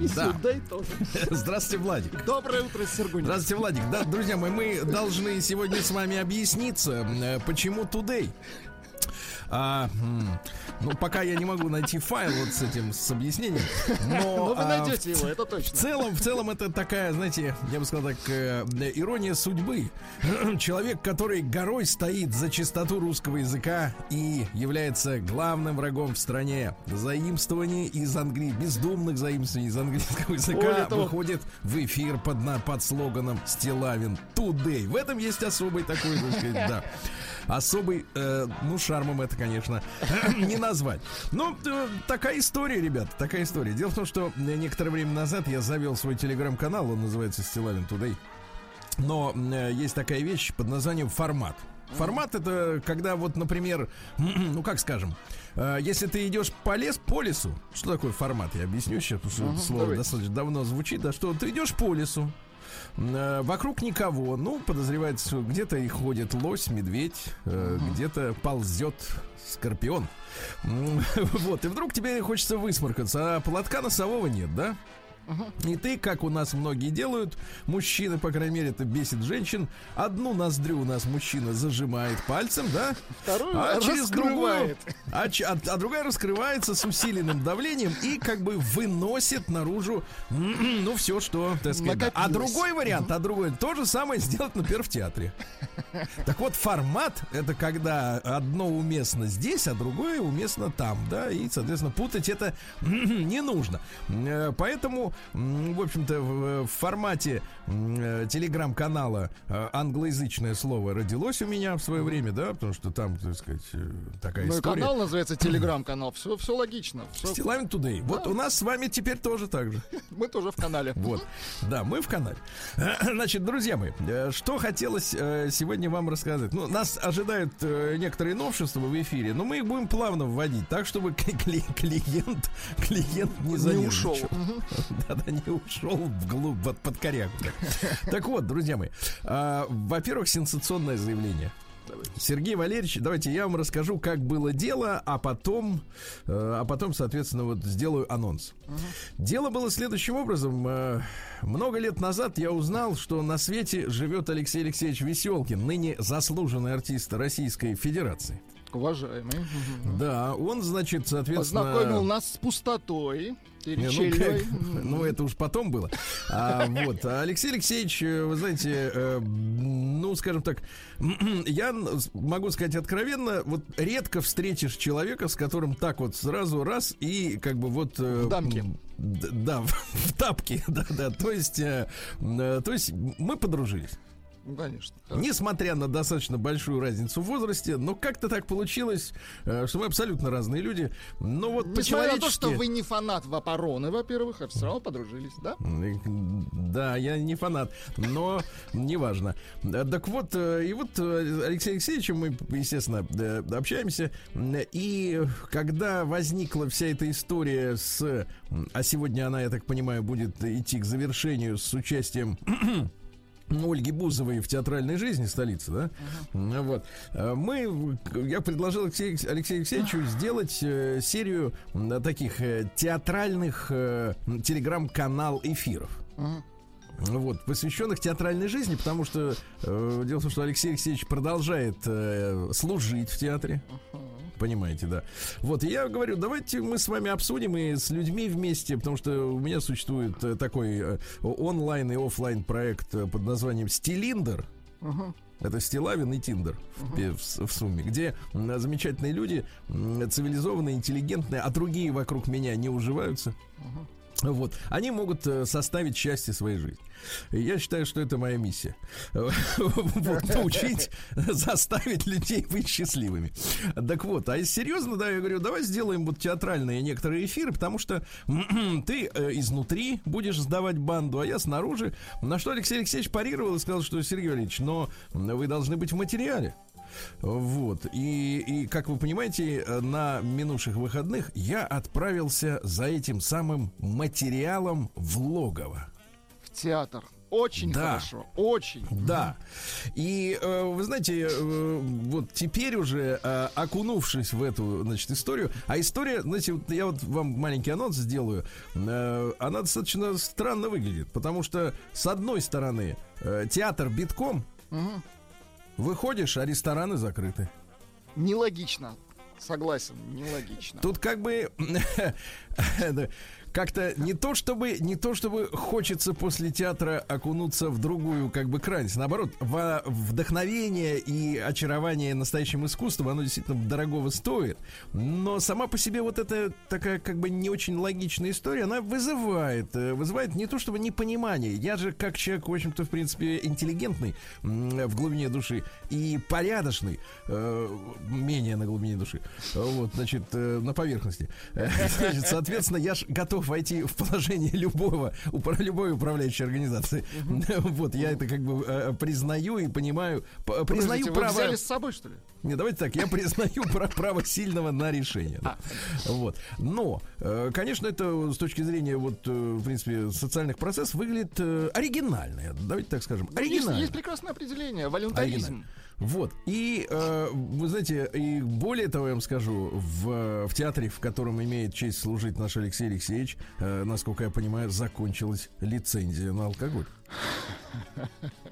И Да. сюда и тоже. Здравствуйте, Владик. Доброе утро, Сергунь. Здравствуйте, Владик. Да, друзья мои, мы должны сегодня с вами объясниться, э, почему Today. А, ну, пока я не могу найти файл вот с этим, с объяснением. Но, Но вы а, найдете его, это В точно. целом, в целом это такая, знаете, я бы сказал так, э, ирония судьбы. Человек, который горой стоит за чистоту русского языка и является главным врагом в стране. Заимствование из англи... бездумных заимствований из английского языка того- выходит в эфир под, на- под слоганом «Стилавин Today». В этом есть особый такой, так сказать, да. Особый, э, ну, шармом это, конечно, не назвать. Ну, э, такая история, ребята, такая история. Дело в том, что некоторое время назад я завел свой телеграм-канал, он называется Стилавин Today. Но э, есть такая вещь под названием формат. Формат это когда вот, например, ну как скажем, э, если ты идешь по, лес, по лесу, что такое формат? Я объясню сейчас, потому что это слово давайте. достаточно давно звучит, да, что ты идешь по лесу, вокруг никого, ну, подозревается, где-то и ходит лось, медведь, э, где-то ползет скорпион. Вот, и вдруг тебе хочется высморкаться, а платка носового нет, да? И ты, как у нас многие делают, мужчины, по крайней мере, это бесит женщин, одну ноздрю у нас мужчина зажимает пальцем, да? Вторую А через другую, а, а- а другая раскрывается с усиленным давлением и как бы выносит наружу, м, ну, все, что, так сказать. да. А другой вариант, а другой, то же самое сделать, например, в театре. Так вот, формат это когда одно уместно здесь, а другое уместно там, да, и, соответственно, путать это не нужно. Э, Поэтому, в общем-то, в, в формате э, телеграм-канала э, англоязычное слово родилось у меня в свое время, да, потому что там, так сказать, э, такая Ну история. канал называется телеграм-канал. Все, все логично. Стилавин Today. Вот у нас с вами теперь тоже так же. Мы тоже в канале. Вот. Да, мы в канале. Значит, друзья мои, э, что хотелось э, сегодня вам рассказать. Ну, нас ожидают э, некоторые новшества в эфире, но мы их будем плавно вводить, так, чтобы кли- клиент, клиент не Не ушел. Да-да, не ушел вглубь, под, под корягу. Так. Вот, друзья мои, а, во-первых, сенсационное заявление. Сергей Валерьевич, давайте я вам расскажу, как было дело, а потом, э, а потом, соответственно, вот сделаю анонс. Дело было следующим образом. Э, Много лет назад я узнал, что на свете живет Алексей Алексеевич Веселкин, ныне заслуженный артист Российской Федерации. Уважаемый. Да, он, значит, соответственно... Познакомил нас с пустотой. Не, ну, как? Ну, это уж потом было. А, вот. А Алексей Алексеевич, э, вы знаете, э, ну, скажем так, я могу сказать откровенно, вот редко встретишь человека, с которым так вот сразу раз и как бы вот... э, В дамке. Да, в, в тапке, да, да. То есть, э, э, то есть мы подружились. Ну, конечно. Несмотря на достаточно большую разницу в возрасте, но как-то так получилось, э, что мы абсолютно разные люди. Но вот Несмотря на то, что по-человечески- вы не фанат Вапороны, во-первых, а все равно подружились, да? Да, я не фанат, но неважно. Э, Так вот, э, и вот Алексей Алексеевичем мы, естественно, общаемся. И когда возникла вся эта история с... А сегодня она, я так понимаю, будет идти к завершению с участием Ольги Бузовой в театральной жизни столицы, да? Ну Вот. Э, Мы, я предложил Алексею, Алексею Алексеевичу сделать э, серию таких э, театральных э, телеграм-канал эфиров. Мгм. Вот, посвященных театральной жизни, потому что э, дело в том, что Алексей Алексеевич продолжает э, служить в театре. Понимаете, да. Вот, я говорю, давайте мы с вами обсудим и с людьми вместе, потому что у меня существует э, такой э, онлайн и оффлайн проект э, под названием Стилиндер. Мгм. Это Стилавин и Tinder в, пе- в в сумме, где замечательные люди, цивилизованные, интеллигентные, а другие вокруг меня не уживаются. Вот. Они могут э, составить счастье своей жизни. Я считаю, что это моя миссия. Научить, заставить людей быть счастливыми. Так вот, а если серьезно, да, я говорю, давай сделаем вот театральные некоторые эфиры, потому что ты э, изнутри будешь сдавать банду, а я снаружи. На что Алексей Алексеевич парировал и сказал, что Сергей Валерьевич, но вы должны быть в материале. Вот. И, и, как вы понимаете, на минувших выходных я отправился за этим самым материалом в логово. В театр. Очень Да. хорошо. Очень. Да. И э, вы знаете, э, вот теперь уже э, окунувшись в эту, значит, историю, а история, знаете, вот я вот вам маленький анонс сделаю, э, она достаточно странно выглядит, потому что с одной стороны э, театр битком, Мгм. Выходишь, а рестораны закрыты. Нелогично. Согласен, нелогично. Тут как бы как-то не то чтобы не то чтобы хочется после театра окунуться в другую как бы крайность, наоборот, во вдохновение и очарование настоящим искусством, оно действительно дорогого стоит, но сама по себе вот эта такая как бы не очень логичная история, она вызывает э, вызывает не то чтобы непонимание, я же как человек в общем-то в принципе интеллигентный в глубине души и порядочный, э, менее на глубине души, вот значит э, на поверхности, значит, соответственно я ж готов войти в положение любого любой управляющей организации, вот я это как бы э, признаю и понимаю, п- признаю право. взяли с собой, что ли? Не, давайте так, я признаю пра- право сильного на решение. А. Вот. Но, э, конечно, это с точки зрения, вот, э, в принципе, социальных процессов выглядит э, оригинально. Давайте так скажем. Ну, Оригинально. есть прекрасное определение. Волюнтаризм. Вот. И, э, вы знаете, и более того, я вам скажу, в, в театре, в котором имеет честь служить наш Алексей Алексеевич, э, насколько я понимаю, закончилась лицензия на алкоголь.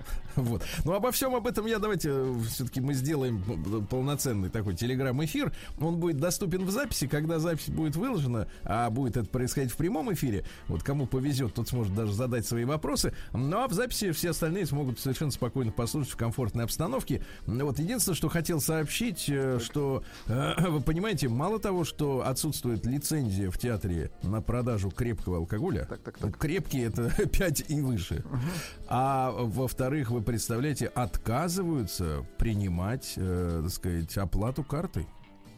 Вот. Ну, обо всем об этом я давайте все-таки мы сделаем полноценный такой телеграм-эфир. Он будет доступен в записи, когда запись будет выложена, а будет это происходить в прямом эфире. Вот кому повезет, тот сможет даже задать свои вопросы. Ну, а в записи все остальные смогут совершенно спокойно послушать в комфортной обстановке. Ну, Вот единственное, что хотел сообщить, э, что э, вы понимаете, мало того, что отсутствует лицензия в театре на продажу крепкого алкоголя, Так, так, ну, крепкий это 5 и выше. А во-вторых, вы представляете, отказываются принимать, э, так сказать, оплату картой.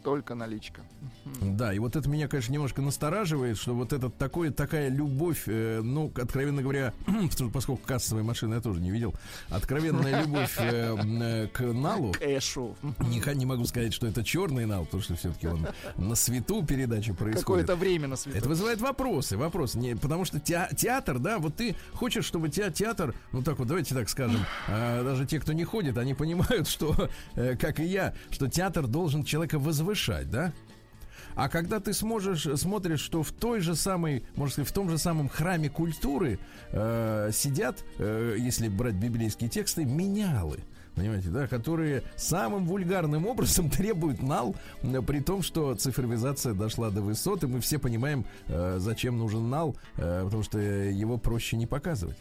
Только наличка. Да, и вот это меня, конечно, немножко настораживает, что вот это такое, такая любовь, э, ну, откровенно говоря, поскольку кассовой машины я тоже не видел, откровенная любовь э, э, к налу. Эшу. Не, не могу сказать, что это черный нал, потому что все-таки он на свету передачи происходит. Какое-то время на свету. Это вызывает вопросы, вопросы. Не, потому что теа- театр, да, вот ты хочешь, чтобы тебя театр, ну так вот, давайте так скажем, а, даже те, кто не ходит, они понимают, что, э, как и я, что театр должен человека возвышать, да? А когда ты сможешь, смотришь, что в той же самой, можно сказать, в том же самом храме культуры э, сидят, э, если брать библейские тексты, менялы. Понимаете, да, которые самым вульгарным образом требуют нал, при том, что цифровизация дошла до высот, и мы все понимаем, э, зачем нужен нал, э, потому что его проще не показывать.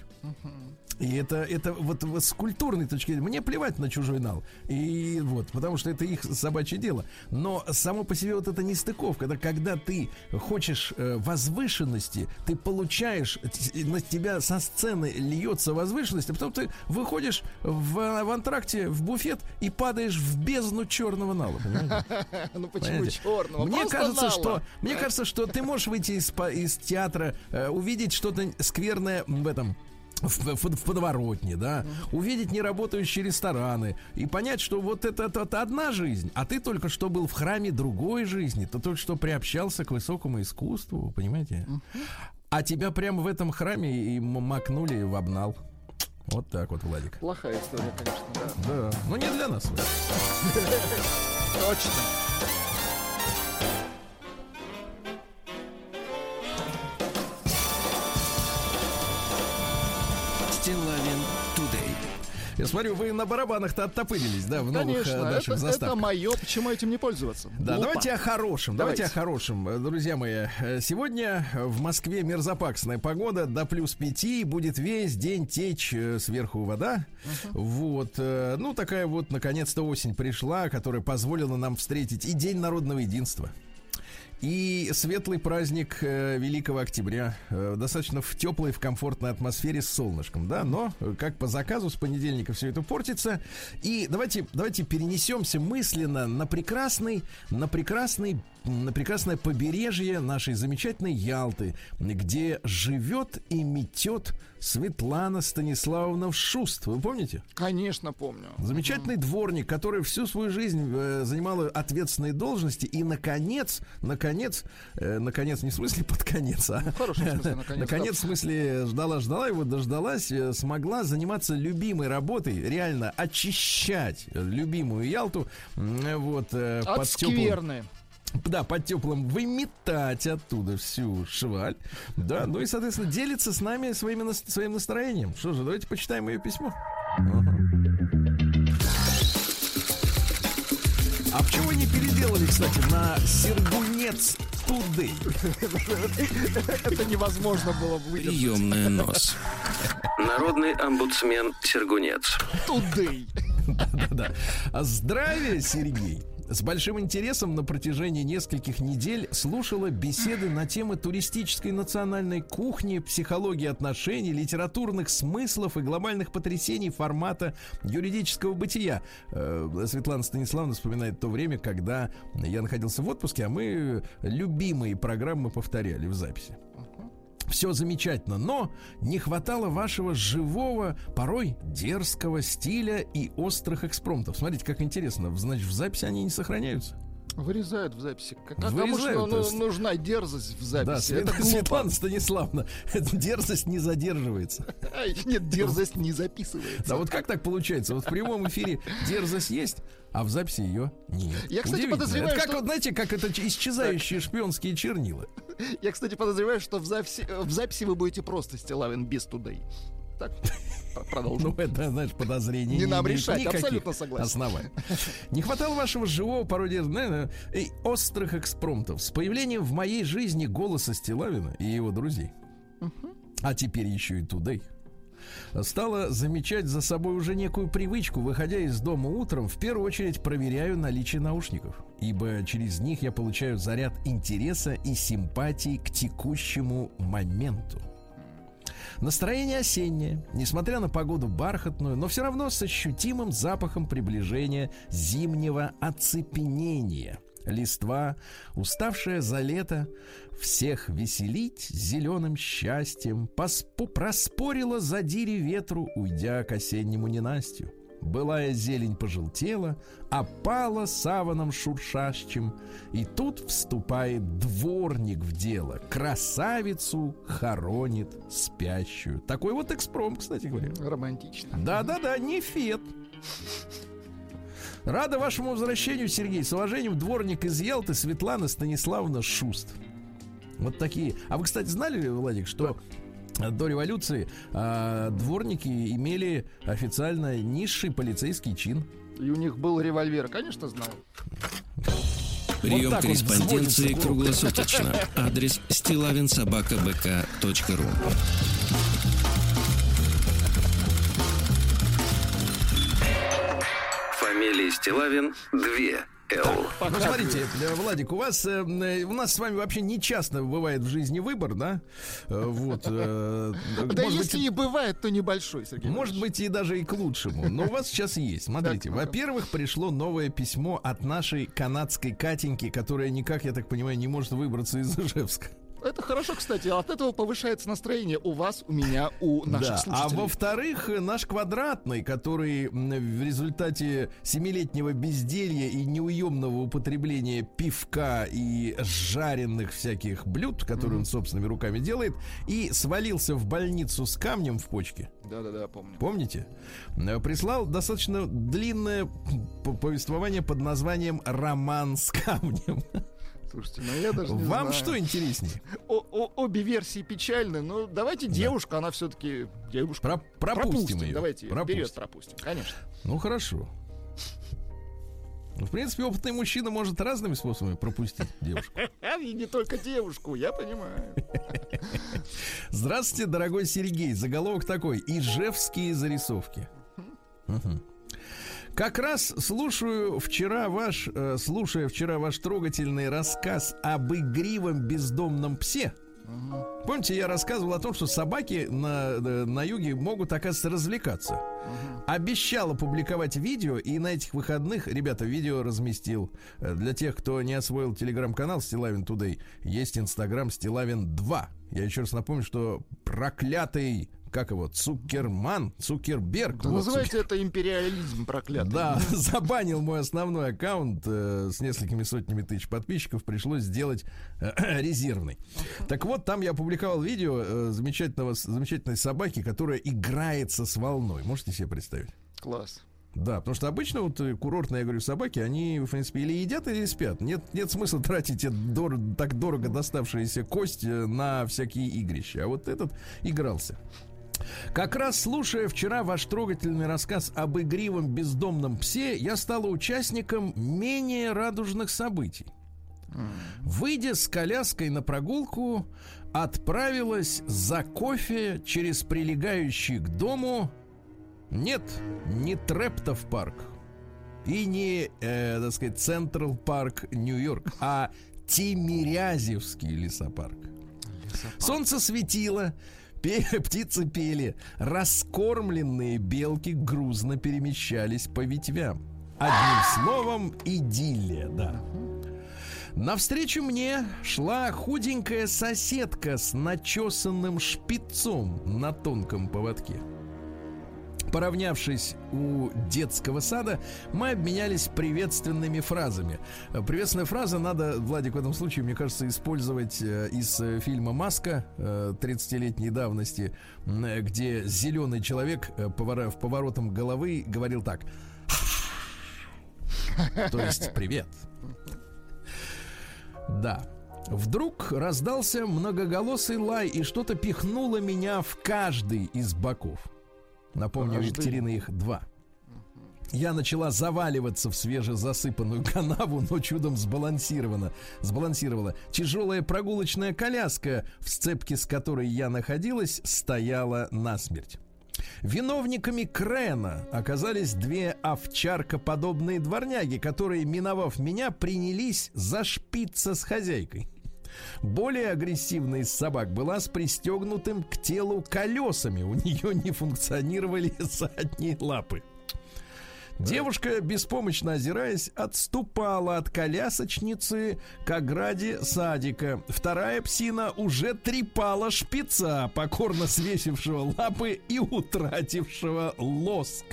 И это, это вот, вот с культурной точки зрения, мне плевать на чужой нал. И вот, потому что это их собачье дело. Но само по себе вот эта нестыковка, это когда ты хочешь э, возвышенности, ты получаешь, на тебя со сцены льется возвышенность, а потом ты выходишь в, в антракте, в буфет и падаешь в бездну черного нала. Ну почему черного? Мне кажется, что мне кажется, что ты можешь выйти из театра, э, увидеть что-то скверное в этом. В, в- в подворотне, да, увидеть неработающие рестораны и понять, что вот это, это, это одна жизнь, а ты только что был в храме другой жизни, ты только что приобщался к высокому искусству, понимаете? А тебя прямо в этом храме и макнули в обнал. Вот так вот, Владик. Плохая история, конечно, да. Да. Но не для нас. Точно. Я смотрю, вы на барабанах-то оттопырились, да, в новых э, Конечно, наших это, заставках. это мое, почему этим не пользоваться? Да, Глупо. давайте о хорошем. Давайте. Давайте. о хорошем. Э, Друзья мои, э, сегодня в Москве мерзопаксная погода до плюс 5. Будет весь день течь э, сверху вода. Вот. э, Ну, такая вот, наконец-то, осень пришла, которая позволила нам встретить и День народного единства. И светлый праздник э, Великого Октября. Э, достаточно в теплой, в комфортной атмосфере с солнышком, да, но э, как по заказу с понедельника все это портится. И давайте, давайте перенесемся мысленно на прекрасный, на прекрасный прекрасное побережье нашей замечательной Ялты, где живет и метет Светлана Станиславовна Шуст. Вы помните? Конечно, помню. Замечательный дворник, который всю свою жизнь э, занимала ответственные должности и, наконец, наконец, э, наконец, не в смысле под конец, а Ну, в хорошем смысле, наконец. наконец, в смысле, ждала-ждала его, дождалась, э, смогла заниматься любимой работой, реально очищать любимую Ялту, э, вот, э, От под теплым скверны. Да, под теплым выметать оттуда всю шваль. Да, ну и, соответственно, делится с нами своими, своим настроением. Что же, давайте почитаем ее письмо. А почему вы не переделали, кстати, на Сергунец Тудей? Это невозможно было выдержать. Приемная нос. Народный омбудсмен Сергунец. Тудей. Да-да. А здравия, Сергей. С большим интересом на протяжении нескольких недель слушала беседы на темы туристической национальной кухни, психологии отношений, литературных смыслов и глобальных потрясений формата юридического бытия. Э, Светлана Станиславовна вспоминает то время, когда я находился в отпуске, а мы любимые программы повторяли в записи. Все замечательно, но не хватало вашего живого, порой дерзкого стиля и острых экспромтов. Смотрите, как интересно. Значит, в записи они не сохраняются. Вырезают в записи. Как- Вырезают, что, то ну, есть- нужна дерзость в записи? Да, Свет- Это глупо. Светлана Станиславовна, дерзость не задерживается. Нет, дерзость не записывается. Да вот как так получается? Вот в прямом эфире дерзость есть, а в записи ее нет. Я, кстати, подозреваю, Это как что- вот, знаете, как это исчезающие шпионские чернила. Я, кстати, подозреваю, что в записи, в записи вы будете просто Стилавин без тудей. Так, продолжим. Ну, это, знаешь, подозрение. Не нам решать, абсолютно согласен. Оснований. Не хватало вашего живого пародия и острых экспромтов. С появлением в моей жизни голоса Стилавина и его друзей. А теперь еще и Тудей. Стала замечать за собой уже некую привычку, выходя из дома утром, в первую очередь проверяю наличие наушников, ибо через них я получаю заряд интереса и симпатии к текущему моменту. Настроение осеннее, несмотря на погоду бархатную, но все равно с ощутимым запахом приближения зимнего оцепенения. Листва, уставшая за лето, всех веселить зеленым счастьем, поспо- проспорила задире ветру, уйдя к осеннему ненастью. Былая зелень пожелтела, опала саваном шуршащим, и тут вступает дворник в дело, красавицу хоронит спящую. Такой вот экспромт, кстати говоря. Романтично. Да-да-да, не фет. Рада вашему возвращению, Сергей. С уважением, дворник из Ялты Светлана Станиславовна Шуст. Вот такие. А вы, кстати, знали, Владик, что до революции а, дворники имели официально низший полицейский чин? И у них был револьвер, конечно, знал. Прием вот корреспонденции взводится круглосуточно. Адрес стилавинсобакабк.ру Фамилия Стилавин 2 Л. Ну, смотрите, э, Владик, у вас, э, э, у нас с вами вообще не часто бывает в жизни выбор, да? Э, Вот. э, Да если быть, и бывает, то небольшой, Сергей. Может быть, и даже и к лучшему. Но у вас сейчас есть. Смотрите, во-первых, пришло новое письмо от нашей канадской Катеньки, которая никак, я так понимаю, не может выбраться из Ижевска. Это хорошо, кстати. От этого повышается настроение у вас, у меня, у наших Да. А слушателей. во-вторых, э, наш квадратный, который в результате семилетнего безделья и неуемного употребления пивка и жареных всяких блюд, которые он собственными руками делает, и свалился в больницу с камнем в почке. Да-да-да, помню. Помните? Э, Прислал достаточно длинное повествование под названием «Роман с камнем». Слушайте, ну я даже не Вам знаю. что интереснее? О- о- обе версии печальны, но давайте девушка, она все-таки девушка. Про- пропустим, ее. Давайте Пропустим. вперед пропустим, конечно. Ну хорошо. Ну, в принципе, опытный мужчина может разными способами пропустить девушку. И не только девушку, я понимаю. Здравствуйте, дорогой Сергей. Заголовок такой. Ижевские зарисовки. Мгм. Как раз слушаю вчера ваш, э, слушая вчера ваш трогательный рассказ об игривом бездомном псе. Помните, я рассказывал о том, что собаки на, э, на юге могут, оказывается, развлекаться. Обещал опубликовать видео, и на этих выходных, ребята, видео разместил. Э, Для тех, кто не освоил телеграм-канал Стилавин Today, есть инстаграм Стилавин 2. Я еще раз напомню, что проклятый, как его, Цукерман, Цукерберг. Да вот, называйте это империализм проклятый. да, забанил мой основной аккаунт э, с несколькими сотнями тысяч подписчиков. Пришлось сделать э, резервный. Так вот, там я опубликовал видео э, замечательного, замечательной собаки, которая играется с волной. Можете себе представить? Класс. Да, потому что обычно вот э, курортные, я говорю, собаки, они, в принципе, или едят, или спят. Нет, нет смысла тратить дор- так дорого доставшиеся кости на всякие игрища. А вот этот игрался. Как раз слушая вчера ваш трогательный рассказ об игривом бездомном псе, я стала участником менее радужных событий. Выйдя с коляской на прогулку, отправилась за кофе через прилегающий к дому... Нет, не Трептов парк и не, э, так сказать, Централ парк Нью-Йорк, а Тимирязевский лесопарк. Солнце светило, птицы пели, раскормленные белки грузно перемещались по ветвям. Одним словом, идиллия, да. Навстречу мне шла худенькая соседка с начесанным шпицом на тонком поводке. Поравнявшись у детского сада, мы обменялись приветственными фразами. Э, Приветственная фраза надо, Владик, в этом случае, мне кажется, использовать э, из э, фильма «Маска» э, 30-летней давности, где зеленый человек в поворотом головы говорил так. То есть «Привет». Да. Вдруг раздался многоголосый лай, и что-то пихнуло меня в каждый из боков. Напомню, у? Екатерины их два. Я начала заваливаться в свежезасыпанную канаву, но чудом сбалансирована, сбалансировала. Тяжелая прогулочная коляска, в сцепке с которой я находилась, стояла насмерть. Виновниками крена оказались две овчаркоподобные дворняги, которые, миновав меня, принялись зашпиться с хозяйкой. Более агрессивная из собак была с пристегнутым к телу колесами. У нее не функционировали задние лапы. Девушка, беспомощно озираясь, отступала от колясочницы к ограде садика. Вторая псина уже трепала шпица, покорно свесившего лапы и утратившего лоск.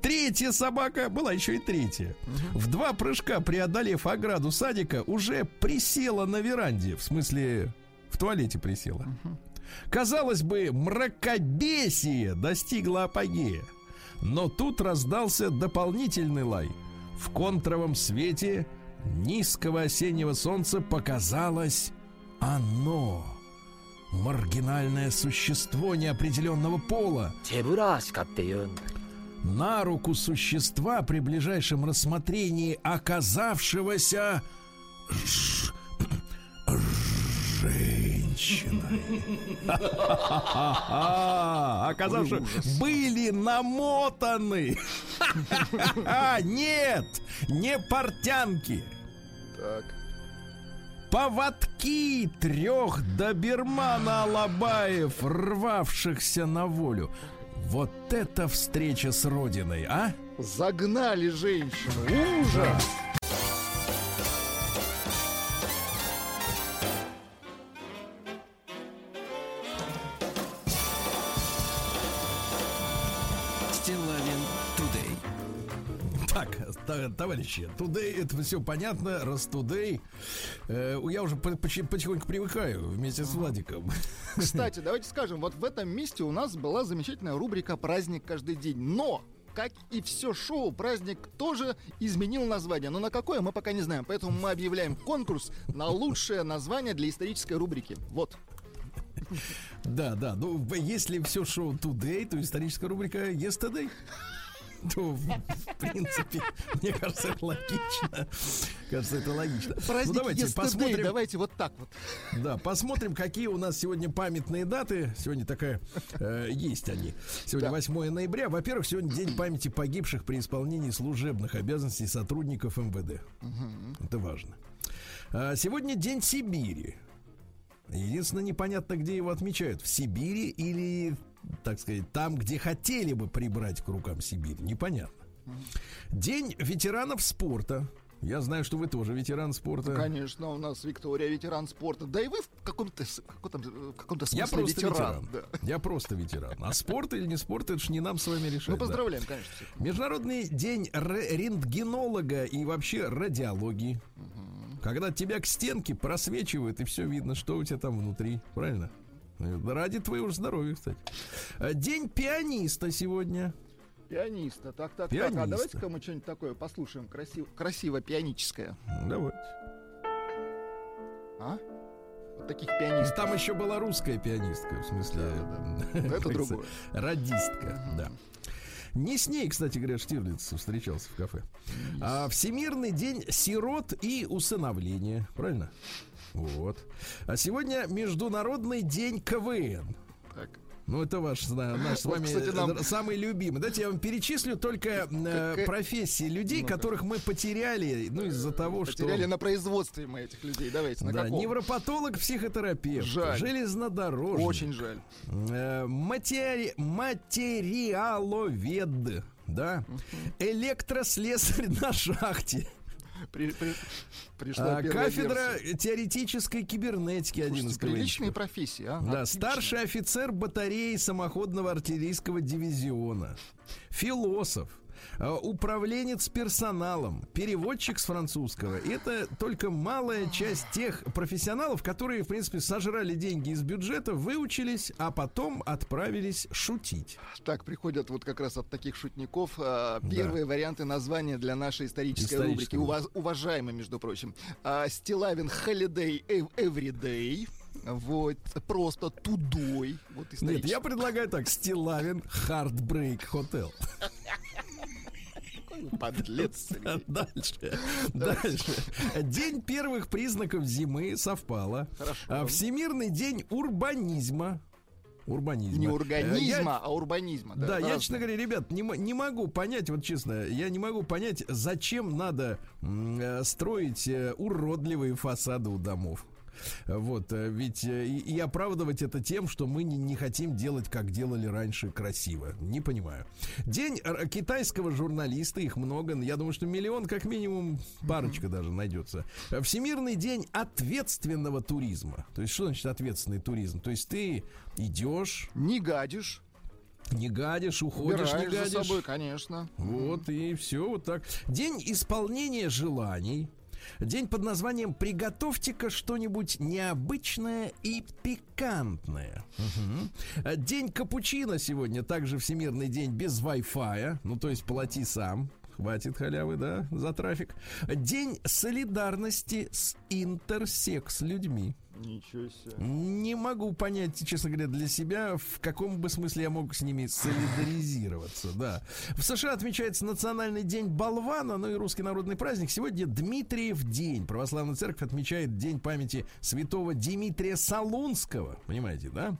Третья собака, была еще и третья, в два прыжка преодолев ограду садика, уже присела на веранде, в смысле в туалете присела. Казалось бы, мракобесие достигло апогея. Но тут раздался дополнительный лай. В контровом свете низкого осеннего солнца показалось оно. Маргинальное существо неопределенного пола на руку существа при ближайшем рассмотрении оказавшегося женщиной. Оказавшись, были намотаны. Нет, не портянки. Так. Поводки трех добермана Алабаев, рвавшихся на волю. Вот это встреча с Родиной, а? Загнали женщину. Ужас. Товарищи, тудей это все понятно, раз тудей. Э, я уже потихоньку привыкаю вместе с Владиком. Кстати, давайте скажем, вот в этом месте у нас была замечательная рубрика «Праздник каждый день». Но, как и все шоу, праздник тоже изменил название. Но на какое, мы пока не знаем. Поэтому мы объявляем конкурс на лучшее название для исторической рубрики. Вот. Да, да, ну если все шоу today, то историческая рубрика yesterday. То, в принципе, мне кажется, это логично. Кажется, это логично. Праздник ну, давайте посмотрим. давайте вот так вот. Да, посмотрим, какие у нас сегодня памятные даты. Сегодня такая э, есть они. Сегодня Да. 8 ноября. Во-первых, сегодня день памяти погибших при исполнении служебных обязанностей сотрудников МВД. Это важно. А, сегодня день Сибири. Единственное, непонятно, где его отмечают. В Сибири или, так сказать, там, где хотели бы прибрать к рукам Сибирь. Непонятно. День ветеранов спорта. Я знаю, что вы тоже ветеран спорта. Конечно, у нас Виктория ветеран спорта. Да и вы в каком-то, каком-то, в каком-то Я смысле просто ветеран. Да. Я просто ветеран. А спорт или не спорт, это ж не нам с вами решать. Ну, да. поздравляем, конечно. всех. Международный день ре- рентгенолога и вообще радиологии. Когда тебя к стенке просвечивают, и все видно, что у тебя там внутри. Правильно? Э, Ради твоего здоровья, кстати. Э, День пианиста сегодня. Пианиста. Так, так, так. Пианиста. А давайте-ка мы что-нибудь такое послушаем. Красиво, красиво пианическое. Давайте. А? Вот таких пианистов. Там еще была русская пианистка, в смысле... Да, Это как другое. сказать, Радистка, да. Не с ней, кстати говоря, Штирлиц встречался в кафе. А Всемирный день сирот и усыновления. Правильно? Вот. А сегодня Международный день КВН. Так. Ну, это ваш, наш с Вот, вами кстати, нам- э, самый любимый. Давайте я вам перечислю только э, Какая- профессии людей, Ну-ка. которых мы потеряли, ну, из-за того, что... Потеряли на производстве мы этих людей. Давайте, на Да, каком? невропатолог, психотерапевт, Жаль. железнодорожник, Очень жаль. э, матери- материаловед, да, электрослесарь на шахте, При- при- Пришла а, кафедра версия. теоретической кибернетики, один из приличные профессии, а? Да, Отлично. старший офицер батареи самоходного артиллерийского дивизиона, философ, управленец персоналом, переводчик с французского. Это только малая часть тех профессионалов, которые, в принципе, сожрали деньги из бюджета, выучились, а потом отправились шутить. Так, приходят вот как раз от таких шутников а, первые варианты названия для нашей исторической рубрики. Уваз- уважаемые, между прочим. А, Стилавин Holiday Ev- Everyday. Вот, просто тудой. Вот Нет, я предлагаю так, Стилавин Heartbreak Hotel. Подлец. Дальше. Дальше. День первых признаков зимы совпало. Хорошо. А, Всемирный день урбанизма. Урбанизма. Не Э, организма, а урбанизма. Да, я, разные. честно говоря, ребят, не, не могу понять, вот честно, я не могу понять, зачем надо э, строить э, уродливые фасады у домов. Вот, э, ведь э, и, и оправдывать это тем, что мы не, не хотим делать, как делали раньше, красиво. Не понимаю. День р- китайского журналиста, их много. Я думаю, что миллион, как минимум, парочка даже найдется. Э, Всемирный день ответственного туризма. То есть, что значит ответственный туризм? То есть ты идешь, Не гадишь. не гадишь, уходишь, не Убираешь за гадишь. собой, конечно. Вот и все вот так. День исполнения желаний. День под названием «Приготовьте-ка что-нибудь необычное и пикантное». А День капучино сегодня, также Всемирный день без Wi-Fi. Ну, то есть плати сам. Хватит халявы, да, за трафик. День солидарности с интерсекс людьми. Ничего себе. Не могу понять, честно говоря, для себя, в каком бы смысле я мог с ними солидаризироваться, да. В США отмечается Национальный день болвана, ну и русский народный праздник. Сегодня Дмитриев день. Православная церковь отмечает День памяти святого Дмитрия Солунского. Понимаете, да?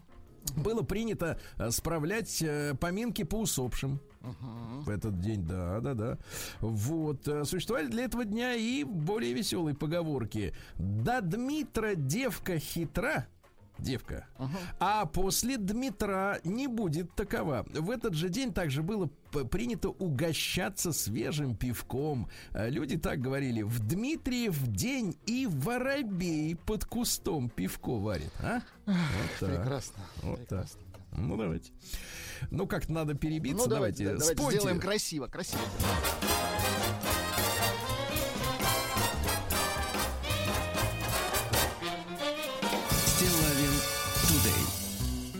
Было принято э, справлять э, поминки по усопшим. В этот день, да, да, да. Вот. э, Существовали для этого дня и более веселые поговорки. Да Дмитра девка хитра, девка, а после Дмитра не будет такова. В этот же день также было принято угощаться свежим пивком. Э, Люди так говорили, в Дмитриев день и воробей под кустом пивко варит. А? Вот так. Прекрасно. Вот прекрасно. Ну, давайте. Ну, как-то надо перебиться. Ну, давайте, давайте. да, давайте Спойте. сделаем красиво, красиво.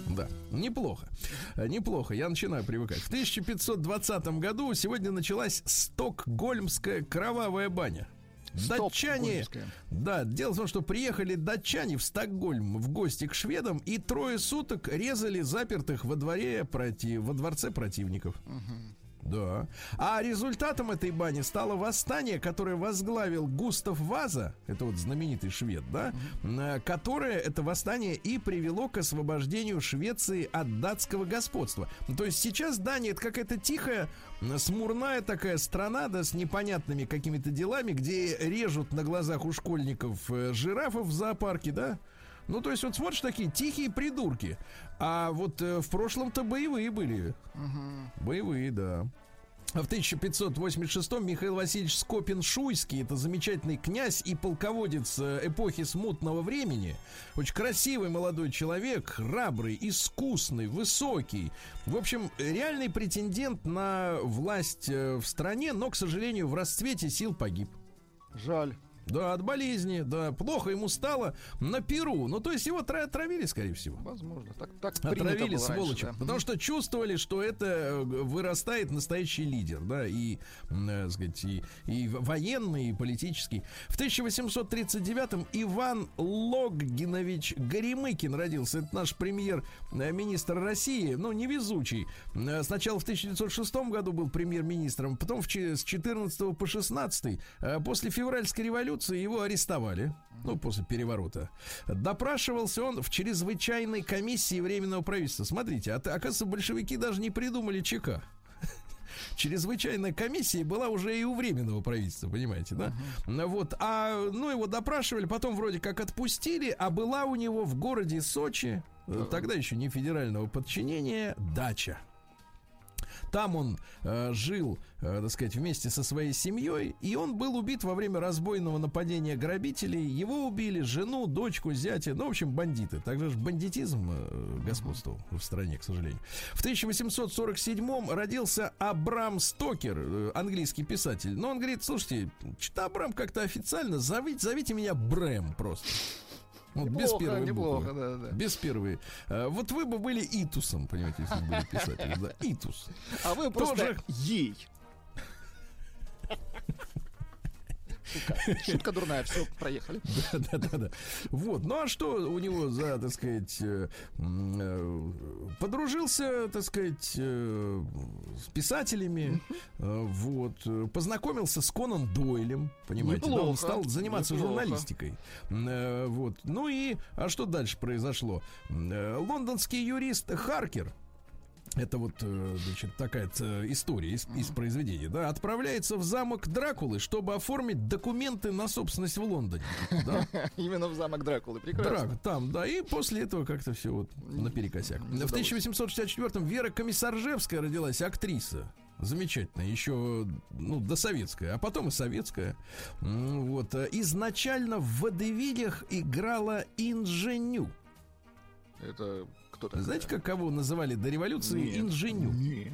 Да, неплохо. Неплохо, я начинаю привыкать. В 1520 году сегодня началась Стокгольмская кровавая баня. Датчане, Стокгольмская. да, дело в том, что приехали датчане в Стокгольм в гости к шведам и трое суток резали запертых во дворе против, во дворце противников. Да. А результатом этой бани стало восстание, которое возглавил Густав Ваза, это вот знаменитый швед, да, которое это восстание и привело к освобождению Швеции от датского господства. Ну, То есть сейчас Дания это какая-то тихая, смурная такая страна, да, с непонятными какими-то делами, где режут на глазах у школьников э, жирафов в зоопарке, да. Ну, то есть, вот смотришь, такие тихие придурки. А вот э, в прошлом-то боевые были. Боевые, да. А В 1586-м Михаил Васильевич Скопин-Шуйский, это замечательный князь и полководец э, эпохи смутного времени, очень красивый молодой человек, храбрый, искусный, высокий. В общем, реальный претендент на власть э, в стране, но, к сожалению, в расцвете сил погиб. Жаль. Да, от болезни, да, плохо ему стало на Перу. Ну, то есть его тра- отравили, скорее всего. Возможно. Так, так Отравили сволочи. да. Потому что чувствовали, что это э, вырастает настоящий лидер, да, и, э, сказать, и, и военный, и политический. В 1839-м Иван Логинович Горемыкин родился. Это наш премьер-министр России, ну, невезучий. Э, Сначала в 1906 году был премьер-министром, потом в, с 14 по 16 э, после февральской революции его арестовали, ну, после переворота. Допрашивался он в чрезвычайной комиссии Временного правительства. Смотрите, а, оказывается, большевики даже не придумали ЧК. Чрезвычайная комиссия была уже и у временного правительства, понимаете, да? Ну Вот, а ну его допрашивали, потом вроде как отпустили, а была у него в городе Сочи, э, тогда еще не федерального подчинения, дача. Там он э, жил, э, так сказать, вместе со своей семьей, и он был убит во время разбойного нападения грабителей. Его убили, жену, дочку, зятя, ну, в общем, бандиты. Также же бандитизм э, господствовал в стране, к сожалению. В 1847-м родился Абрам Стокер, э, английский писатель. Но он говорит, слушайте, что-то Абрам как-то официально, зовите, зовите меня Брэм просто. Вот без первой неплохо, буквы. да, да. Без первой. А, Вот вы бы были Итусом, понимаете, если бы были писателем. Да, Итус. А вы просто Тоже- ей. Шутка. Шутка дурная, все, проехали. Да, да, да. Вот. Ну а что у него за, так сказать, э, э, подружился, так сказать, э, с писателями. Вот. Познакомился с Конан Дойлем, понимаете, да, он стал заниматься журналистикой. Вот. Ну и, а что дальше произошло? Лондонский юрист Харкер, это вот, э, значит, такая история из, из произведения, да, отправляется в замок Дракулы, чтобы оформить документы на собственность в Лондоне. Да, Именно в замок Дракулы. Прекрасно. Драк, там, да, и после этого как-то все вот наперекосяк. В 1864-м Вера Комиссаржевская родилась, актриса. Замечательная, еще, ну, досоветская, а потом и советская. Вот. Изначально в водевилях играла инженю. Это кто то Знаете, как кого называли до революции инженю? Нет.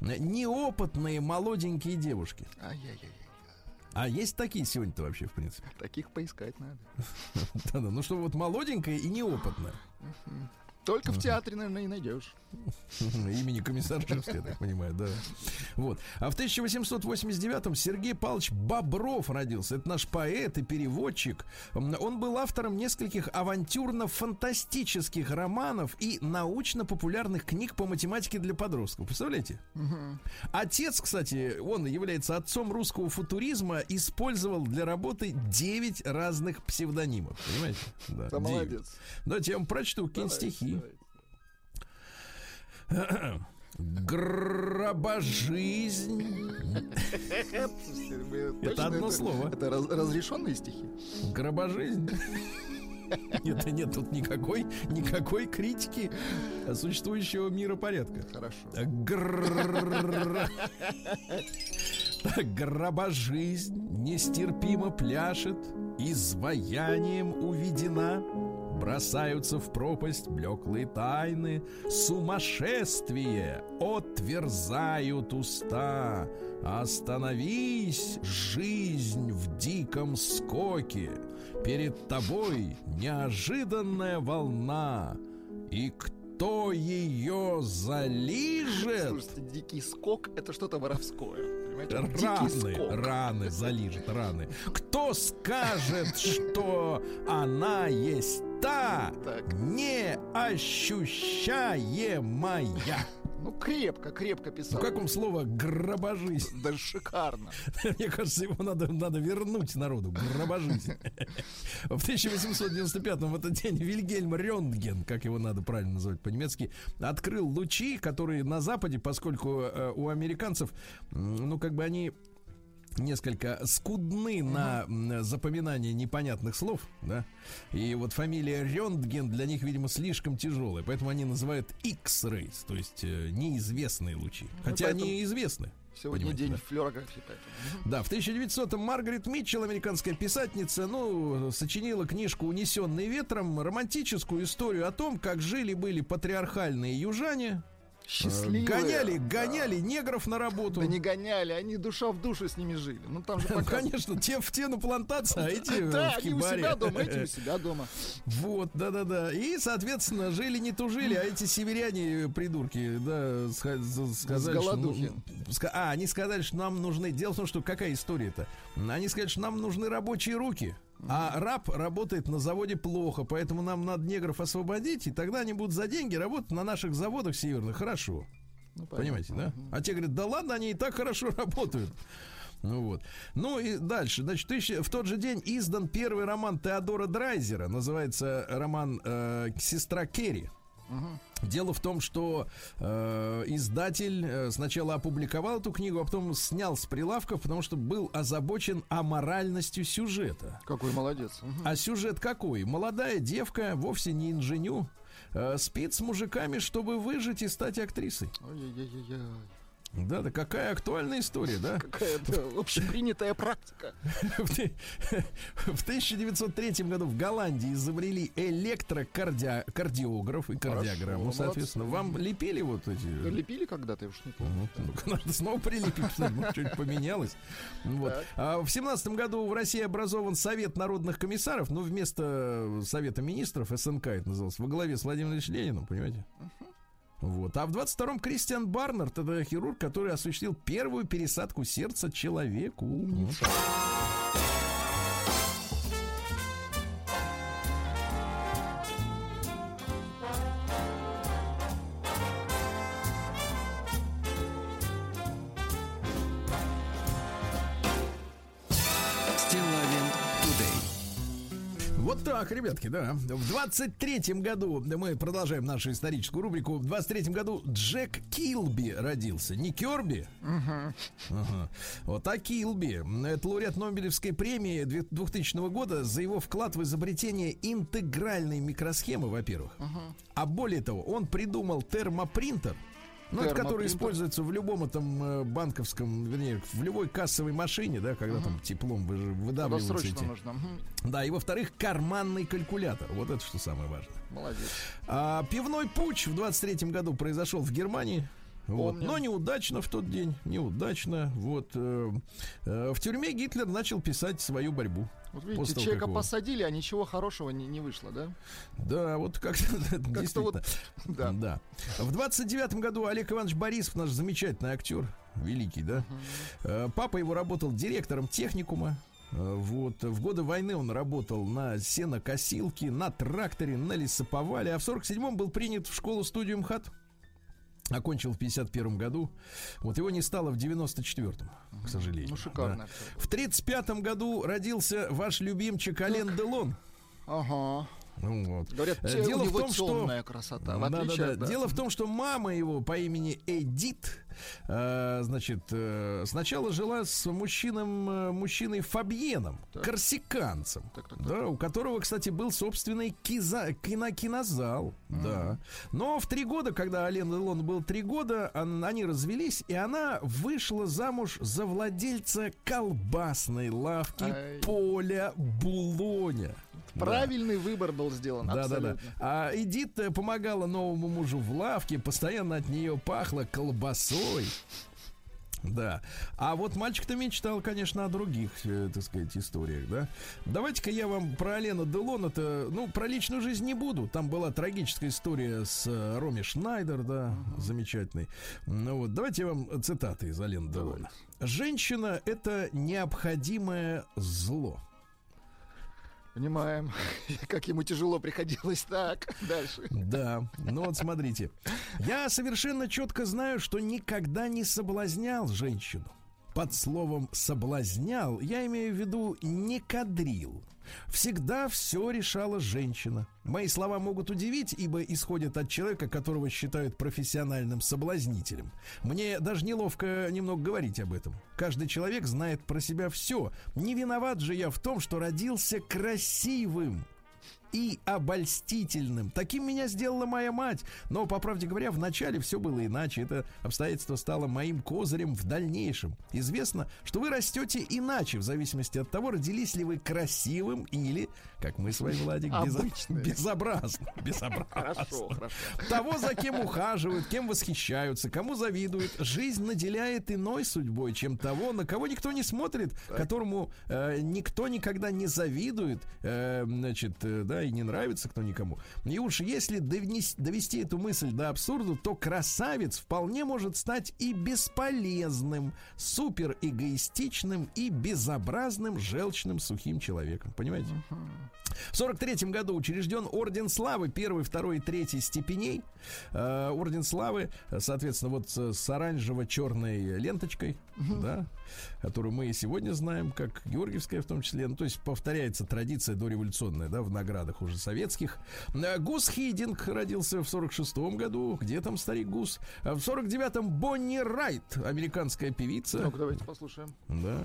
Неопытные молоденькие девушки. Ай-яй-яй. А есть такие сегодня-то вообще, в принципе. Таких поискать надо. Да-да, ну что вот молоденькая и неопытная. Только в театре, наверное, и найдешь. Имени Комиссаржевской, я так понимаю, да. Вот. А в 1889-м Сергей Павлович Бобров родился. Это наш поэт и переводчик. Он был автором нескольких авантюрно-фантастических романов и научно-популярных книг по математике для подростков. Представляете? Отец, кстати, он является отцом русского футуризма, использовал для работы 9 разных псевдонимов. Понимаете? Да, Да, молодец. Давайте я вам прочту какие-нибудь стихи. Гробожизнь. Это одно слово. Это раз- разрешенные стихи? Гробожизнь. Нет, нет тут никакой, никакой критики существующего миропорядка. Хорошо. Гробожизнь нестерпимо пляшет, Изваянием уведена. Бросаются в пропасть блеклые тайны, Сумасшествие отверзают уста. Остановись, жизнь в диком скоке, Перед тобой неожиданная волна, И кто ее залижет, Слушайте, дикий скок это что-то воровское. Понимаете? Раны, раны, залижет раны. Кто скажет, что она есть та Так. неощущаемая? Ну, крепко, крепко Ну, писал. как вам слово гробожизнь? Да шикарно. Мне кажется, его надо, надо вернуть народу. Гробожизнь. В 1895 в этот день Вильгельм Рентген, как его надо правильно называть по-немецки, открыл лучи, которые на Западе, поскольку э, у американцев, ну, как бы они несколько скудны на запоминание непонятных слов, да, и вот фамилия Рентген для них, видимо, слишком тяжелая, поэтому они называют X-rays, то есть э, неизвестные лучи, хотя поэтому- они известны. Сегодня Понимаете, день да? флюорографии, поэтому. Да, в 1900-м Маргарет Митчелл, американская писательница, ну, сочинила книжку «Унесенный ветром», романтическую историю о том, как жили-были патриархальные южане, Счастливые. гоняли, Да. гоняли негров на работу. Да не гоняли, они душа в душу с ними жили. Ну там же. Конечно, те в те на плантации, а эти Да, они у себя дома, эти у себя дома. Вот, да-да-да. И, соответственно, жили не тужили, а эти северяне, придурки, да, сказали, что... А, они сказали, что нам нужны... Дело в том, что какая история-то? Они сказали, что нам нужны рабочие руки. А раб работает на заводе плохо, поэтому нам надо негров освободить, и тогда они будут за деньги работать на наших заводах северных. Хорошо. Ну, Понимаете, да? А те говорят, да ладно, они и так хорошо работают. Ну вот. Ну и дальше. Значит, тысяча- в тот же день издан первый роман Теодора Драйзера. Называется роман э, «Сестра Керри». Дело в том, что э, издатель э, сначала опубликовал эту книгу, а потом снял с прилавков, потому что был озабочен аморальностью сюжета. Какой молодец. А сюжет какой? Молодая девка, вовсе не инженю, э, спит с мужиками, чтобы выжить и стать актрисой. Ой-ой-ой-ой. Да, да какая актуальная история, да? Какая-то общепринятая практика. В те- в 1903 году в Голландии изобрели электрокардиограф и кардиограмму, соответственно. Вам лепили вот эти... Лепили когда-то, я уж не помню. Ну, надо снова прилепить, что-нибудь поменялось. А в семнадцатом году в России образован Совет народных комиссаров, ну, вместо Совета министров, СНК это называлось, во главе с Владимиром Ильичем Лениным, понимаете? Вот. А в 22-м Кристиан Барнард, это хирург, который осуществил первую пересадку сердца человеку. Вот. Вот так, ребятки, да. В 23-м году, да, мы продолжаем нашу историческую рубрику, в 23-м году Джек Килби родился. Не Керби. Ага. Вот, а Килби. Это лауреат Нобелевской премии 2000 года за его вклад в изобретение интегральной микросхемы, во-первых. А более того, он придумал термопринтер, ну, это который используется в любом этом э, банковском, вернее, в любой кассовой машине, да, когда там теплом вы- Когда выдавливаются срочно эти. нужно. Да, и во-вторых, карманный калькулятор. Вот это что самое важное. Молодец. А, пивной путч в 23-м году произошел в Германии. Вот. Но неудачно в тот день, неудачно. Вот э, э, в тюрьме Гитлер начал писать свою борьбу. Вот После видите, того, человека как его- посадили, а ничего хорошего не, не вышло, да? Да, вот как-то действительно. вот, да. Да. В 29-м году Олег Иванович Борисов, наш замечательный актер, великий, да. Э, Папа его работал директором техникума. Вот. В годы войны он работал на сенокосилке, на тракторе, на лесоповале. А в 47-м был принят в школу-студию МХАТ. Окончил в 51 году. Вот его не стало в 94-м, к сожалению. Ну, шикарно. Да. В 35-м году родился ваш любимчик Ален Делон. Ага. Ну, вот. Говорят, Э, дело у в него том, что- красота. В Да, да, от- да. да. Дело в том, что мама его по имени Эдит, э, значит, э, сначала жила с мужчином, э, мужчиной Фабьеном, Так. корсиканцем, Так, так, так. да, у которого, кстати, был собственный киза, кино, кинозал, да. Но в три года, когда Ален Делон был три года, он- они развелись, и она вышла замуж за владельца колбасной лавки Ай. Поля Булоня. Да. Правильный выбор был сделан. Да, да, да. абсолютно. А Эдит помогала новому мужу в лавке, постоянно от нее пахло колбасой. Да. А вот мальчик-то мечтал, конечно, о других, э, так сказать, историях, да. Давайте-ка я вам про Алена Делон, это, ну, про личную жизнь не буду. Там была трагическая история с э, Роми Шнайдер, да, замечательный. Ну вот, давайте я вам цитаты из Алена Делона. Женщина — это необходимое зло. Понимаем, как ему тяжело приходилось. Так, дальше. Да, ну вот смотрите. Я совершенно четко знаю, что никогда не соблазнял женщину. Под словом «соблазнял» я имею в виду не кадрил. Всегда все решала женщина. Мои слова могут удивить, ибо исходят от человека, которого считают профессиональным соблазнителем. Мне даже неловко немного говорить об этом. Каждый человек знает про себя все. Не виноват же я в том, что родился красивым и обольстительным. Таким меня сделала моя мать. Но, по правде говоря, вначале все было иначе. Это обстоятельство стало моим козырем в дальнейшем. Известно, что вы растете иначе, в зависимости от того, родились ли вы красивым или, как мы с вами, Владик, безо- Обычным. безобразным. Безобразным. Хорошо, хорошо. Того, за кем ухаживают, кем восхищаются, кому завидуют. Жизнь наделяет иной судьбой, чем того, на кого никто не смотрит, которому э, никто никогда не завидует, э, значит, э, да, и не нравится кто никому. И уж если довнес- довести эту мысль до абсурда, то красавец вполне может стать и бесполезным, супер эгоистичным и безобразным, желчным, сухим человеком. Понимаете? В 43 году учрежден Орден Славы, первый, второй и третий степеней. Э, Орден Славы, э, соответственно, вот с с оранжево-черной ленточкой, да, которую мы и сегодня знаем, как Георгиевская в том числе. Ну, то есть повторяется традиция дореволюционная, да, в наградах уже советских. Э, Гус Хидинг родился в 46 году. Где там старик Гус? В 49-м Бонни Райт, американская певица. Ну-ка, давайте послушаем. Да.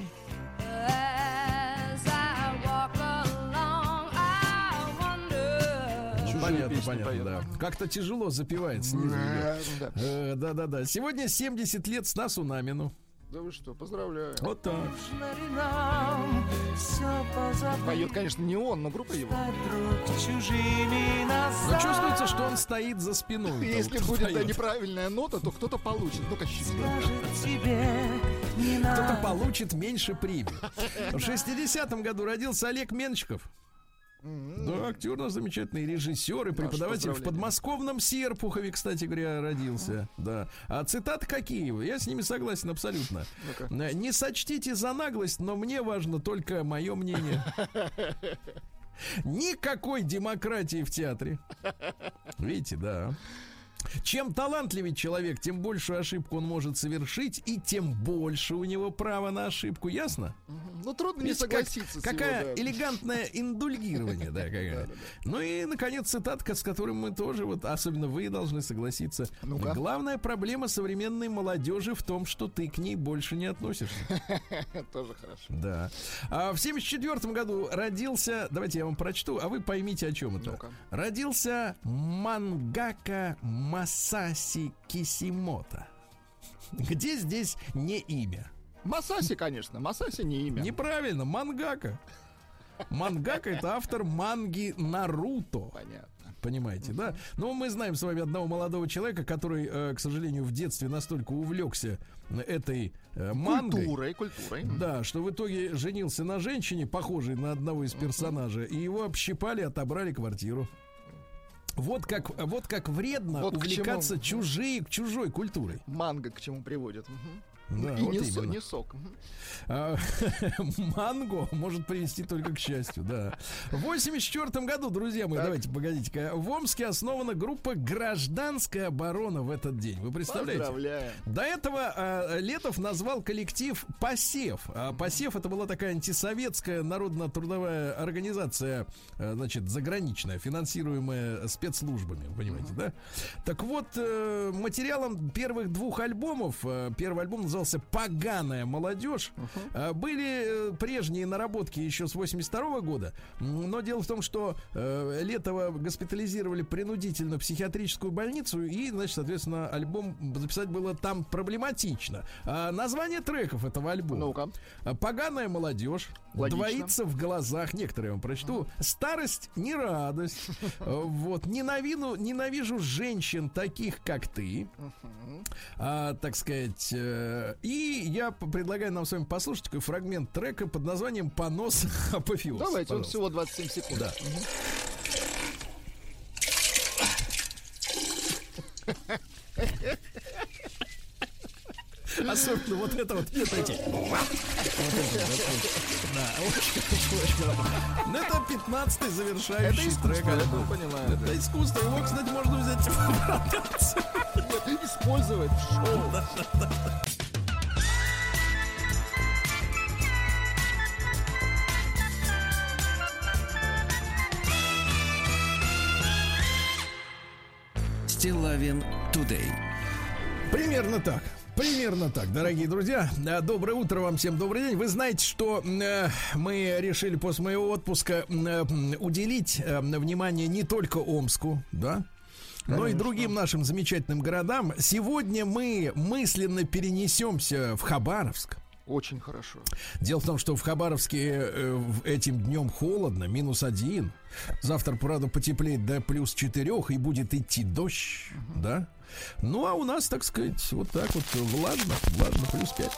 Понятно, песни понятно, поет. да. Как-то тяжело запевает снизу. идет. Э, да. Да-да-да. Сегодня 70 лет Стасу Намину. Да вы что, поздравляю. Вот так. Поет, конечно, не он, но группа его. Но чувствуется, что он стоит за спиной. того, Если кто будет да, неправильная нота, то кто-то получит. Ну-ка. Кто-то получит меньше премий. В 60-м году родился Олег Менчиков. Да, актер наш замечательный, режиссер и преподаватель в подмосковном Серпухове, кстати говоря, родился. Да. А цитаты какие? Я с ними согласен абсолютно. Э, Не сочтите за наглость, но мне важно только мое мнение. Никакой демократии в театре. Видите, да. Чем талантливее человек, тем большую ошибку он может совершить, и тем больше у него права на ошибку. Ясно? Ну, трудно не Видите, как- согласиться с какая его, да. элегантное индульгирование, да, какая. Ну и, наконец, цитатка, с которой мы тоже, вот, особенно вы должны согласиться. Главная проблема современной молодежи в том, что ты к ней больше не относишься. Тоже хорошо. Да. А в 74 году родился, давайте я вам прочту, а вы поймите, о чем это. Родился Мангака Масаси Кисимото. Где здесь не имя? Масаси, конечно. Масаси не имя. Неправильно, мангака. Мангака это автор манги Наруто. Понятно. Понимаете, да? Но мы знаем с вами одного молодого человека, который, э, к сожалению, в детстве настолько увлекся этой э, мангой. Культурой, культурой. Да, что в итоге женился на женщине, похожей на одного из персонажей, и его общипали, отобрали квартиру. Вот как, вот как вредно Вот увлекаться чему. чужие, чужой культурой. Манго к чему приводит. Мгм. Да, И вот не, именно. не сок. А, Манго может привести только к счастью, да. В 84 году, друзья мои, Так. давайте, погодите-ка. В Омске основана группа «Гражданская оборона» в этот день. Вы представляете? Поздравляем. До этого а, Летов назвал коллектив «Посев». А «Посев» это была такая антисоветская народно-трудовая организация, а, значит, заграничная, финансируемая спецслужбами, вы понимаете, да? Так вот, э, материалом первых двух альбомов, э, первый альбом назывался «Поганая молодежь», а, были э, прежние наработки еще с 82 года, но дело в том, что э, Летова госпитализировали принудительно в психиатрическую больницу, и, значит, соответственно, альбом записать было там проблематично. А название треков этого альбома. Ну-ка. А, Поганая молодежь, Логично. двоится в глазах, некоторые я вам прочту. Старость не радость. Э, Вот ненавижу, ненавижу женщин таких, как ты. А, так сказать. И я предлагаю нам с вами послушать такой фрагмент трека под названием Понос апофеоз. Давайте, он Пожалуйста. всего 27 секунд. Да. Особенно вот это вот, эти. Вот это. Да, очень. Ну, это 15-й завершающий Это трек. альбома. понимаю, да. Это искусство. Его, кстати, можно взять в. Использовать в шоу. Стилавин Тудей. Примерно так. Примерно так, дорогие друзья. Э, Доброе утро вам всем, добрый день. Вы знаете, что э, мы решили после моего отпуска э, уделить э, внимание не только Омску, да, но и другим нашим замечательным городам. Сегодня мы мысленно перенесемся в Хабаровск. Очень хорошо. Дело в том, что в Хабаровске э, в- этим днем холодно, минус один. Завтра, правда, потеплеет до плюс четырех и будет идти дождь, да? Ну, а у нас, так сказать, вот так вот влажно, влажно, плюс пять.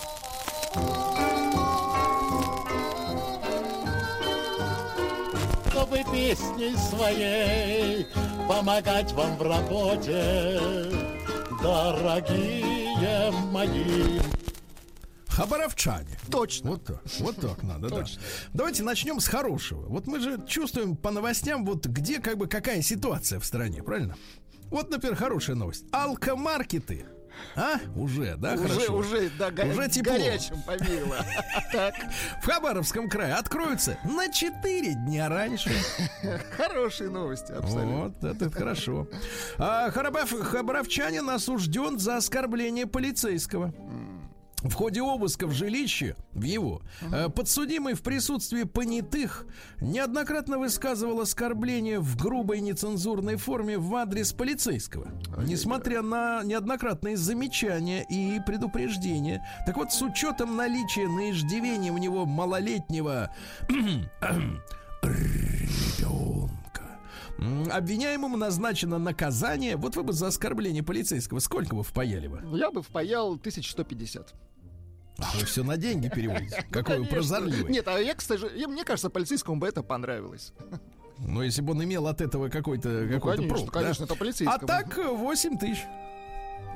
чтобы песней своей помогать вам в работе, дорогие мои. Хабаровчане. Точно. Вот так, вот так надо, да. Давайте начнем с хорошего. Вот мы же чувствуем по новостям, вот где как бы какая ситуация в стране, правильно? Вот, например, хорошая новость. Алкомаркеты. А? Уже, да, Уже, хорошо. уже, да, го- Уже тепло. горячим. Так, В Хабаровском крае откроются на 4 дня раньше. хорошие новости, абсолютно. Вот, это хорошо. А, хабаровчанин осужден за оскорбление полицейского. В ходе обыска в жилище, в его, э, подсудимый в присутствии понятых неоднократно высказывал оскорбление в грубой нецензурной форме в адрес полицейского. Несмотря на неоднократные замечания и предупреждения. Так вот, с учетом наличия на иждивении у него малолетнего ребенка. Обвиняемому назначено наказание. Вот вы бы за оскорбление полицейского сколько бы впаяли бы? Я бы впаял 1150. А вы все на деньги переводите. Какой вы прозорливый. Нет, а я, кстати, мне кажется, полицейскому бы это понравилось. Но если бы он имел от этого какой-то Ну, какой-то конечно, конечно, это А полицейскому. так э, 8 тысяч.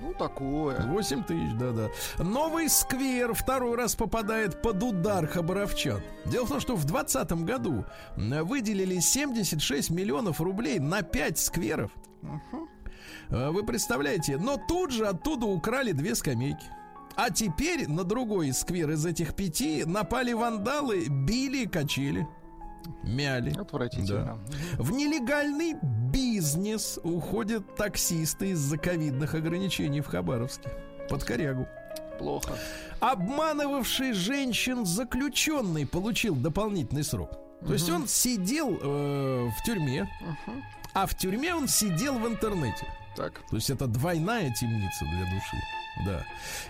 Ну, такое. 8 тысяч, да-да. Новый сквер второй раз попадает под удар хабаровчан. Дело в том, что в 2020 году выделили 76 миллионов рублей на 5 скверов. Э, Вы представляете? Но тут же оттуда украли две скамейки. А теперь на другой сквер из этих пяти напали вандалы, били качели. Мяли. Отвратительно. В нелегальный бизнес уходят таксисты из-за ковидных ограничений в Хабаровске. Под корягу. Плохо. Обманывавший женщин заключенный получил дополнительный срок. То есть он сидел э, в тюрьме, а в тюрьме он сидел в интернете. Так. То есть это двойная темница для души. Да.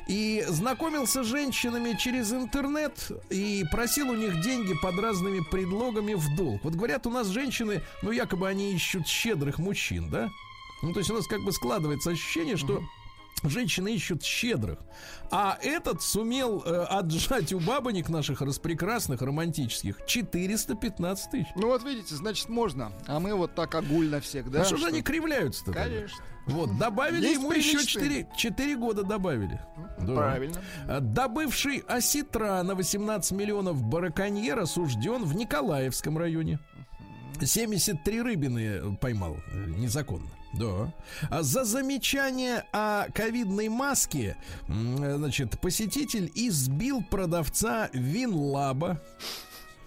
И знакомился с женщинами через интернет и просил у них деньги под разными предлогами в долг. Вот говорят, у нас женщины, ну, якобы они ищут щедрых мужчин, да? Ну, то есть у нас как бы складывается ощущение, что женщины ищут щедрых. А этот сумел э, отжать у бабонек наших распрекрасных, романтических 415 тысяч. Ну вот видите, значит можно. А мы вот так огульно всех, да? а что же они кривляются-то? тогда? Конечно. Вот, добавили Есть ему еще приличные. 4, 4 года добавили. Да. Правильно. А, Добывший осетра на 18 миллионов бараконьер осужден в Николаевском районе. 73 рыбины поймал э, незаконно. Да. А за замечание о ковидной маске, значит, посетитель избил продавца Винлаба.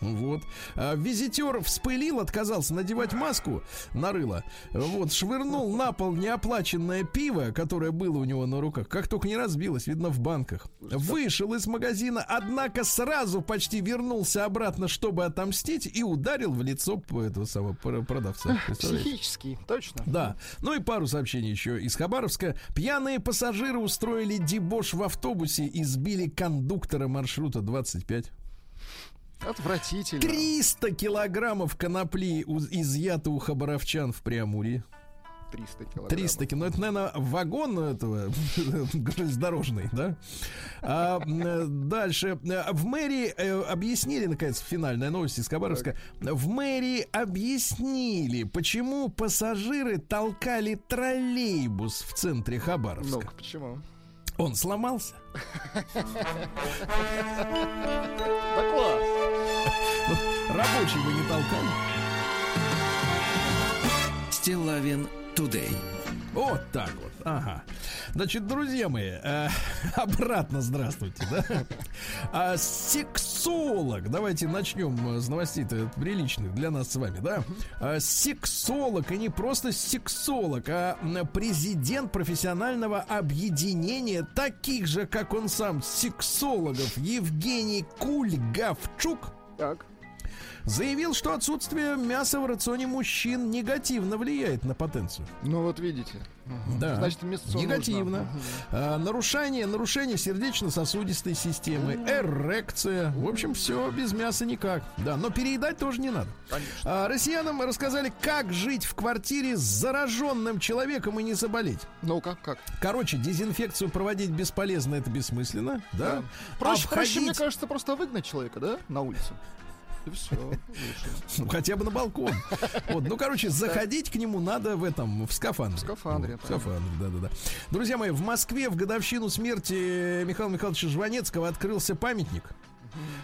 Вот. А визитер вспылил, отказался надевать маску на рыло. Вот, швырнул на пол неоплаченное пиво, которое было у него на руках. Как только не разбилось, видно, в банках. Вышел из магазина, однако сразу почти вернулся обратно, чтобы отомстить, и ударил в лицо этого самого пр- продавца. Психический, точно. Да. Ну и пару сообщений еще из Хабаровска. Пьяные пассажиры устроили дебош в автобусе и сбили кондуктора маршрута 25. Отвратительно. 300 килограммов конопли изъято у хабаровчан в Преамурье. 300 килограммов. 300 кило. Ну, это, наверное, вагон этого железнодорожный, да? А, дальше. В мэрии э, объяснили, наконец, финальная новость из Хабаровска. В мэрии объяснили, почему пассажиры толкали троллейбус в центре Хабаровска. Ну, почему? Он сломался. Да класс. Рабочий вы не толкали. Стилавин Today. Вот так вот. Ага. Значит, друзья мои, э, обратно здравствуйте, да? А, сексолог. Давайте начнем с новостей-то приличных для нас с вами, да? А, сексолог, и не просто сексолог, а президент профессионального объединения таких же, как он сам, сексологов Евгений Кульгавчук Так. Заявил, что отсутствие мяса в рационе мужчин негативно влияет на потенцию. Ну вот видите. Да. Значит, мясцо Негативно. нужно. А, нарушение, нарушение сердечно-сосудистой системы, эрекция. В общем, все без мяса никак. Да, но переедать тоже не надо. Конечно. А, россиянам рассказали, как жить в квартире с зараженным человеком и не заболеть. Ну-ка, как? Короче, дезинфекцию проводить бесполезно, это бессмысленно, да? Проще, проще, мне кажется, просто выгнать человека, да, на улицу. И все. Ну, хотя бы на балкон. Вот, ну, короче, заходить к нему надо в этом, в скафандре. В скафандре, в скафандре, да-да-да. Друзья мои, в Москве в годовщину смерти Михаила Михайловича Жванецкого открылся памятник.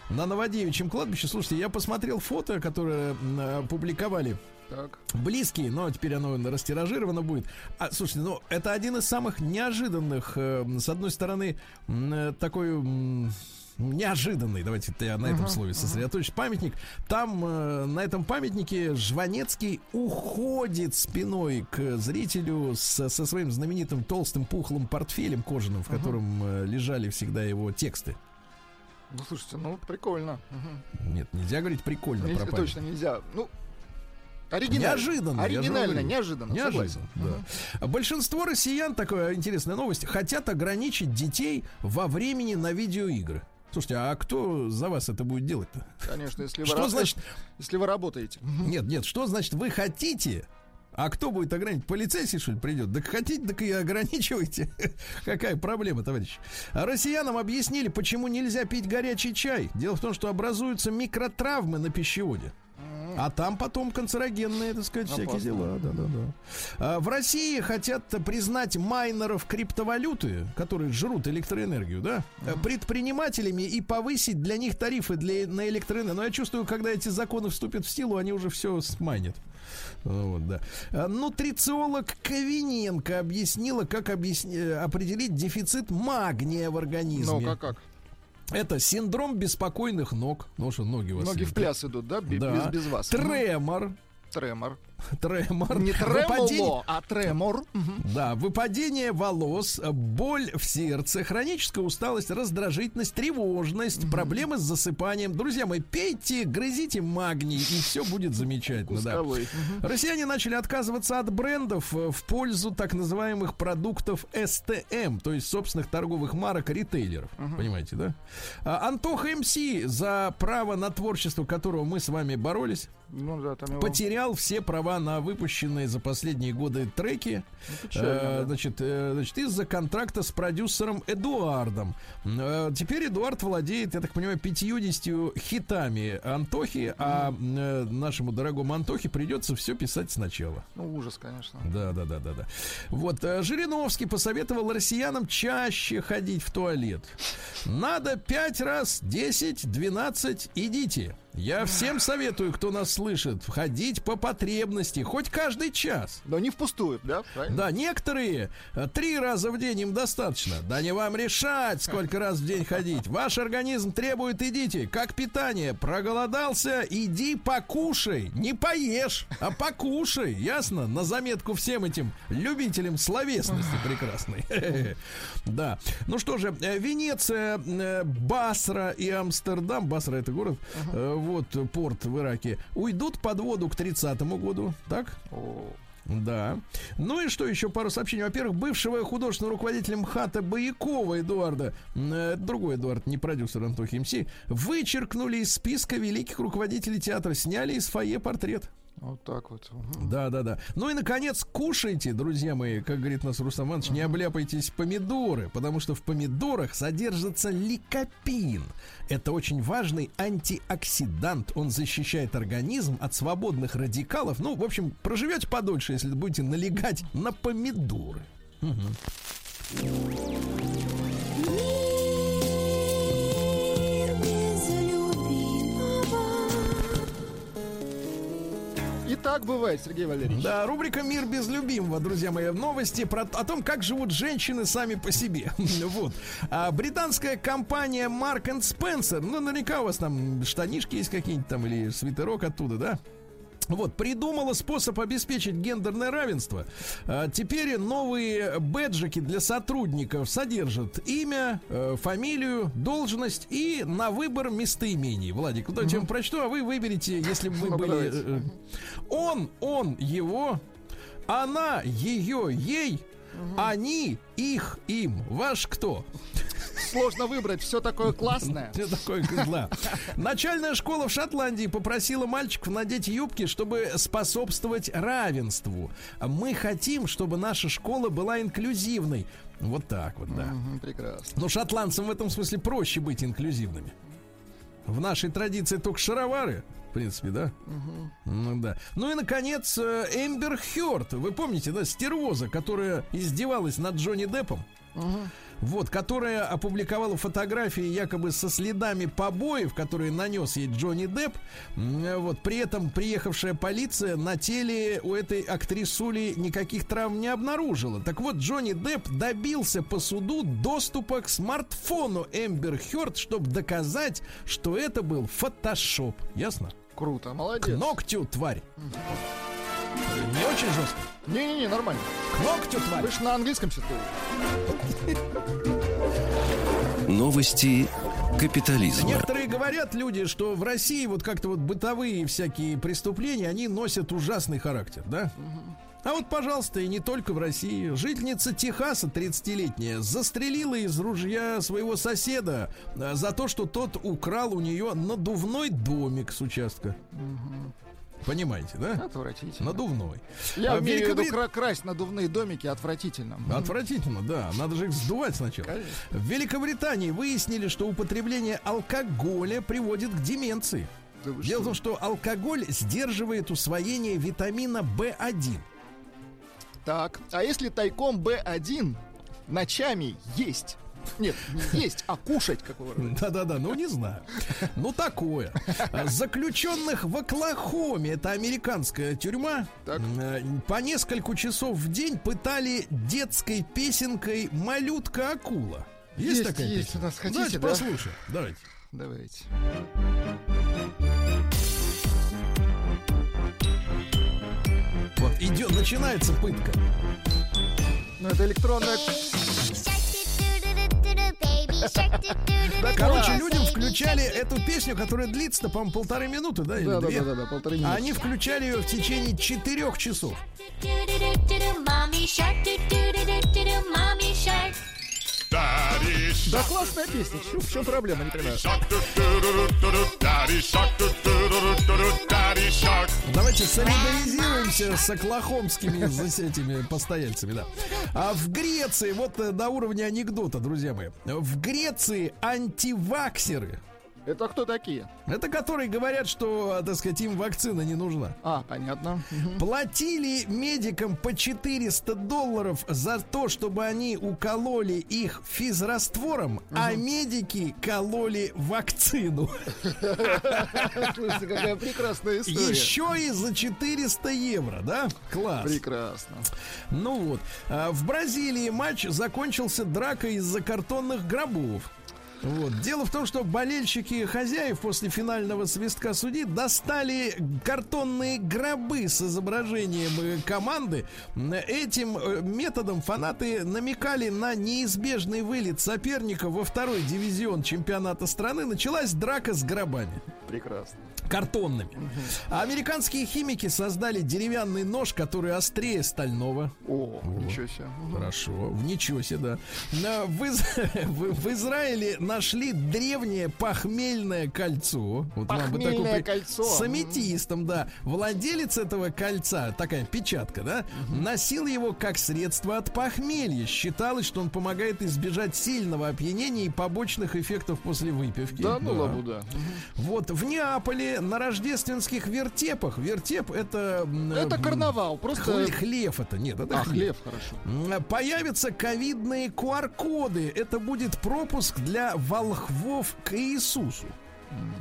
На Новодевичьем кладбище. Слушайте, я посмотрел фото, которое м, опубликовали Так. близкие, но теперь оно растиражировано будет. А, слушайте, ну, это один из самых неожиданных, э, с одной стороны, э, такой... Неожиданный, давайте я на этом слове сосредоточусь. Памятник. Там э, на этом памятнике Жванецкий уходит спиной к зрителю с- со своим знаменитым толстым пухлым портфелем кожаным, в котором э, лежали всегда его тексты. Ну, слушайте, ну, прикольно. Нет, нельзя говорить прикольно Нельзя- про памятник. точно нельзя. Ну, оригинально. Неожиданно. Оригинально, неожиданно. Неожиданно, согласен. да. Большинство россиян, такая интересная новость, хотят ограничить детей во времени на видеоигры. Слушайте, а кто за вас это будет делать-то? Конечно, если вы, Что ра- значит? если вы работаете. Нет, нет, что значит вы хотите? А кто будет ограничивать? Полицейский, что ли, придет? Так хотите, так и ограничивайте. Какая проблема, товарищ? А россиянам объяснили, почему нельзя пить горячий чай. Дело в том, что образуются микротравмы на пищеводе. А там потом канцерогенные, так сказать, всякие Опасно. дела. Да, да, да. А в России хотят признать майнеров криптовалюты, которые жрут электроэнергию, да, предпринимателями и повысить для них тарифы для, на электроэнергию. Но я чувствую, когда эти законы вступят в силу, они уже все смайнят. Вот, да. А, Нутрициолог Ковененко объяснила, как объясни- определить дефицит магния в организме. Ну, как, как? Это синдром беспокойных ног. Ну что, ноги у вас... Ноги в пляс идут, да? Бе- Да. Без, без вас. Тремор. Тремор. Тремор. Не Выпадение- тремоло, а тремор. Да, выпадение волос, боль в сердце, хроническая усталость, раздражительность, тревожность, проблемы с засыпанием. Друзья мои, пейте, грызите магний, и все будет замечательно. Да. Мгм. Россияне начали отказываться от брендов э, в пользу так называемых продуктов СТМ, то есть собственных торговых марок ритейлеров. Понимаете, да? А, Антоха МС, за право на творчество которого мы с вами боролись, Ну да, его... потерял все права на выпущенные за последние годы треки. печально, Э, значит, э, значит, из-за контракта с продюсером Эдуардом. Э, теперь Эдуард владеет, я так понимаю, 50 хитами Антохи, а э, нашему дорогому Антохе придется все писать сначала. Ну, ужас, конечно. Да, да, да, да, да. Вот э, Жириновский посоветовал россиянам чаще ходить в туалет. Надо 5 раз, 10, 12, идите. Я всем советую, кто нас слышит, ходить по потребности, хоть каждый час. Но не впустую, да? Правильно? Да, некоторые э, три раза в день им достаточно. Да не вам решать, сколько раз в день ходить. Ваш организм требует, идите. Как питание. Проголодался, иди покушай. Не поешь, а покушай. Ясно? На заметку всем этим любителям словесности прекрасной. Да. Ну что же, э, Венеция, э, Басра и Амстердам. Басра это город. Вот порт в Ираке. Уйдут под воду к 30 году. Так? Да. Ну и что еще пару сообщений. Во-первых, бывшего художественного руководителя МХАТа Боякова Эдуарда, э, другой Эдуард, не продюсер Антохи МС, вычеркнули из списка великих руководителей театра, сняли из фойе портрет. Вот так вот. Да, да, да. Ну и, наконец, кушайте, друзья мои, как говорит нас Рустам Иванович, не обляпайтесь помидоры, потому что в помидорах содержится ликопин. Это очень важный антиоксидант. Он защищает организм от свободных радикалов. Ну, в общем, проживете подольше, если будете налегать на помидоры. Мгм. Так бывает, Сергей Валерьевич. Да, рубрика «Мир без любимого», друзья мои. Новости про, о том, как живут женщины сами по себе. вот. А, британская компания Mark Spencer, ну, наверняка у вас там штанишки есть какие-нибудь там или свитерок оттуда, да? Вот, придумала способ обеспечить гендерное равенство. А, теперь новые бэджики для сотрудников содержат имя, э, фамилию, должность и на выбор местоимений. Владик, вот я вам прочту, а вы выберете, если бы вы Ну-ка, были... э, Он, он, его, она, ее, ей, они, их, им. Ваш кто? Сложно выбрать, все такое классное. Что такое козла? Начальная школа в Шотландии попросила мальчиков надеть юбки, чтобы способствовать равенству. Мы хотим, чтобы наша школа была инклюзивной. Вот так вот, да. Прекрасно. Но шотландцам в этом смысле проще быть инклюзивными. В нашей традиции только шаровары. В принципе, да? Ну да. Ну и, наконец, э, Эмбер Хёрд. Вы помните, да, стервоза, которая издевалась над Джонни Деппом? Вот, которая опубликовала фотографии якобы со следами побоев, которые нанес ей Джонни Депп. Вот, при этом приехавшая полиция на теле у этой актрисули никаких травм не обнаружила. Так вот, Джонни Депп добился по суду доступа к смартфону Эмбер Хёрд, чтобы доказать, что это был фотошоп. Ясно? Круто, К молодец. ногтю, тварь. Не очень жестко. Не-не-не, нормально. К ногтю, тварь. Вы же на английском все Новости капитализма. Некоторые говорят люди, что в России вот как-то вот бытовые всякие преступления, они носят ужасный характер, да? А вот, пожалуйста, и не только в России. Жительница Техаса, 30-летняя, застрелила из ружья своего соседа а, за то, что тот украл у нее надувной домик с участка. Понимаете, да? Отвратительно. Надувной. Я А имею в виду кра- красть надувные домики отвратительно. Отвратительно, да. Надо же их сдувать сначала. Конечно. В Великобритании выяснили, что употребление алкоголя приводит к деменции. Да Дело в том, что алкоголь сдерживает усвоение витамина В1. Так, а если тайком Б1 ночами есть? Нет, не есть, а кушать, как вы. Да-да-да, ну не знаю. Ну такое. А, Заключенных в Оклахоме, это американская тюрьма, Так. э, по нескольку часов в день пытали детской песенкой «Малютка-акула». Есть, Есть, такая есть песня? у нас. Хотите, Давайте да? послушаем. Давайте. Давайте. Вот идет, начинается пытка. Ну, это электронная... Короче, людям включали эту песню, которая длится, по-моему, полторы минуты, да? Да, да, да, да, полторы минуты. они включали ее в течение четырех часов. Да классная песня. В чем- В чем проблема, не понимаю. Давайте солидаризируемся с оклахомскими за- этими постояльцами, да. А в Греции, вот э, на уровне анекдота, друзья мои, в Греции антиваксеры, Это кто такие? это которые говорят, что, так сказать, им вакцина не нужна, А, понятно. Платили медикам по 400 долларов за то, чтобы они укололи их физраствором, а медики кололи вакцину. Слушайте, какая прекрасная история. Еще и за 400 евро, да? Класс. Прекрасно. Ну вот. А, В Бразилии матч закончился дракой из-за картонных гробов. Вот. Дело в том, что болельщики хозяев после финального свистка судьи достали картонные гробы с изображением э, команды. Этим э, методом фанаты намекали на неизбежный вылет соперника во второй дивизион чемпионата страны. Началась драка с гробами Прекрасно. Картонными. А американские химики создали деревянный нож, который острее стального. О, ничего себе. Хорошо, в ничего себе, да. В, Из- в- Израиле нашли древнее похмельное кольцо. Вот вам бы Похмельное при- кольцо. С аметистом, да. Владелец этого кольца, такая печатка, да, носил его как средство от похмелья. Считалось, что он помогает избежать сильного опьянения и побочных эффектов после выпивки. Да, ну лабуда. Вот в Неаполе на рождественских вертепах. Вертеп это... Это карнавал, просто... хле- хлев это, нет, это А, хлеб. хлеб, хорошо. Появятся ковидные QR-коды. Это будет пропуск для волхвов к Иисусу.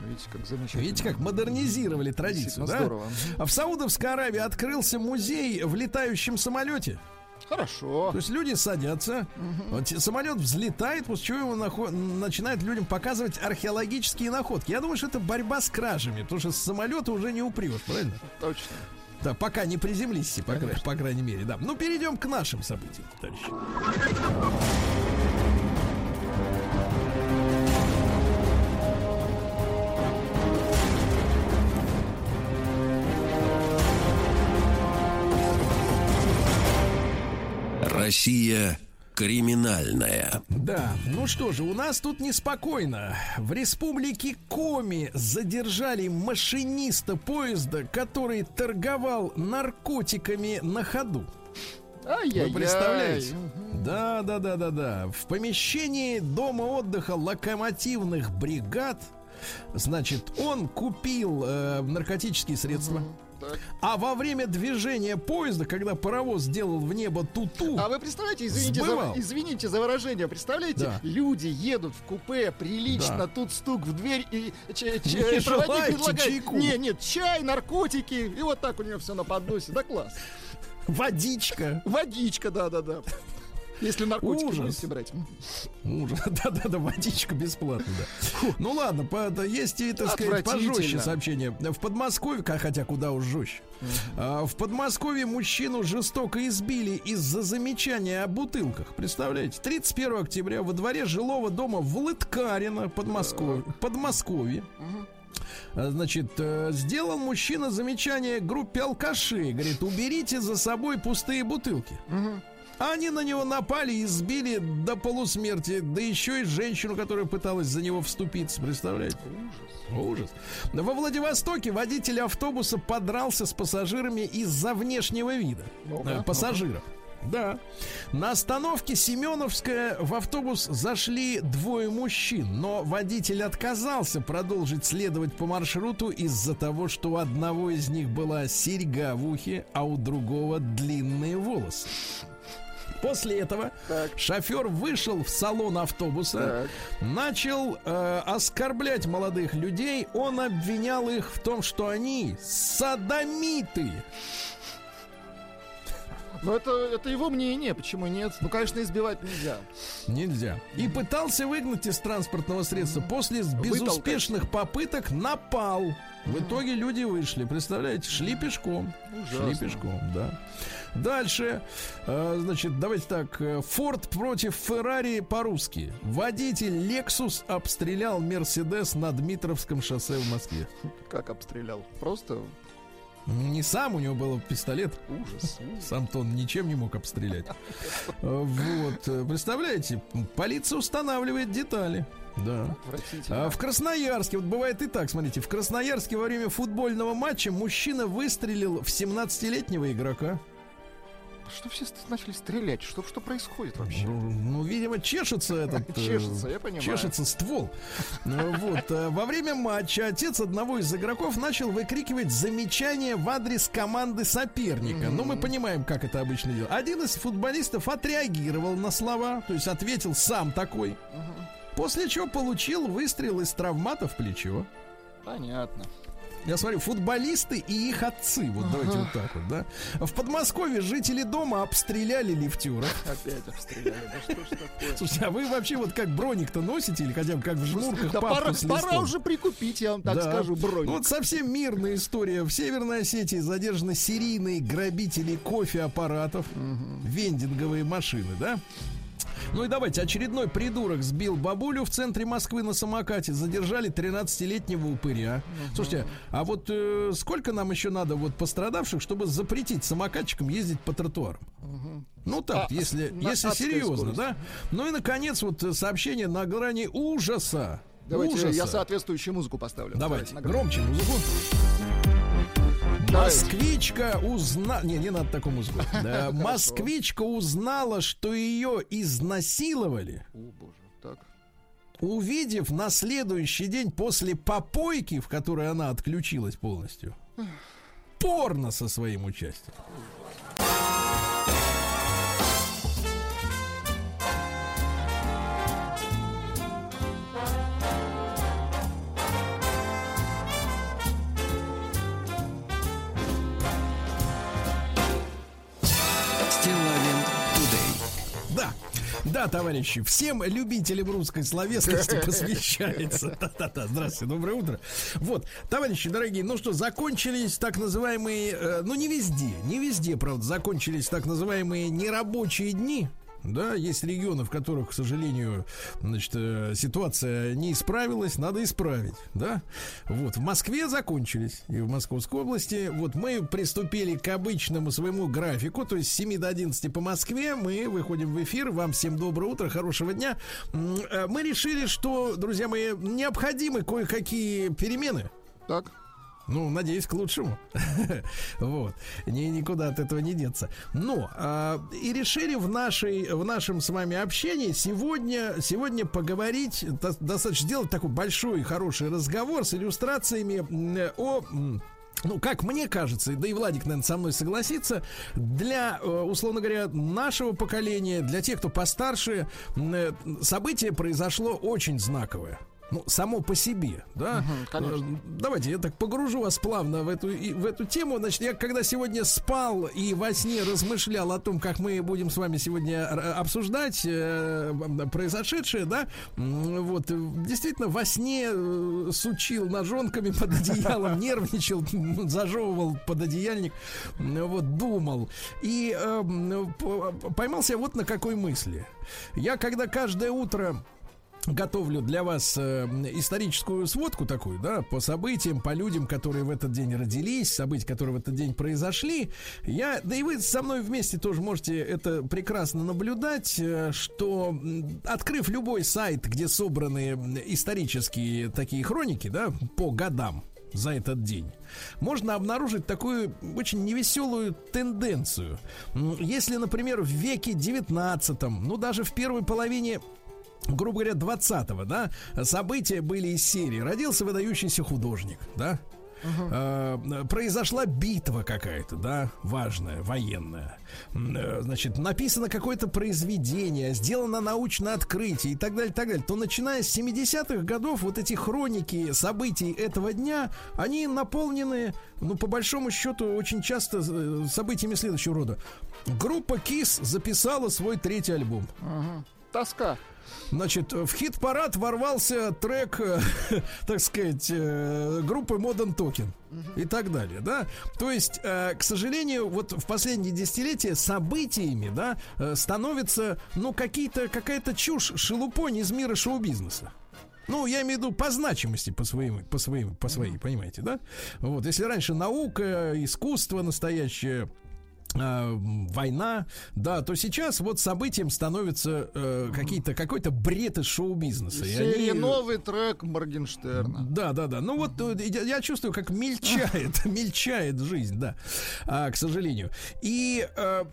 Видите, как замечательно. Видите, как модернизировали традицию, да? здорово. В Саудовской Аравии открылся музей в летающем самолете. Хорошо. То есть люди садятся, те- самолет взлетает, после чего его нахо- начинает людям показывать археологические находки. Я думаю, что это борьба с кражами, потому что с самолета уже не упрешь, правильно? Точно. Да, пока не приземлись, по, кра- по крайней мере, да. Ну, перейдем к нашим событиям, товарищи. Россия криминальная. Да, ну что же, у нас тут неспокойно. В республике Коми задержали машиниста поезда, который торговал наркотиками на ходу. Вы представляете? Да, да, да, да, да. В помещении дома отдыха локомотивных бригад, значит, он купил э, наркотические средства. Так. А во время движения поезда, когда паровоз сделал в небо туту, А вы представляете, извините Сбывал. за, извините за выражение, представляете, Да. люди едут в купе, прилично, Да. тут стук в дверь, и ч- ч- Не проводник предлагает, чайку? не, нет, чай, наркотики, и вот так у него все на подносе, да класс. водичка. Водичка, да-да-да. Если наркотики Ужас. будете брать. Ужас. Да-да-да, водичка бесплатно, да. Ну ладно, по- это есть и, так сказать, пожестче сообщение. В Подмосковье, хотя куда уж жестче. А, В Подмосковье мужчину жестоко избили из-за замечания о бутылках. Представляете? 31 октября во дворе жилого дома в Лыткарино, Подмосковье, Подмосковье. А, Значит, э, сделал мужчина замечание группе алкашей. Говорит, уберите за собой пустые бутылки. Они на него напали и избили до полусмерти, да еще и женщину, которая пыталась за него вступиться, представляете? Ужас. Ужас. Во Владивостоке водитель автобуса подрался с пассажирами из-за внешнего вида. Ну-ка, Э, пассажиров. Да. На остановке Семеновская в автобус зашли двое мужчин, но водитель отказался продолжить следовать по маршруту из-за того, что у одного из них была серьга в ухе, а у другого длинные волосы. После этого Так. шофер вышел в салон автобуса, начал э, оскорблять молодых людей. Он обвинял их в том, что они садомиты. Но это, это его мнение, почему нет? Ну, конечно, избивать нельзя. Нельзя. И пытался выгнать из транспортного средства. После безуспешных попыток напал. В итоге люди вышли. Представляете, шли пешком. Шли Ужасно. пешком, да. Дальше, э, значит, давайте так. э, Форд против Феррари по-русски. Водитель Lexus обстрелял Мерседес на Дмитровском шоссе в Москве. Как обстрелял? Просто Не сам у него был пистолет. ужас. Сам-то он ничем не мог обстрелять. Э, Вот. Представляете, полиция устанавливает детали. Да. А в Красноярске, вот бывает и так, смотрите, в Красноярске во время футбольного матча мужчина выстрелил в 17-летнего игрока. Что все начали стрелять? Что, что происходит вообще? Ну, ну, видимо, чешется этот... э, Чешется, я понимаю. Чешется ствол. Э, Вот. э, Во время матча отец одного из игроков начал выкрикивать замечания в адрес команды соперника. Ну, мы понимаем, как это обычно делают. Один из футболистов отреагировал на слова, то есть ответил сам такой. После чего получил выстрел из травмата в плечо. Понятно. Я смотрю, футболисты и их отцы. Вот давайте вот так вот, да. В Подмосковье жители дома обстреляли лифтеров. Опять обстреляли. Да что ж такое? Слушайте, а вы вообще вот как броник-то носите или хотя бы как в жмурках Да папку пора, пора уже прикупить, я вам так Да. скажу, бронь. Ну, Вот совсем мирная история. В Северной Осетии задержаны серийные грабители кофеаппаратов, вендинговые машины, да? Ну и давайте, очередной придурок сбил бабулю в центре Москвы на самокате. Задержали 13-летнего упыря. Слушайте, а вот э, сколько нам еще надо вот пострадавших, чтобы запретить самокатчикам ездить по тротуарам? Ну так, А, если, если серьезно, скорости. да? Ну и, наконец, вот э, сообщение на грани ужаса. Давайте ужаса. я соответствующую музыку поставлю. Давайте, на- громче музыку. Москвичка узнала... Не, не надо такую музыку. Москвичка узнала, что ее изнасиловали, О, боже, так. увидев на следующий день после попойки, в которой она отключилась полностью, порно со своим участием. Да, товарищи, всем любителям русской словесности посвящается. Да-да-да, здравствуйте, доброе утро. Вот, товарищи дорогие, ну что, закончились так называемые, э, ну не везде, не везде, правда, закончились так называемые нерабочие дни. Да, есть регионы, в которых, к сожалению, значит, э, ситуация не исправилась, надо исправить, да. Вот, в Москве закончились, и в Московской области. Вот мы приступили к обычному своему графику, то есть с 7 до 11 по Москве мы выходим в эфир. Вам всем доброе утро, хорошего дня. Э, Мы решили, что, друзья мои, необходимы кое-какие перемены. Так. Ну, надеюсь, к лучшему. вот. Ни, никуда от этого не деться. Но а, и решили в, нашей, в нашем с вами общении сегодня, сегодня поговорить, до- достаточно сделать такой большой хороший разговор с иллюстрациями м, о... ну, как мне кажется, да и Владик, наверное, со мной согласится, для, э, условно говоря, нашего поколения, для тех, кто постарше, э, событие произошло очень знаковое. Ну, само по себе, да? конечно. Э, Давайте я так погружу вас плавно в эту, в эту тему. Значит, я когда сегодня спал и во сне размышлял о том, как мы будем с вами сегодня р- обсуждать э, произошедшее, да, вот, э, действительно, во сне э, сучил ножонками под одеялом, нервничал, зажевывал пододеяльник, м, вот, думал. И э, поймался вот на какой мысли. Я когда каждое утро готовлю для вас э, историческую сводку такую, да, по событиям, по людям, которые в этот день родились, события, которые в этот день произошли. Я, да и вы со мной вместе тоже можете это прекрасно наблюдать, э, что открыв любой сайт, где собраны исторические такие хроники, да, по годам, за этот день. Можно обнаружить такую очень невеселую тенденцию. Если, например, в веке 19, ну даже в первой половине грубо говоря, 20-го, да, события были из серии. Родился выдающийся художник, да, Э, произошла битва какая-то, да, важная, военная. Э, Значит, написано какое-то произведение, сделано научное открытие и так далее, так далее. То начиная с 70-х годов вот эти хроники событий этого дня, они наполнены, ну, по большому счету, очень часто э, событиями следующего рода. Группа Kiss записала свой третий альбом. Ага. Тоска. Значит, в хит-парад ворвался трек, э, так сказать, э, группы Modern Talking и так далее, да. То есть, э, к сожалению, вот в последние десятилетия событиями, да, становится, ну, какие-то, какая-то чушь, шелупонь из мира шоу-бизнеса. Ну, я имею в виду по значимости, по своим, по своим, по своей, понимаете, да? Вот, если раньше наука, искусство настоящее, война, да, то сейчас вот событием становится э, какие-то какой-то бред из шоу-бизнеса. Серия они- новый трек Моргенштерна. да, да, да. Ну вот э, я, я чувствую, как мельчает, мельчает жизнь, да, а, к сожалению. И э,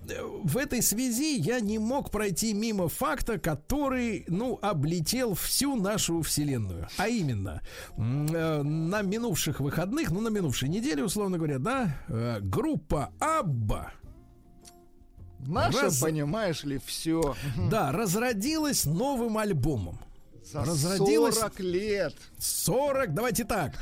в этой связи я не мог пройти мимо факта, который, ну, облетел всю нашу вселенную. А именно, э, на минувших выходных, ну, на минувшей неделе, условно говоря, да, э, группа Абба Наша, Раз- понимаешь ли, все. да, разродилась новым альбомом. За Разродилась- 40 лет. 40, давайте так,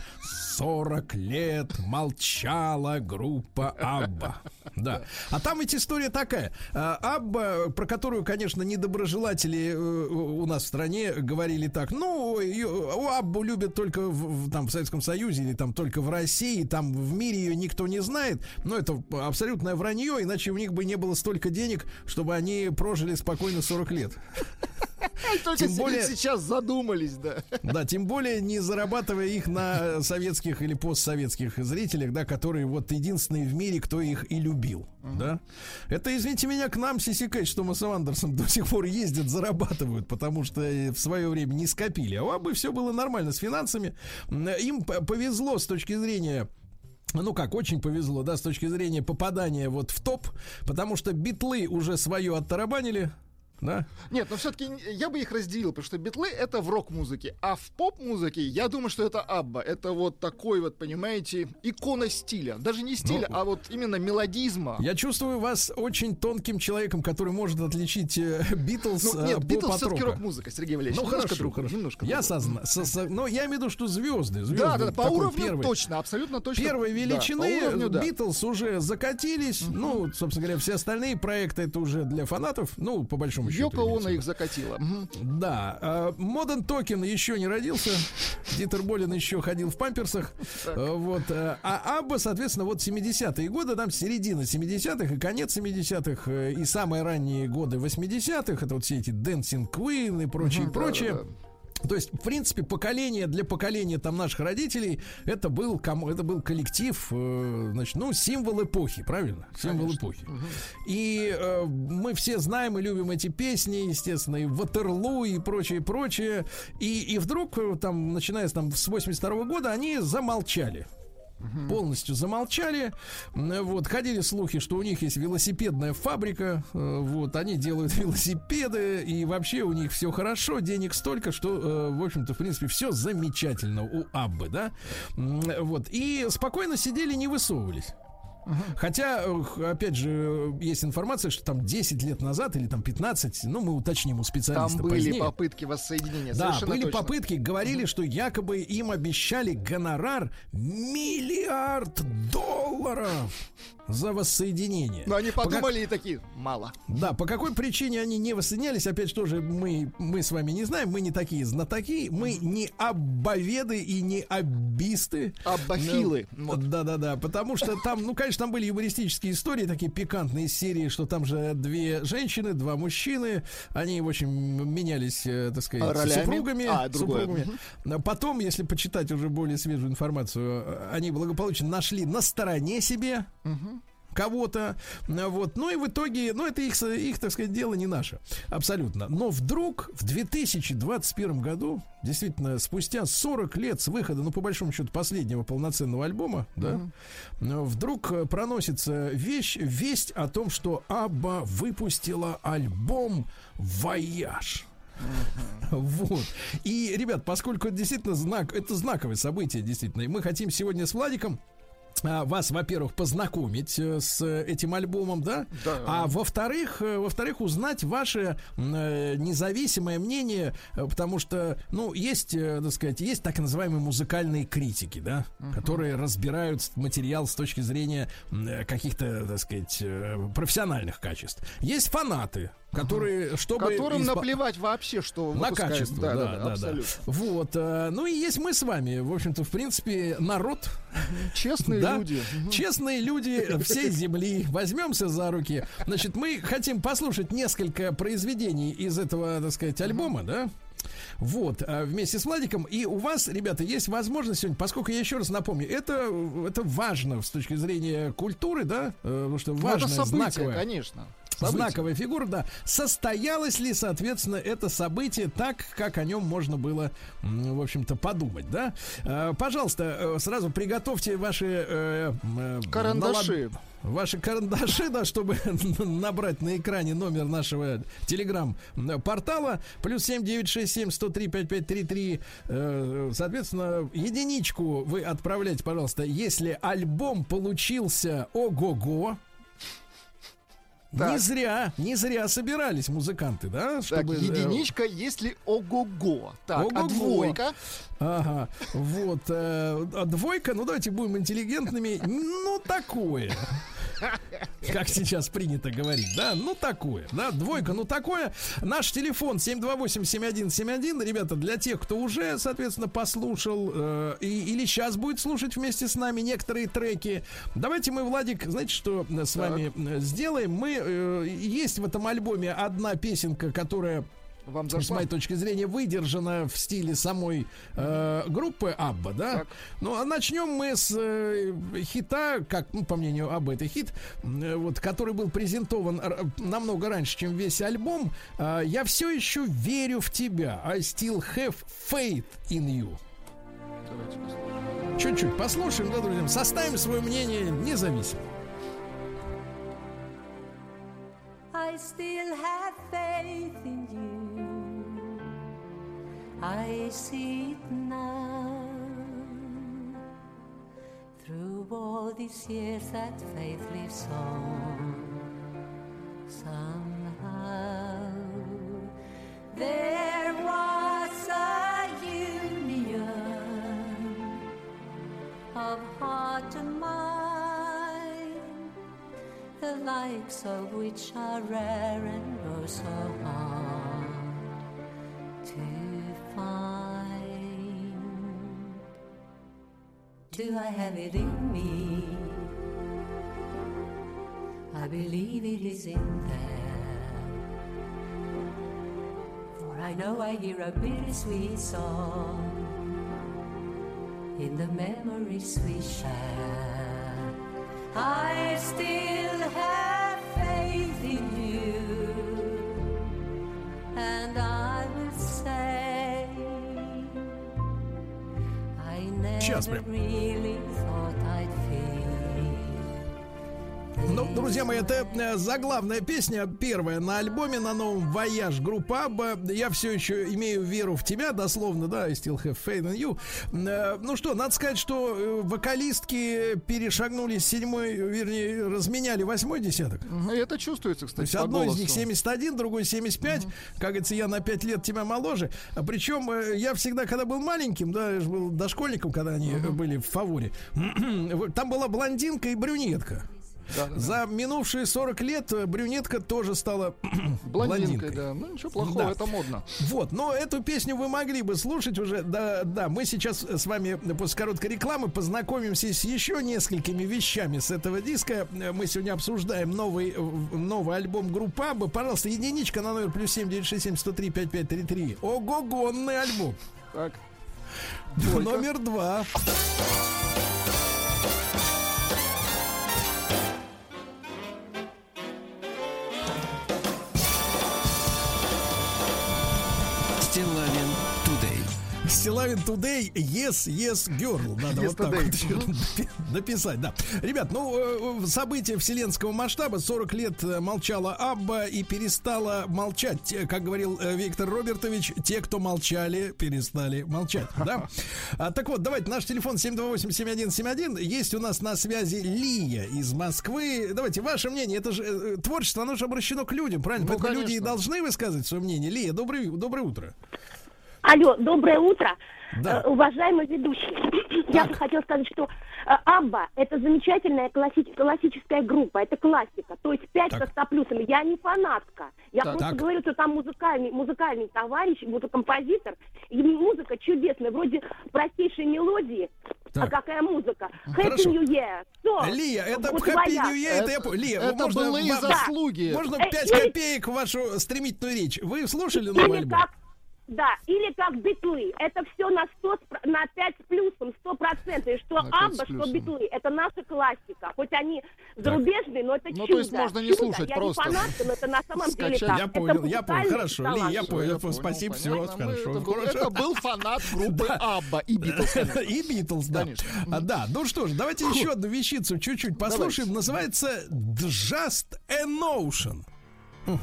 40 лет молчала группа Абба. Да. А там ведь история такая. А, Абба, про которую, конечно, недоброжелатели э, у нас в стране говорили так, ну, ее- у Аббу любят только в, там, в Советском Союзе или там только в России, там в мире ее никто не знает. Но это абсолютное вранье, иначе у них бы не было столько денег, чтобы они прожили спокойно 40 лет. Только Тем более- сейчас задумались, да. Да, тем более не зарабатывая их на советских или постсоветских зрителях, да, которые вот единственные в мире, кто их и любил, да. Это, извините меня, к нам Сиси Кэтч с Томасом Андерсом до сих пор ездят, зарабатывают, потому что э, в свое время не скопили. А у Абы все было нормально с финансами. Им повезло с точки зрения ну как, очень повезло, да, с точки зрения попадания вот в топ, потому что битлы уже свое оттарабанили, да, Нет, но все-таки я бы их разделил, потому что битлы это в рок-музыке, а в поп-музыке я думаю, что это Абба. Это вот такой вот, понимаете, икона стиля. Даже не стиля, Ну, а вот именно мелодизма. Я чувствую вас очень тонким человеком, который может отличить э, Битлз Ну, э, нет, Битлз все-таки рок-музыка, Сергей Валерьевич. Ну немножко хорошо, другое, хорошо. немножко я созна... со- со- но я имею в виду, что звезды, звезды Да, да, да, по уровню первой- точно, абсолютно точно. Первой Да, величины по уровню, да. Битлз уже закатились. Ну, собственно говоря, все остальные проекты это уже для фанатов. Ну, по большому большому счету. Йоко Оно их закатила. Да, Modern Talking еще не родился. Дитер Болин еще ходил в памперсах. А, Вот. а а ABBA, соответственно, вот 70-е годы, там середина 70-х и конец 70-х, э, и самые ранние годы 80-х, это вот все эти Dancing Queen и прочее, прочее. То есть, в принципе, поколение для поколения там наших родителей это был, ком- это был коллектив, э, значит, ну, символ эпохи, правильно? Символ эпохи. И э, мы все знаем и любим эти песни, естественно, и Ватерлу, и прочее, прочее. И, и вдруг, э, там, начиная с, там, с 82 года, они замолчали. Полностью замолчали. Вот, ходили слухи, что у них есть велосипедная фабрика. э, Вот, они делают велосипеды, и вообще у них все хорошо, денег столько, что, э, в общем-то, в принципе, все замечательно у Аббы, да. Вот, и спокойно сидели, не высовывались. Хотя, опять же, есть информация, что там 10 лет назад или там 15, ну, мы уточним у Там специалиста были позднее. попытки воссоединения. Да, были точно. попытки, говорили, что якобы им обещали гонорар миллиард долларов за воссоединение. Но они По как- подумали и такие, мало. Да, по какой причине они не воссоединялись, опять же, тоже мы, мы с вами не знаем, мы не такие знатоки, мы не аббоведы и не аббисты. Аббафилы. Ну. Да-да-да, потому что там, ну, конечно, там были юмористические истории, такие пикантные серии, что там же две женщины, два мужчины, они, в общем, менялись, э, так сказать, ролями? супругами. А, другое. супругами. А Потом, если почитать уже более свежую информацию, э, они благополучно нашли на стороне себе кого-то, э, вот, ну и в итоге, ну это их, их, так сказать, дело не наше, абсолютно. Но вдруг в 2021 году, действительно, спустя 40 лет с выхода, ну по большому счету, последнего полноценного альбома, да, э, вдруг э, проносится вещь, весть о том, что Абба выпустила альбом «Voyage». Вот. И, ребят, поскольку это действительно знак, это знаковое событие, действительно, и мы хотим сегодня с Владиком вас, во-первых, познакомить э, с этим альбомом, да? Да. А во-вторых, э, во-вторых, узнать ваше э, независимое мнение, э, потому что, ну, есть, э, так сказать, есть так называемые музыкальные критики, да, которые разбирают материал с точки зрения э, каких-то, так сказать, э, профессиональных качеств. Есть фанаты, которые, чтобы Которым испо- наплевать вообще, что на выпускают. качество, Да, да, да, да, да, да. абсолютно. Вот, э, ну и есть мы с вами, в общем-то, в принципе, народ, Честные да, люди. честные люди всей земли. Возьмемся за руки. Значит, мы хотим послушать несколько произведений из этого, так сказать, альбома, да? Вот, а, вместе с Владиком. И у вас, ребята, есть возможность сегодня, поскольку я еще раз напомню, это, это важно с точки зрения культуры, да? Э, Потому что Ну, это событие, знаковая. конечно. Событие. Знаковая фигура, да. Состоялось ли, соответственно, это событие так, как о нем можно было, в общем-то, подумать, да? Э, Пожалуйста, э, сразу приготовьте ваши... э, э, Карандаши. налад- Ваши карандаши, да, чтобы набрать на экране номер нашего телеграм-портала. Плюс 7967 103 5533. Э, Соответственно, единичку вы отправляете, пожалуйста, если альбом получился ого-го. Не Так. зря, не зря собирались музыканты, да? Так, чтобы, э, единичка, если ого-го. Так, а Ого-го. двойка? Ага, вот. э, а двойка, ну давайте будем интеллигентными. Ну, такое. Как сейчас принято говорить, да? Ну, такое, да? Двойка, ну, такое. Наш телефон 728-7171. Ребята, для тех, кто уже, соответственно, послушал э, и, или сейчас будет слушать вместе с нами некоторые треки. Давайте мы, Владик, знаете, что с вами э, сделаем? Мы, э, есть в этом альбоме одна песенка, которая Вам с зашла? моей точки зрения, выдержана в стиле самой э, группы Абба, да? Так. Ну, а начнем мы с э, хита, как, ну, по мнению Абба, это хит, э, вот, который был презентован р- намного раньше, чем весь альбом. Э, Я все еще верю в тебя. I still have faith in you. Давайте послушаем. Чуть-чуть послушаем, да, друзья? Составим свое мнение независимо. I still have faith in you. I see it now. Through all these years, that faith lives on. Somehow, there was a union of heart and mind the likes of which are rare and oh so hard to Do I have it in me? I believe it is in there. For I know I hear a bittersweet song in the memories we share. I still have faith in you, and I will Сейчас прям. Друзья мои, это э, заглавная песня, первая на альбоме, на новом «Voyage» группа ABBA. Я все еще имею веру в тебя, дословно, да, I still have faith in you. Э, Ну что, надо сказать, что э, вокалистки перешагнули с седьмой, вернее, разменяли восьмой десяток. Это чувствуется, То кстати, есть по одной из них 71, другой 75. Как говорится, я на 5 лет тебя моложе. А Причем я всегда, когда был маленьким, да, я же был дошкольником, когда они э, были в фаворе, там была блондинка и брюнетка. Да, да, да. За минувшие 40 лет э, брюнетка тоже стала Блондинкой, блондинкой. да. Ну, ничего плохого, Да. это модно. Вот, но эту песню вы могли бы слушать уже. Да, да, мы сейчас с вами после короткой рекламы познакомимся с еще несколькими вещами с этого диска. Э, Мы сегодня обсуждаем новый, э, новый альбом группы Абба. Пожалуйста, единичка на номер плюс 7 967 103 5533. Ого-гонный альбом. Так. Двойка. Номер два. Стилавин Today, yes, yes, girl. Надо Yes вот так вот написать, да. Ребят, ну, э, э, события вселенского масштаба. 40 лет э, молчала Абба и перестала молчать. Как говорил Виктор Робертович, те, кто молчали, перестали молчать, да? А, так вот, давайте, наш телефон 728-7171. Есть у нас на связи Лия из Москвы. Давайте, ваше мнение. Это же творчество, оно же обращено к людям, правильно? Ну, Поэтому люди и конечно. должны высказывать свое мнение. Лия, добрый, доброе утро. Алло, доброе утро, Да. Э, уважаемый ведущий. Я бы хотела сказать, что э, Абба – это замечательная класси- классическая группа, это классика, то есть пять Так. со плюсами. Я не фанатка, я Так. просто Так. говорю, что там музыкальный, музыкальный товарищ, вот композитор, и музыка чудесная, вроде простейшей мелодии, Так. а какая музыка? Хорошо. Happy New Year, все. Лия, это Вот Happy твоя. New Year, это, я по- Лия, это можно, былые заслуги. можно Э, 5 или- копеек в вашу стремительную речь. Вы слушали новый альбом? как, да, или как битлы. Это все на 100, спро- на 5 с плюсом, 100 процентов. И что Абба, что битлы. Это наша классика. Хоть они зарубежные, но это Ну, чудо. то есть можно не Чудо. слушать я просто. не фанатка, но это на самом деле Скачать. так. Я Это понял, я понял. Хорошо, Ли, я понял. понял, Спасибо, все, понятно. Мы- хорошо. Это был, хорошо. это был фанат группы Абба и Битлз. И Битлз, да. А, да, ну что ж, давайте еще одну вещицу чуть-чуть послушаем. Называется Just a Notion. Just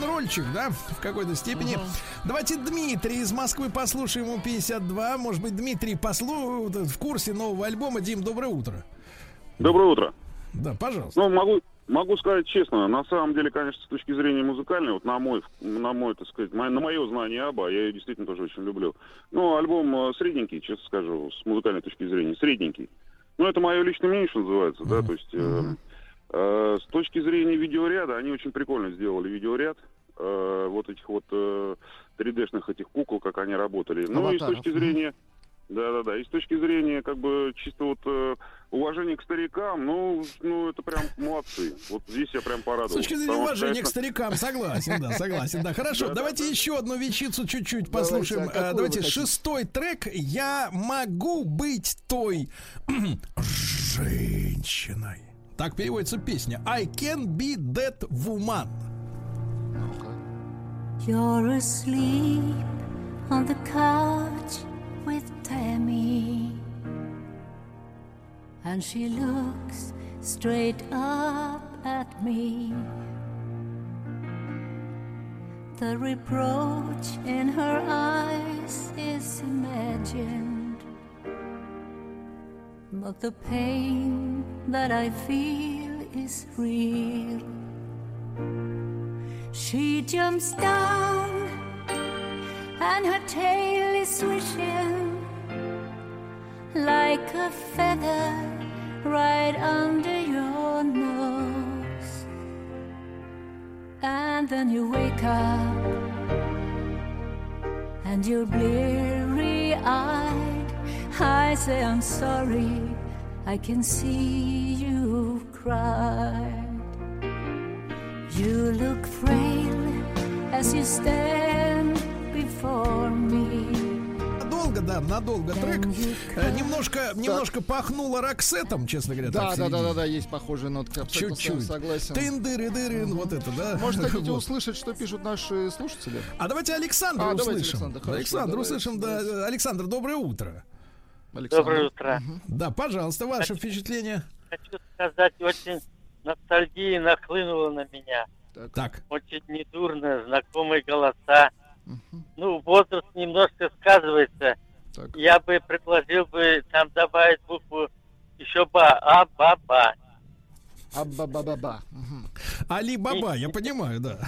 рок-н-ролльчик, да, в какой-то степени. Давайте Дмитрий из Москвы послушаем ему 52. Может быть, Дмитрий послу в курсе нового альбома. Дим, доброе утро. Доброе утро. Да, пожалуйста. Ну, могу, могу сказать честно, на самом деле, конечно, с точки зрения музыкальной, вот на мой, на мой, так сказать, на мое знание Аба, я ее действительно тоже очень люблю. Ну, альбом э, средненький, честно скажу, с музыкальной точки зрения, средненький. Ну, это мое личное мнение, что называется, да, то есть... э, э, с точки зрения видеоряда, они очень прикольно сделали видеоряд. Э, вот этих вот э, 3D-шных этих кукол, как они работали. Ну и с точки зрения... Да-да-да, и с точки зрения, как бы, чисто вот э, уважения к старикам, ну, ну, это прям молодцы. Вот здесь я прям С порадовался. точки зрения Потому уважения к конечно, старикам, согласен, да, согласен, да. Хорошо, Да-да-да. давайте еще одну вещицу чуть-чуть Давайте, послушаем. а Э, Давайте хотите? шестой трек. Я могу быть той женщиной. Так переводится песня. I can be that woman. You're asleep on the couch with Tammy. And she looks straight up at me. The reproach in her eyes is imagined. But the pain that I feel is real. She jumps down and her tail is swishing like a feather right under your nose. And then you wake up and you're bleary eyed. I say, I'm sorry, I can see you cry. You look frail as you stand before me. Надолго, да, надолго трек. Э, Немножко, немножко пахнуло Роксетом, честно говоря. Да, да, да, да, да, есть похожие нотки. Абсолютно с вами Чуть-чуть. согласен. Тын-дыры-дыры, вот это, да. Может, хотите Вот. услышать, что пишут наши слушатели? А давайте Александра А, услышим. Александр, услышим, да. Александр, доброе утро. Александр. Доброе утро. Да, пожалуйста, ваше впечатление. Хочу сказать, очень ностальгия нахлынула на меня. Так, Очень недурно, знакомые голоса. Ну, возраст немножко сказывается. Так. Я бы предложил бы там добавить букву еще ба, а, ба, ба. Абба-ба-ба-ба. Али Баба, я понимаю, да.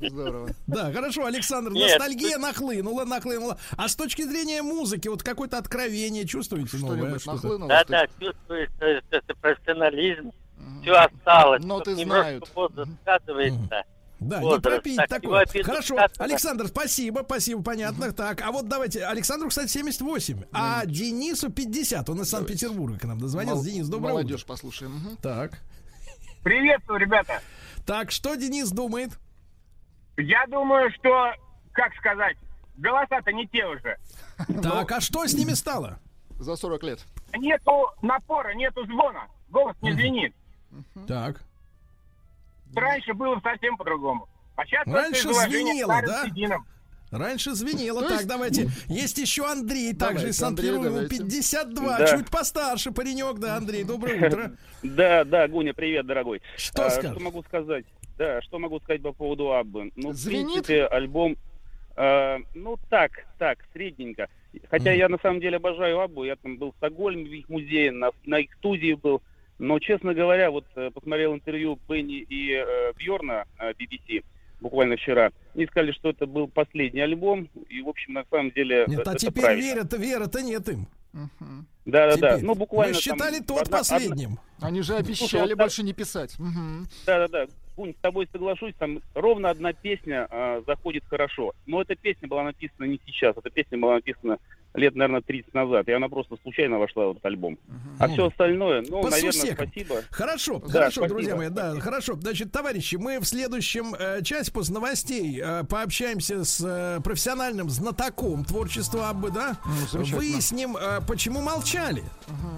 Здорово. Да, хорошо, Александр, Нет, ностальгия нахлынула, нахлынула. А с точки зрения музыки, вот какое-то откровение чувствуете новое? Что-нибудь Что-то? нахлынуло? Да, что да, чувствуется это профессионализм. Все осталось. Тут немножко знают. возраст сказывается. Да, не возраст. пропить Так, такое. Хорошо. Александр, спасибо, спасибо, понятно. Так, а вот давайте, Александру, кстати, 78, а Денису 50. Он из Санкт-Петербурга к нам дозвонился. Мол- Денис, доброе Молодежь утро. послушаем. Мгм. Так, Приветствую, ребята. так, что Денис думает? Я думаю, что, как сказать, голоса-то не те уже. Так, а что с ними стало? За 40 лет. Нету напора, нету звона. Голос не звенит. Так. Раньше было совсем по-другому. А сейчас Раньше звенело, да? сединам. Раньше звенело. То Так, есть- давайте. Есть еще Андрей, также из Давайте, Андрей, Санкт-Петербурга. Ему давайте. 52, Да. чуть постарше паренек, да, Андрей, доброе утро. Да, да, Гуня, привет, дорогой. Что А, скажешь? Что могу сказать? Да, что могу сказать по поводу Аббы? Ну, Звенит? в принципе, альбом, э, ну, так, так, средненько. Хотя я на самом деле обожаю Аббу, я там был в Стокгольме, в их музее, на, на их студии был. Но, честно говоря, вот э, посмотрел интервью Бенни и э, Бьорна BBC буквально вчера. Они сказали, что это был последний альбом, и, в общем, на самом деле Нет, э, а это теперь правильно. вера-то, вера-то нет им. Мгм. Да-да-да, Теперь. ну, буквально Мы считали там тот одна- последним. Они же Слушай, обещали вот больше не писать. Мгм. Да-да-да, Гунь, с тобой соглашусь, там ровно одна песня а, заходит хорошо. Но эта песня была написана не сейчас, эта песня была написана лет, наверное, 30 назад, и она просто случайно вошла в этот альбом. А все остальное, ну, По наверное, сусекам. спасибо. Хорошо, Да, хорошо, спасибо. друзья мои, да, хорошо. Значит, товарищи, мы в следующем э, части после новостей э, пообщаемся с э, профессиональным знатоком творчества Аббы, да? Ну. Выясним, э, почему молчали.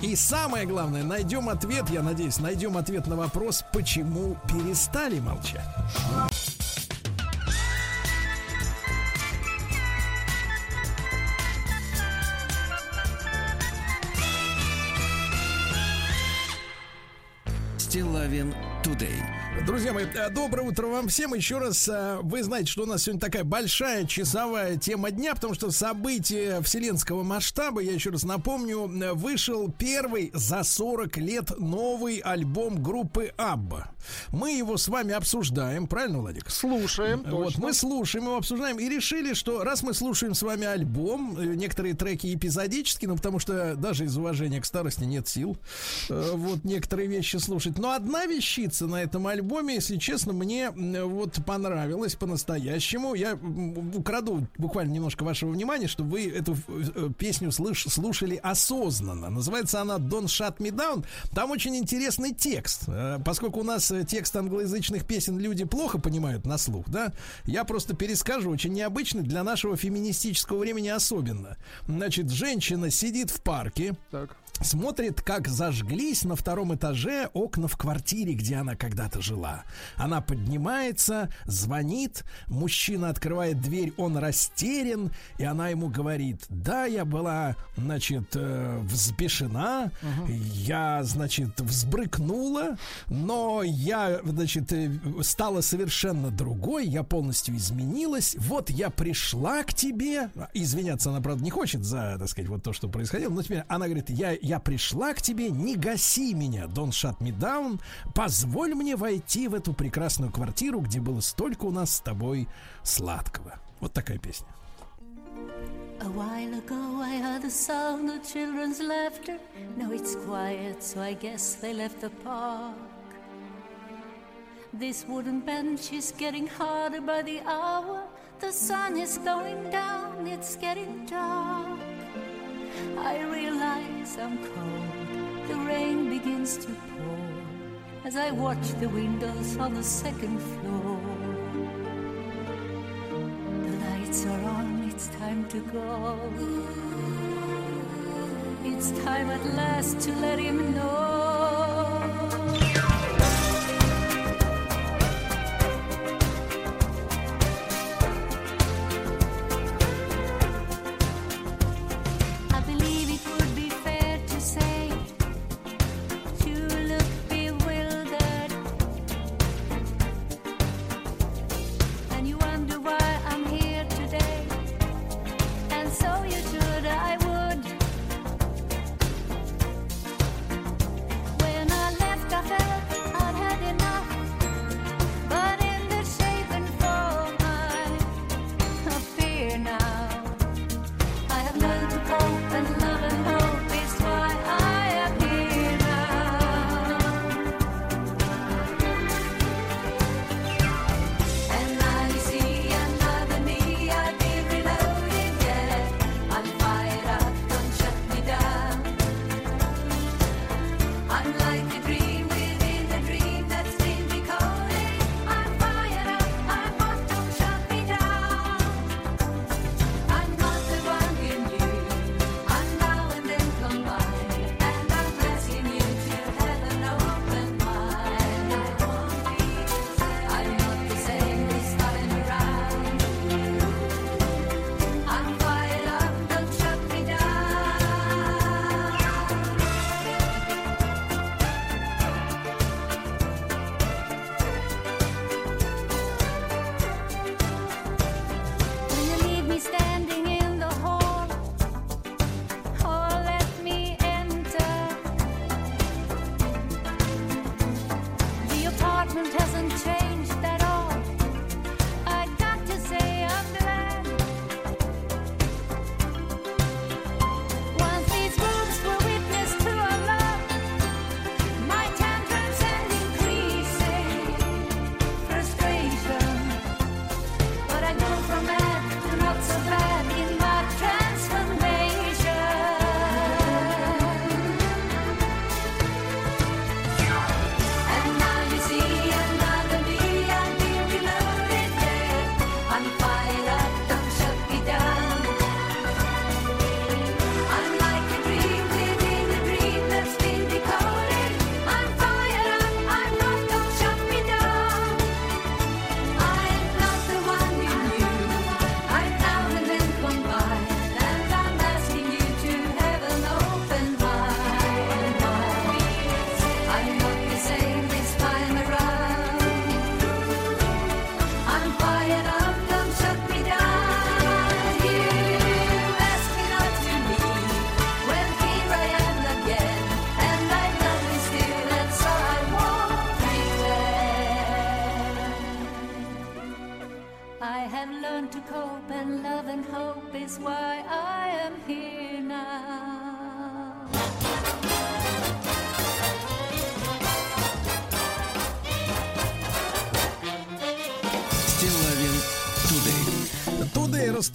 И самое главное, найдем ответ, я надеюсь, найдем ответ на вопрос, почему перестали молчать. Стилавин Тудей. Друзья мои, э, доброе утро вам всем. Еще раз, э, вы знаете, что у нас сегодня такая большая часовая тема дня, потому что событие вселенского масштаба, я еще раз напомню, э, вышел первый за 40 лет новый альбом группы Абба. Мы его с вами обсуждаем, правильно, Владик? Слушаем. Вот, точно. мы слушаем его, обсуждаем и решили, что раз мы слушаем с вами альбом, э, некоторые треки эпизодически, ну потому что даже из уважения к старости нет сил, э, вот некоторые вещи слушать. Но одна вещица на этом альбоме. Если честно, мне вот понравилось по-настоящему. Я украду буквально немножко вашего внимания, чтобы вы эту э, песню слыш- слушали осознанно. Называется она Don't Shut Me Down. Там очень интересный текст. Поскольку у нас текст англоязычных песен люди плохо понимают на слух, да, я просто перескажу, очень необычный для нашего феминистического времени особенно. Значит, женщина сидит в парке, Так. Смотрит, как зажглись на втором этаже окна в квартире, где она когда-то жила. Она поднимается, звонит, мужчина открывает дверь, он растерян, и она ему говорит, да, я была, значит, э, взбешена, я, значит, взбрыкнула, но я, значит, э, стала совершенно другой, я полностью изменилась, вот я пришла к тебе, извиняться она, правда, не хочет за, так сказать, вот то, что происходило, но теперь она говорит, я, я пришла к тебе, не гаси меня, don't shut me down, позволь мне войти в эту прекрасную квартиру, где было столько у нас с тобой сладкого. Вот такая песня. A while ago I heard the sound of children's laughter. Now it's quiet, so I guess they left the park. This wooden bench is getting harder by the hour. The sun is going down, it's getting dark. I realize I'm cold. The rain begins to pour as I watch the windows on the second floor. The lights are on, it's time to go. It's time at last to let him know.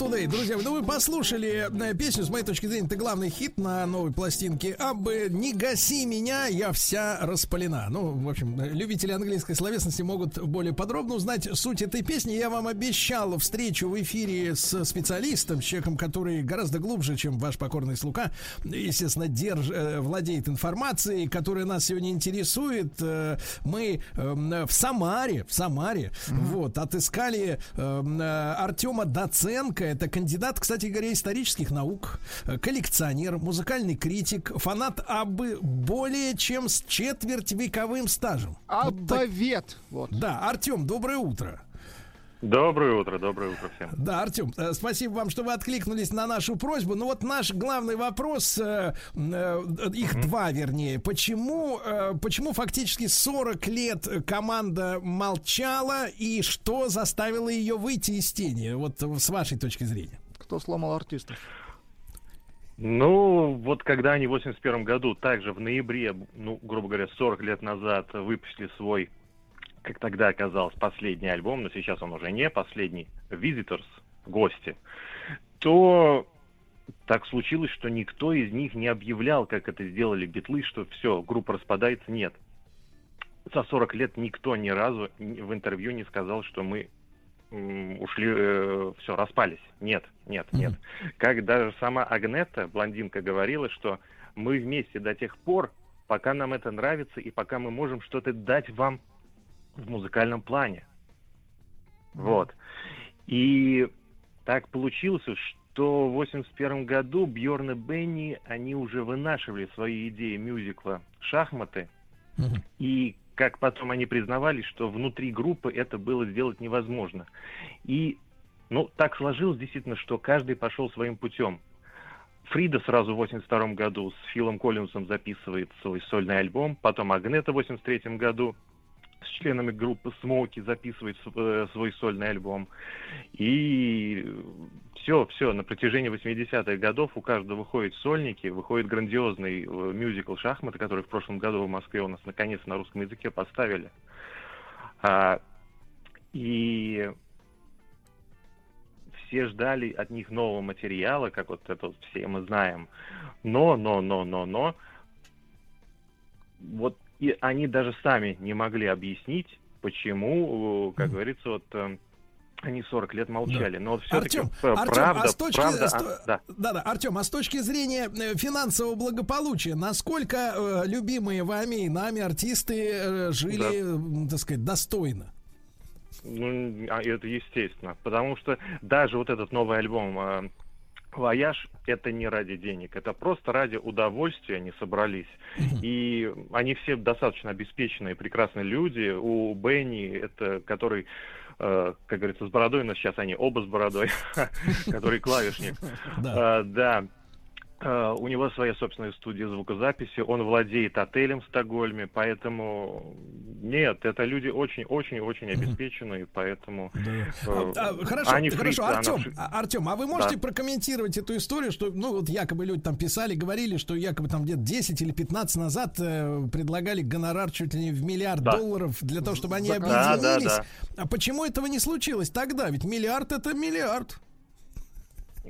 Today. Друзья, ну вы послушали э, песню, с моей точки зрения, это главный хит на новой пластинке. Абы не гаси меня, я вся распалена. Ну, в общем, любители английской словесности могут более подробно узнать суть этой песни. Я вам обещал встречу в эфире с специалистом, с человеком, который гораздо глубже, чем ваш покорный слуга, естественно, держ, э, владеет информацией, которая нас сегодня интересует. Э, Мы э, в Самаре, в Самаре, вот, отыскали э, Артема Доценко. Это кандидат, кстати говоря, исторических наук, э, коллекционер, музыкальный критик, фанат Абы более чем с четверть вековым стажем. Аббавет. Вот. Да, Артем, доброе утро. Доброе утро, доброе утро всем. Да, Артем, э, спасибо вам, что вы откликнулись на нашу просьбу. Ну вот наш главный вопрос, э, э, их два, вернее, почему, э, почему фактически 40 лет команда молчала и что заставило ее выйти из тени? Вот с вашей точки зрения. Кто сломал артистов? Ну, вот когда они в 81 году, также в ноябре, ну, грубо говоря, 40 лет назад, выпустили свой, как тогда оказалось, последний альбом, но сейчас он уже не последний, Visitors, гости, то так случилось, что никто из них не объявлял, как это сделали битлы, что все, группа распадается, нет. За 40 лет никто ни разу в интервью не сказал, что мы ушли, все, распались. Нет, нет, нет. Как даже сама Агнета, блондинка, говорила, что мы вместе до тех пор, пока нам это нравится и пока мы можем что-то дать вам в музыкальном плане. Вот. И так получилось, что в 81 году Бьорн и Бенни, они уже вынашивали свои идеи мюзикла «Шахматы», и как потом они признавались, что внутри группы это было сделать невозможно. И, ну, так сложилось действительно, что каждый пошел своим путем. Фрида сразу в 82 году с Филом Коллинсом записывает свой сольный альбом, потом Агнета в 83 году с членами группы Смоки записывает э, свой сольный альбом. И все, все, на протяжении 80-х годов у каждого выходят сольники, выходит грандиозный э, мюзикл «Шахматы», который в прошлом году в Москве у нас наконец на русском языке поставили. А, и все ждали от них нового материала, как вот это вот все мы знаем. Но, но, но, но, но, вот и они даже сами не могли объяснить, почему, э, как говорится, вот э, они 40 лет молчали. Но вот все-таки Артем, правда, Артем, а с точки, правда, с а, да. да, да, Артем, а с точки зрения э, финансового благополучия, насколько э, любимые вами и нами артисты э, жили, м, так сказать, достойно? Ну, а это естественно. Потому что даже вот этот новый альбом «Voyage» — это не ради денег. Это просто ради удовольствия они собрались. И они все достаточно обеспеченные, прекрасные люди. У Бенни, это который э, как говорится, с бородой, но сейчас они оба с бородой, который клавишник. Да. Э, У него своя собственная студия звукозаписи, он владеет отелем в Стокгольме, поэтому нет, это люди очень-очень-очень обеспеченные, поэтому э, А, хорошо, Ани хорошо, Фриц, она Артем, а, Артем, а вы можете Да. прокомментировать эту историю, что, ну, вот якобы люди там писали, говорили, что якобы там где-то 10 или 15 назад э, предлагали гонорар чуть ли не в миллиард Да. долларов для того, чтобы они Да, да, объединились. да. А почему этого не случилось тогда? Ведь миллиард это миллиард.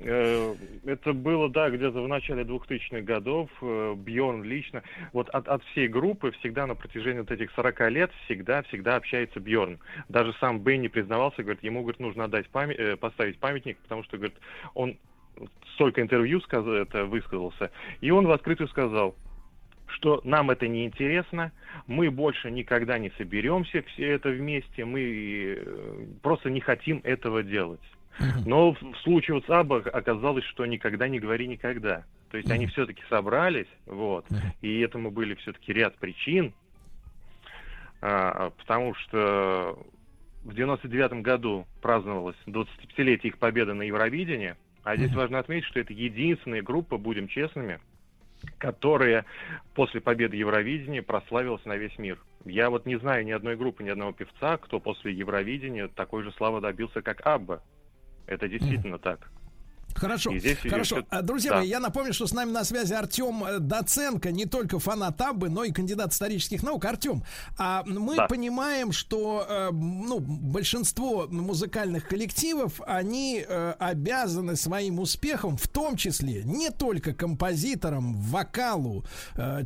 Э, Это было, да, где-то в начале 2000-х годов. Бьорн лично, вот от, от всей группы всегда на протяжении вот этих 40 лет всегда-всегда общается Бьорн. Даже сам Бенни признавался, говорит, ему, говорит, нужно отдать памя- э, поставить памятник, потому что, говорит, он столько интервью сказ- это высказался, и он в открытую сказал, что нам это не интересно, мы больше никогда не соберемся все это вместе, мы э, просто не хотим этого делать. Но в случае вот с Абба оказалось, что никогда не говори никогда. То есть они все-таки собрались, вот, и этому были все-таки ряд причин, а, потому что в 99 году праздновалось 25-летие их победы на Евровидении, а здесь важно отметить, что это единственная группа, будем честными, которая после победы Евровидения прославилась на весь мир. Я вот не знаю ни одной группы, ни одного певца, кто после Евровидения такой же славы добился, как Абба. Это действительно так. Хорошо, хорошо. всё- А, Друзья Да. мои, я напомню, что с нами на связи Артем э, Доценко, не только фанат Аббы, но и кандидат исторических наук. Артем, а мы Да. понимаем, что э, ну, большинство музыкальных коллективов, они э, обязаны своим успехом, в том числе не только композиторам, вокалу,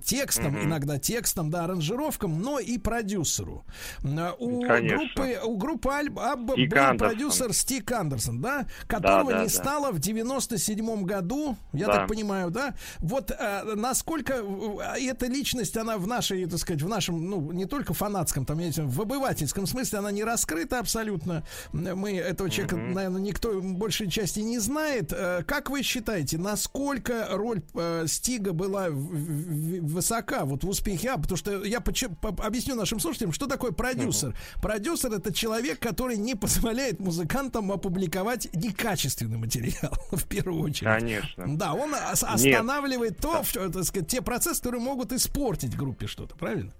текстам, Мгм. иногда текстам, да, аранжировкам, но и продюсеру. У Конечно. группы, у группы Абба был продюсер Стик Андерсон, да, которого да, не да. стало в 97 году, я Да. так понимаю, да? Вот э, насколько э, эта личность, она в нашей, так сказать, в нашем, ну, не только фанатском, там, я знаю, в обывательском смысле, она не раскрыта абсолютно. Мы этого человека, Мгм. наверное, никто большей части не знает. Э, Как вы считаете, насколько роль э, Стига была в- в- высока вот в успехе А? Потому что я почему- по- объясню нашим слушателям, что такое продюсер. Продюсер это человек, который не позволяет музыкантам опубликовать некачественный материал, в первую очередь. Конечно. Да, он Нет. останавливает то, что, так сказать, те процессы, которые могут испортить группе что-то, правильно?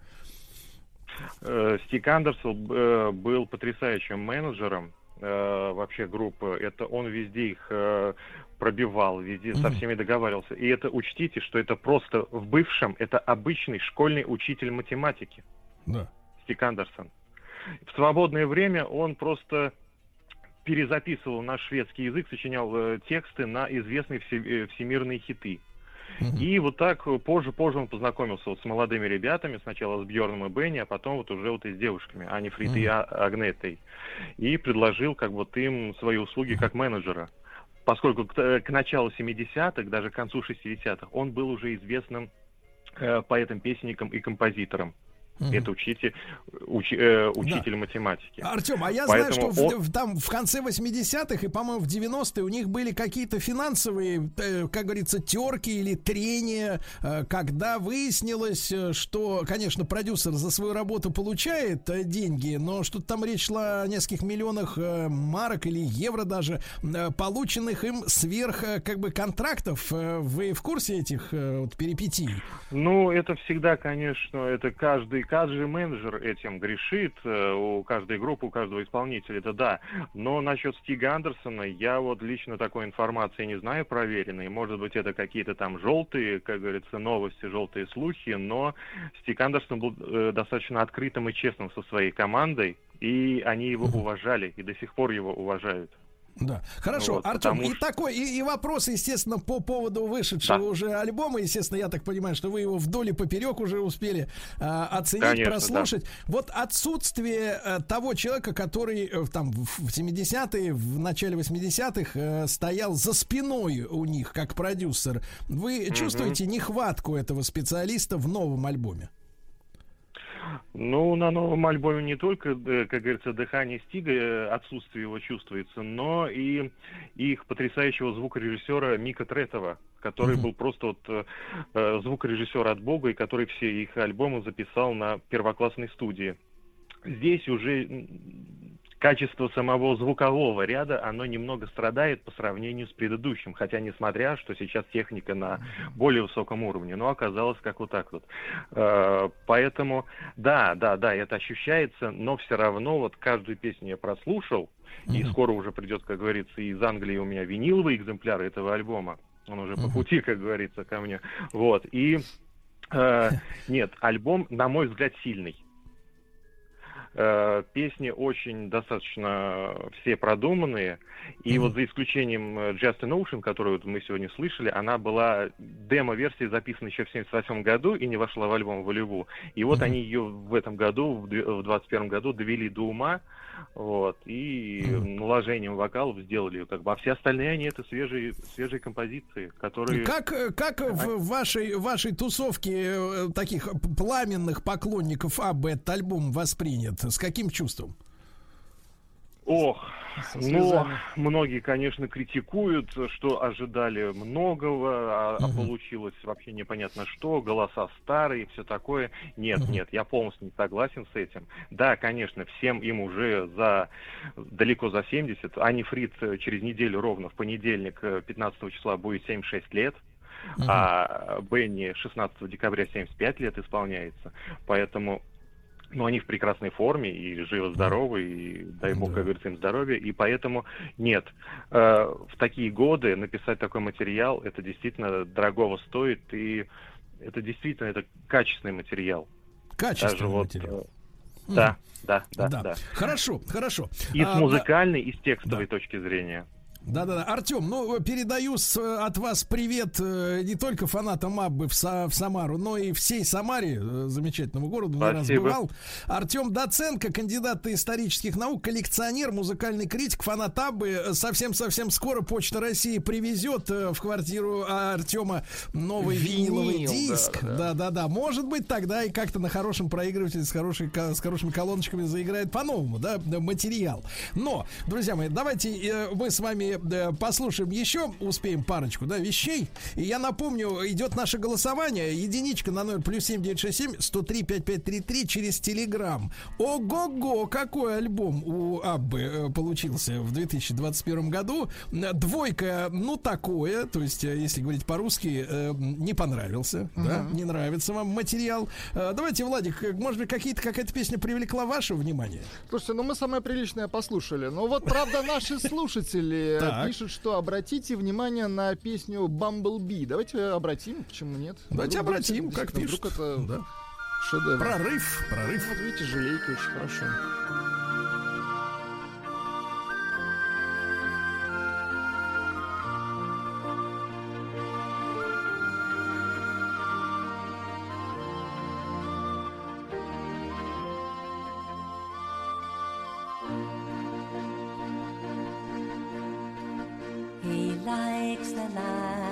Э, Стик Андерсон э, был потрясающим менеджером э, вообще группы. Это он везде их э, пробивал, везде со всеми договаривался. И это учтите, что это просто в бывшем, это обычный школьный учитель математики. Да. Стик Андерсон. В свободное время он просто перезаписывал наш шведский язык, сочинял э, тексты на известные все- э, всемирные хиты. И вот так э, позже, позже он познакомился вот с молодыми ребятами, сначала с Бьорном и Бенни, а потом вот уже вот и с девушками, Ани Фрид и Мгм. А- Агнетой. И предложил как вот им свои услуги как менеджера. Поскольку к, э, к началу 70-х, даже к концу 60-х, он был уже известным э, поэтом-песенником и композитором. Мгм. Это учите, уч- э, учитель математики. Артем, а я Поэтому знаю, что он- в- там в конце 80-х и, по-моему, в 90-е у них были какие-то финансовые, э, как говорится, терки или трения, э, когда выяснилось, э, что, конечно, продюсер за свою работу получает э, деньги, но что там речь шла о нескольких миллионах э, марок или евро даже, э, полученных им сверх, э, как бы, контрактов. Э, Вы в курсе этих э, вот, перипетий? Ну, это всегда, конечно, это каждый, каждый менеджер этим грешит, э, у каждой группы, у каждого исполнителя, это да. Но насчет Стига Андерсона я вот лично такой информации не знаю проверенной. Может быть, это какие-то там желтые, как говорится, новости, желтые слухи, но Стиг Андерсон был э, достаточно открытым и честным со своей командой, и они его уважали, и до сих пор его уважают. Да. Хорошо, Вот, Артем, потому и такой, и, и вопрос, естественно, по поводу вышедшего Да. уже альбома. Естественно, я так понимаю, что вы его вдоль и поперек уже успели а, оценить, Конечно, прослушать. Вот отсутствие э, того человека, который э, там в в 70-е, в начале 80-х э, стоял за спиной у них как продюсер. Вы Мгм. чувствуете нехватку этого специалиста в новом альбоме? Ну, на новом альбоме не только, э, как говорится, дыхание Стига, э, отсутствие его чувствуется, но и их потрясающего звукорежиссера Мика Третова, который Мгм. был просто вот э, э, звукорежиссер от Бога, и который все их альбомы записал на первоклассной студии. Здесь уже качество самого звукового ряда, оно немного страдает по сравнению с предыдущим, хотя несмотря, что сейчас техника на более высоком уровне, но оказалось как вот так вот. Э, Поэтому, да, да, да, это ощущается, но все равно вот каждую песню я прослушал, и скоро уже придет, как говорится, из Англии у меня виниловый экземпляр этого альбома. Он уже по пути, как говорится, ко мне. Вот. И э, нет, альбом, на мой взгляд, сильный. Э, Песни очень достаточно все продуманные. И Мгм. вот за исключением э, Justin Ocean, которую мы сегодня слышали, она была демо-версией записана еще в 78 году и не вошла в альбом «Волеву». И вот Мгм. они ее в этом году, в две- в 21 году довели до ума, вот, и Мгм. наложением вокалов сделали ее как бы. А все остальные, они это свежие, свежие композиции, которые... Как, э, как в вашей, вашей тусовке таких пламенных поклонников АБ этот альбом воспринят? С каким чувством? Ох, ну, многие, конечно, критикуют, что ожидали многого, а, а Мгм. получилось вообще непонятно что, голоса старые, все такое. Нет, нет, я полностью не согласен с этим. Да, конечно, всем им уже за далеко за 70. Ани Фрид э, через неделю ровно, в понедельник, э, 15 числа, будет 76 лет. Мгм. А Бенни 16 декабря 75 лет исполняется. Поэтому но они в прекрасной форме и живы-здоровы, и дай бог, как говорится, им здоровья. И поэтому нет, э, в такие годы написать такой материал, это действительно дорогого стоит, и это действительно это качественный материал. Качественный Даже вот, материал. э, Да, да, да, Да. да. Хорошо, хорошо. И А, с музыкальной, и с текстовой точки зрения. Да-да-да. Артем, ну, передаю с, э, от вас привет э, не только фанатам Аббы в, Са- в Самару, но и всей Самаре, э, замечательному городу, не раз Спасибо. бывал. Артем Доценко, кандидат исторических наук, коллекционер, музыкальный критик, фанат Аббы. Совсем-совсем скоро Почта России привезет в квартиру Артема новый виниловый Винил, диск. да, да. Да-да-да. Может быть, тогда и как-то на хорошем проигрывателе с, хорошей, с хорошими колоночками заиграет по-новому, да, да, материал. Но, друзья мои, давайте мы с вами э, послушаем еще, успеем парочку, да, вещей. И я напомню, идет наше голосование. Единичка на номер плюс 7967 103 5533 через Телеграм. Ого-го, какой альбом у Аббы э, получился в 2021 году. Двойка, ну, такое, то есть, э, если говорить по-русски, э, не понравился, да, Мгм. не нравится вам материал. Э, Давайте, Владик, может быть, какие-то, какая-то песня привлекла ваше внимание? Слушайте, ну мы самое приличное послушали. Но вот, правда, наши слушатели Так. пишут, что обратите внимание на песню Bumblebee. Давайте обратим, почему нет? Давайте Вдруг обратим, как пишут. Вдруг это Да. шедевр. Прорыв, прорыв. Вот видите, жалейки очень хорошо. the night.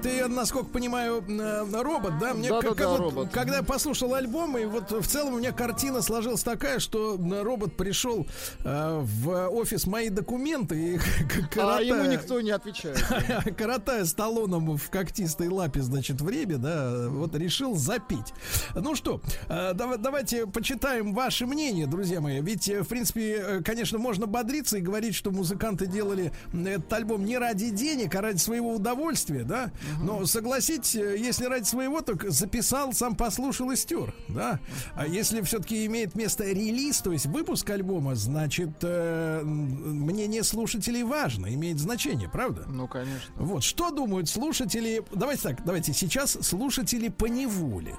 Это, я, насколько понимаю, э, робот, да? Мне Да-да-да, как- как вот, робот. когда я послушал альбом, и вот в целом у меня картина сложилась такая, что э, робот пришел э, в офис мои документы и к- А ему коротая- никто не отвечает. коротая с талоном в когтистой лапе, значит, время, да, вот решил запить. Ну что, э, дава- давайте почитаем ваше мнение, друзья мои. Ведь, э, в принципе, конечно, можно бодриться и говорить, что музыканты делали этот альбом не ради денег, а ради своего удовольствия, да. Но согласитесь, э, если ради своего, так записал, сам послушал и стер, да. А если все-таки имеет место релиз, то есть выпуск альбома, значит, э, мнение слушателей важно, имеет значение, правда? Ну, конечно. Вот, что думают слушатели? Давайте так, давайте сейчас слушатели по неволе.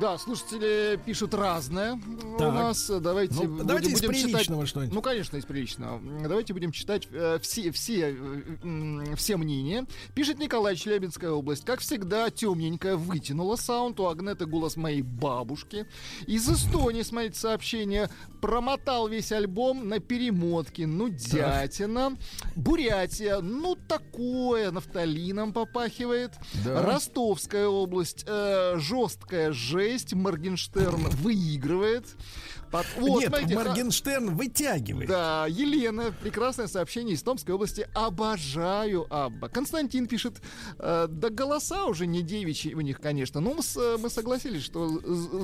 Да, слушатели пишут разное у Так. нас. Давайте, Ну, будем- давайте из будем читать- приличного что-нибудь. Ну, конечно, из приличного. Давайте будем читать э, все, все, э, все мнения. Пишет Николай, Челябинская область. Как всегда, темненькая вытянула саунд. У Агнеты голос моей бабушки. Из Эстонии, смотрите, сообщение. Промотал весь альбом на перемотке. Ну, дятина. Бурятия. Ну, такое. Нафталином попахивает. Да. Ростовская область. э, жесткая жесть. Моргенштерн выигрывает. Под- Вот, Нет, смотрите, ха- Моргенштерн вытягивает. да, Елена, прекрасное сообщение из Томской области. Обожаю Абба. Константин пишет, э, да голоса уже не девичьи у них, конечно. Ну, мы, э, мы согласились, что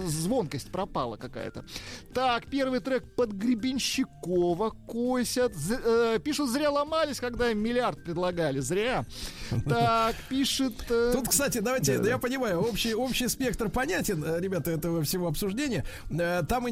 звонкость пропала какая-то. Так, первый трек под Гребенщикова косят. З- э, пишут, зря ломались, когда им миллиард предлагали. Зря. Так, пишет... э, Тут, кстати, давайте, Да, да. я понимаю, общий, общий спектр понятен. э, ребята, этого всего обсуждения. Э, Там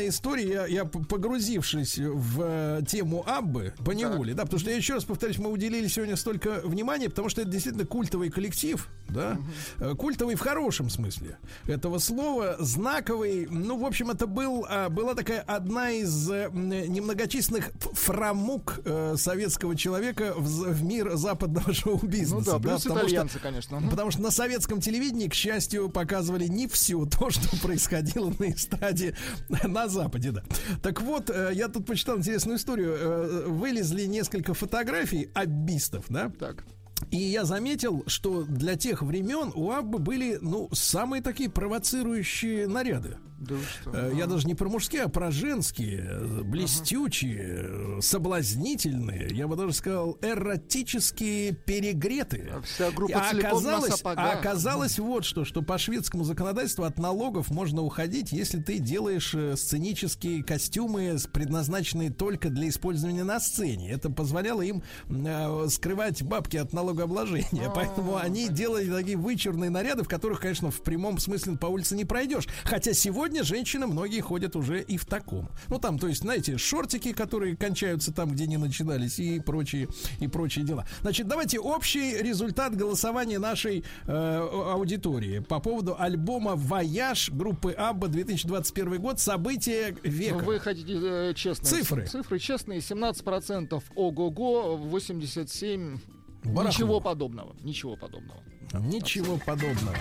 интересная история. Я, я погрузившись в э, тему Аббы по неволе, да, потому что я еще раз повторюсь, мы уделили сегодня столько внимания, потому что это действительно культовый коллектив, да, Э, культовый в хорошем смысле этого слова, знаковый. Ну, в общем, это был а, была такая одна из э, немногочисленных фрамук советского человека в, в мир западного шоу-бизнеса. Ну да, плюс потому что- итальянцы, конечно. Мгм. Потому что на советском телевидении, к счастью, показывали не все то, что происходило на эстраде на Западе, да. Так вот, э, я тут почитал интересную историю. Э, Вылезли несколько фотографий аббистов, да? Так. И я заметил, что для тех времен у Аббы были, ну, самые такие провоцирующие наряды. Да вы что? Э, Я даже не про мужские, а про женские, блестючие, соблазнительные, я бы даже сказал, эротические перегретые. Вся группа А оказалось, а оказалось вот что, что по шведскому законодательству от налогов можно уходить, если ты делаешь э, сценические костюмы, предназначенные только для использования на сцене. Это позволяло им э, скрывать бабки от налогообложения. Поэтому они делали такие вычурные наряды, в которых, конечно, в прямом смысле по улице не пройдешь. Хотя сегодня женщины многие ходят уже и в таком. Ну там, то есть, знаете, шортики, которые кончаются там, где не начинались, и прочие, и прочие дела. Значит, давайте общий результат голосования нашей э, аудитории по поводу альбома «Voyage» группы ABBA 2021 год. События века. Вы хотите э, честные Цифры. Цифры честные. 17% ого-го, 87 Барахло. Ничего подобного. Ничего подобного. Ничего подобного.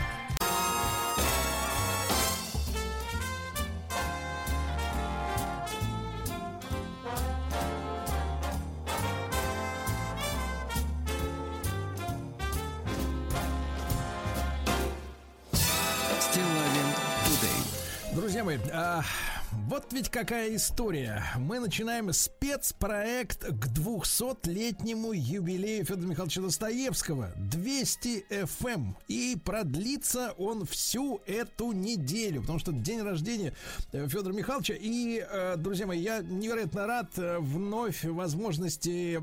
Today. Друзья мои, а, вот ведь какая история. Мы начинаем спецпроект к 200-летнему юбилею Федора Михайловича Достоевского. 200 FM. И продлится он всю эту неделю, потому что день рождения э, Федора Михайловича. И, э, друзья мои, я невероятно рад э, вновь возможности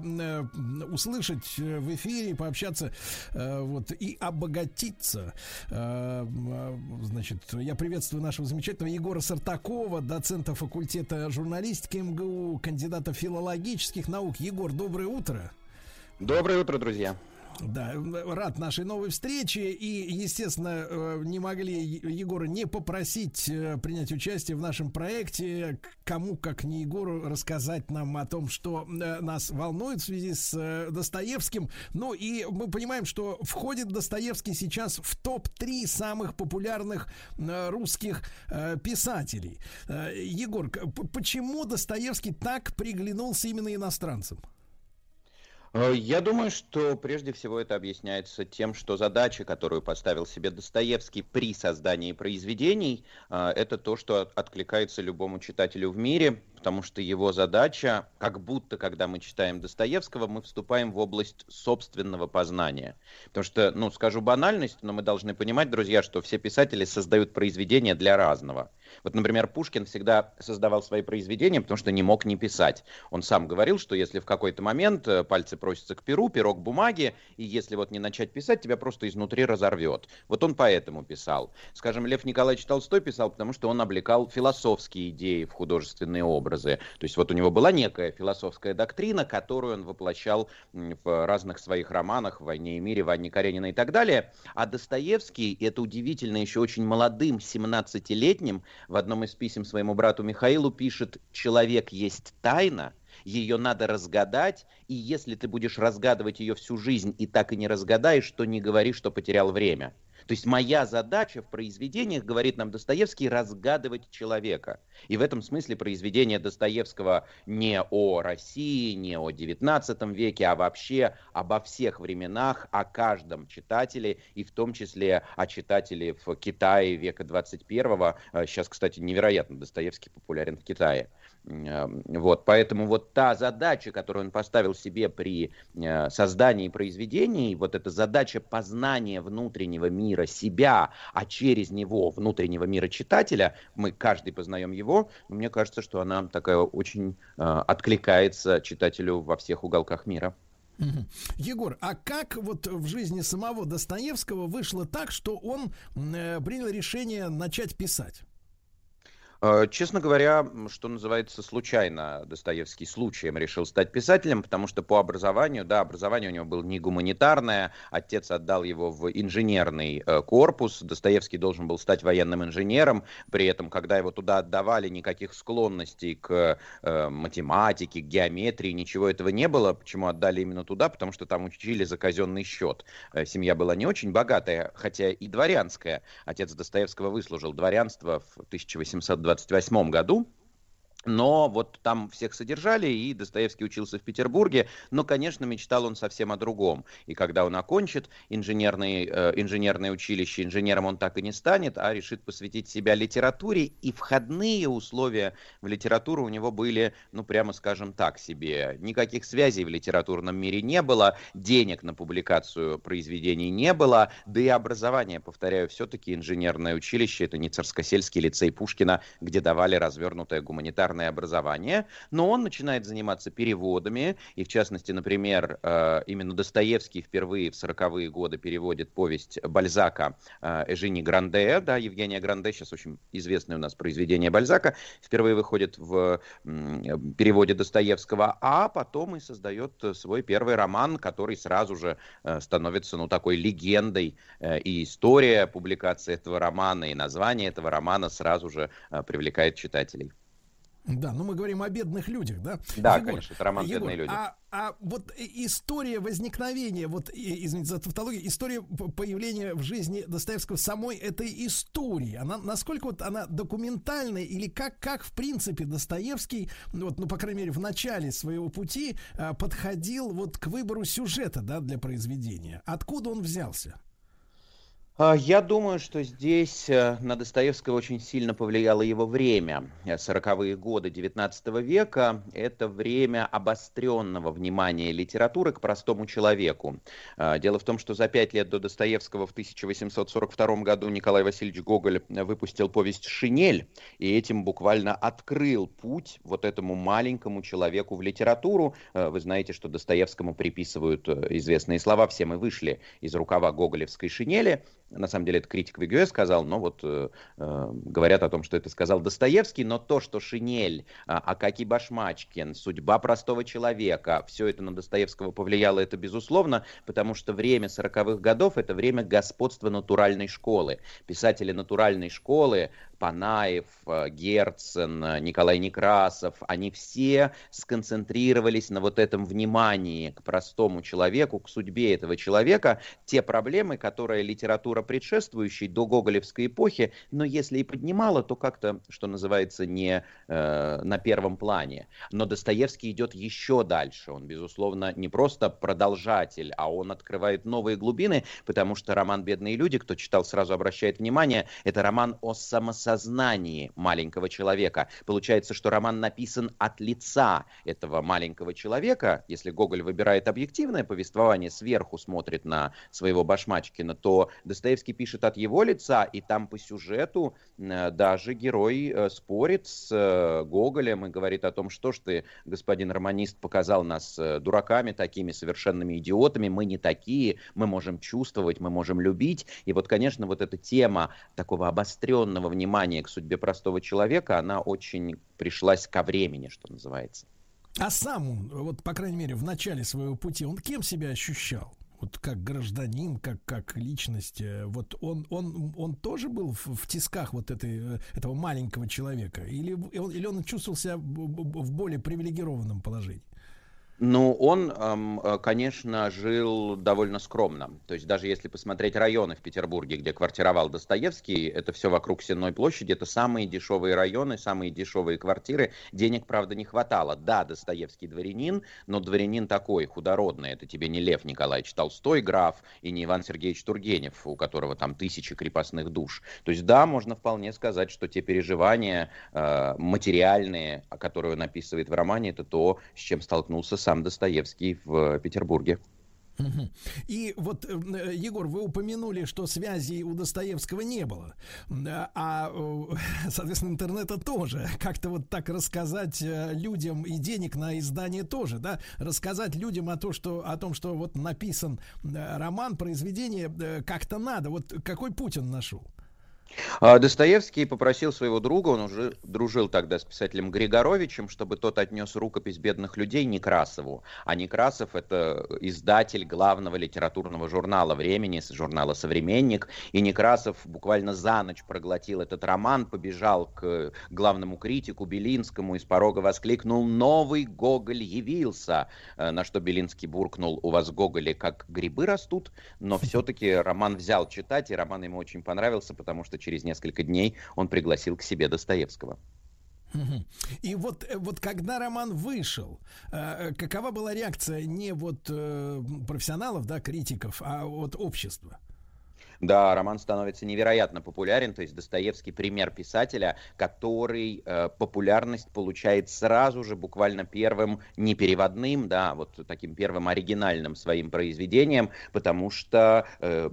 услышать в эфире, пообщаться вот, и обогатиться. Значит, я приветствую нашего замечательного Егора Сартакова, доцента факультета журналистики МГУ, кандидата филологических наук. Егор, доброе утро. Доброе утро, друзья. Да, рад нашей новой встрече и, естественно, э, не могли Егора не попросить э, принять участие в нашем проекте. Кому, как не Егору, рассказать нам о том, что э, нас волнует в связи с э, Достоевским. Ну и мы понимаем, что входит Достоевский сейчас в топ-3 самых популярных э, русских э, писателей. Э, Егор, почему Достоевский так приглянулся именно иностранцам? Э, Я думаю, что прежде всего это объясняется тем, что задача, которую поставил себе Достоевский при создании произведений, э, это то, что от- откликается любому читателю в мире, потому что его задача, как будто, когда мы читаем Достоевского, мы вступаем в область собственного познания. Потому что, ну, скажу банальность, но мы должны понимать, друзья, что все писатели создают произведения для разного. Вот, например, Пушкин всегда создавал свои произведения, потому что не мог не писать. Он сам говорил, что если в какой-то момент э, пальцы просятся к перу, перо к бумаге, и если вот не начать писать, тебя просто изнутри разорвет. Вот он поэтому писал. Скажем, Лев Николаевич Толстой писал, потому что он облекал философские идеи в художественные образы. То есть вот у него была некая философская доктрина, которую он воплощал в разных своих романах, «Войне и мире», в «Анне Каренина» и так далее. А Достоевский, это удивительно, еще очень молодым, 17-летним, в одном из писем своему брату Михаилу пишет «Человек есть тайна, ее надо разгадать, и если ты будешь разгадывать ее всю жизнь и так и не разгадаешь, то не говори, что потерял время». То есть моя задача в произведениях, говорит нам Достоевский, разгадывать человека. И в этом смысле произведения Достоевского не о России, не о XIX веке, а вообще обо всех временах, о каждом читателе, и в том числе о читателе в Китае века 21-го. Сейчас, кстати, невероятно Достоевский популярен в Китае. Вот, поэтому вот та задача, которую он поставил себе при э, создании произведений, вот эта задача познания внутреннего мира себя, а через него внутреннего мира читателя, мы каждый познаем его, мне кажется, что она такая очень э, откликается читателю во всех уголках мира. Егор, а как вот в жизни самого Достоевского вышло так, что он э, принял решение начать писать? Э, Честно говоря, что называется, случайно Достоевский случаем решил стать писателем, потому что по образованию, да, образование у него было не гуманитарное, отец отдал его в инженерный э, корпус, Достоевский должен был стать военным инженером, при этом, когда его туда отдавали, никаких склонностей к э, математике, к геометрии, ничего этого не было. Почему отдали именно туда? Потому что там учили за казенный счет. Семья была не очень богатая, хотя и дворянская. Отец Достоевского выслужил дворянство в 1828 году. Но вот там всех содержали, и Достоевский учился в Петербурге, но, конечно, мечтал он совсем о другом. И когда он окончит инженерный, э, инженерное училище, инженером он так и не станет, а решит посвятить себя литературе, и входные условия в литературу у него были, ну, прямо скажем так себе. Никаких связей в литературном мире не было, денег на публикацию произведений не было, да и образование, повторяю, все-таки инженерное училище, это не царскосельский лицей Пушкина, где давали развернутое гуманитарное образование, но он начинает заниматься переводами, и в частности, например, э, именно Достоевский впервые в 40-е годы переводит повесть Бальзака э, Эжени Гранде, да, Евгения Гранде, сейчас очень известное у нас произведение Бальзака, впервые выходит в переводе Достоевского, а потом и создает свой первый роман, который сразу же э, становится, ну, такой легендой, и история публикации этого романа, и название этого романа сразу же привлекает читателей. Да, ну мы говорим о бедных людях, да? Да, конечно, это роман Егор, «Бедные люди». А, а вот история возникновения, вот, извините за тавтологию, история появления в жизни Достоевского самой этой истории, она насколько вот она документальная или как, как в принципе Достоевский, ну, вот, ну, по крайней мере, в начале своего пути а, подходил вот к выбору сюжета, да, для произведения? Откуда он взялся? А, Я думаю, что здесь э, на Достоевского очень сильно повлияло его время. Э, Сороковые годы XIX века – это время обостренного внимания литературы к простому человеку. А, Дело в том, что за пять лет до Достоевского в 1842 году Николай Васильевич Гоголь э, выпустил повесть «Шинель», и этим буквально открыл путь вот этому маленькому человеку в литературу. Э, Вы знаете, что Достоевскому приписывают э, известные слова «все мы вышли из рукава гоголевской шинели», на самом деле это критик Вигюэ сказал, но вот э, э, говорят о том, что это сказал Достоевский, но то, что «Шинель», а, Акакий Башмачкин, «Судьба простого человека», все это на Достоевского повлияло, это безусловно, потому что время 40-х годов – это время господства натуральной школы. Писатели натуральной школы, Панаев, э, Герцен, э, Николай Некрасов, они все сконцентрировались на вот этом внимании к простому человеку, к судьбе этого человека, те проблемы, которые литература предшествующей до Гоголевской эпохи, но если и поднимала, то как-то, что называется, не э, на первом плане. Но Достоевский идет еще дальше. Он, безусловно, не просто продолжатель, а он открывает новые глубины, потому что роман «Бедные люди», кто читал, сразу обращает внимание, это роман о самосознании маленького человека. Получается, что роман написан от лица этого маленького человека. Если Гоголь выбирает объективное повествование, сверху смотрит на своего Башмачкина, то Достоевский пишет от его лица, и там по сюжету э, даже герой э, спорит с э, Гоголем и говорит о том, что ж ты, господин романист, показал нас дураками, такими совершенными идиотами, мы не такие, мы можем чувствовать, мы можем любить. И вот, конечно, вот эта тема такого обостренного внимания к судьбе простого человека, она очень пришлась ко времени, что называется. А сам он, вот, по крайней мере, в начале своего пути, он кем себя ощущал? Вот как гражданин, как, как личность, э, вот он, он, он тоже был в, в тисках вот этой, э, этого маленького человека? Или, он- или он чувствовал себя в более привилегированном положении? Ну, он, э, конечно, жил довольно скромно. То есть даже если посмотреть районы в Петербурге, где квартировал Достоевский, это все вокруг Сенной площади, это самые дешевые районы, самые дешевые квартиры. Денег, правда, не хватало. Да, Достоевский дворянин, но дворянин такой, худородный. Это тебе не Лев Николаевич Толстой, граф, и не Иван Сергеевич Тургенев, у которого там тысячи крепостных душ. То есть да, можно вполне сказать, что те переживания э, материальные, которые он описывает в романе, это то, с чем столкнулся сам Достоевский в Петербурге. Мгм. И вот, э, Егор, вы упомянули, что связей у Достоевского не было. А, э, соответственно, интернета тоже. Как-то вот так рассказать э, людям и денег на издание тоже, да? Рассказать людям о, том, что, о том, что вот написан э, роман, произведение, э, как-то надо. Вот какой путь он нашел? А, Достоевский попросил своего друга, он уже дружил тогда с писателем Григоровичем, чтобы тот отнес рукопись бедных людей Некрасову. А Некрасов это издатель главного литературного журнала времени, журнала «Современник». И Некрасов буквально за ночь проглотил этот роман, побежал к главному критику Белинскому и с порога воскликнул «Новый Гоголь явился!» Э, На что Белинский буркнул «У вас Гоголи как грибы растут?» Но все-таки роман взял читать, и роман ему очень понравился, потому что через несколько дней он пригласил к себе Достоевского. И вот, э, вот когда роман вышел, э, какова была реакция не вот э, профессионалов, да, критиков, а вот общества? Да, роман становится невероятно популярен, то есть Достоевский пример писателя, который э, популярность получает сразу же, буквально первым, не переводным, да, вот таким первым оригинальным своим произведением, потому что, э,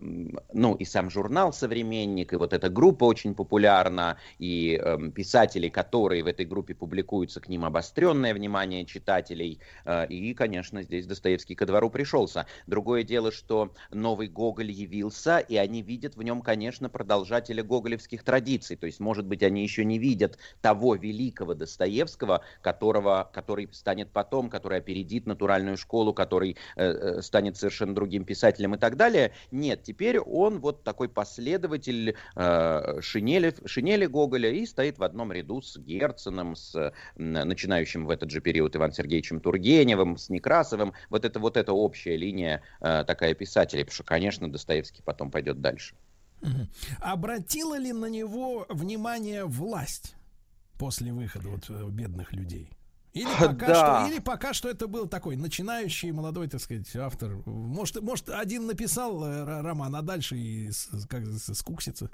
ну, и сам журнал «Современник», и вот эта группа очень популярна, и э, писатели, которые в этой группе публикуются, к ним обостренное внимание читателей, э, и, конечно, здесь Достоевский ко двору пришелся. Другое дело, что новый Гоголь явился, и они видят в нем, конечно, продолжателя гоголевских традиций. То есть, может быть, они еще не видят того великого Достоевского, которого, который станет потом, который опередит натуральную школу, который э, э, станет совершенно другим писателем и так далее. Нет, теперь он вот такой последователь э, шинели, шинели Гоголя и стоит в одном ряду с Герценом, с м, начинающим в этот же период Иван Сергеевичем Тургеневым, с Некрасовым. Вот это вот эта общая линия э, такая писателей, потому что, конечно, Достоевский потом пойдет дальше. Обратила ли на него внимание власть после выхода вот э, бедных людей? Или пока, Да. что, или пока что это был такой начинающий молодой, так сказать, автор. Может, может один написал э, роман, а дальше и как скуксится.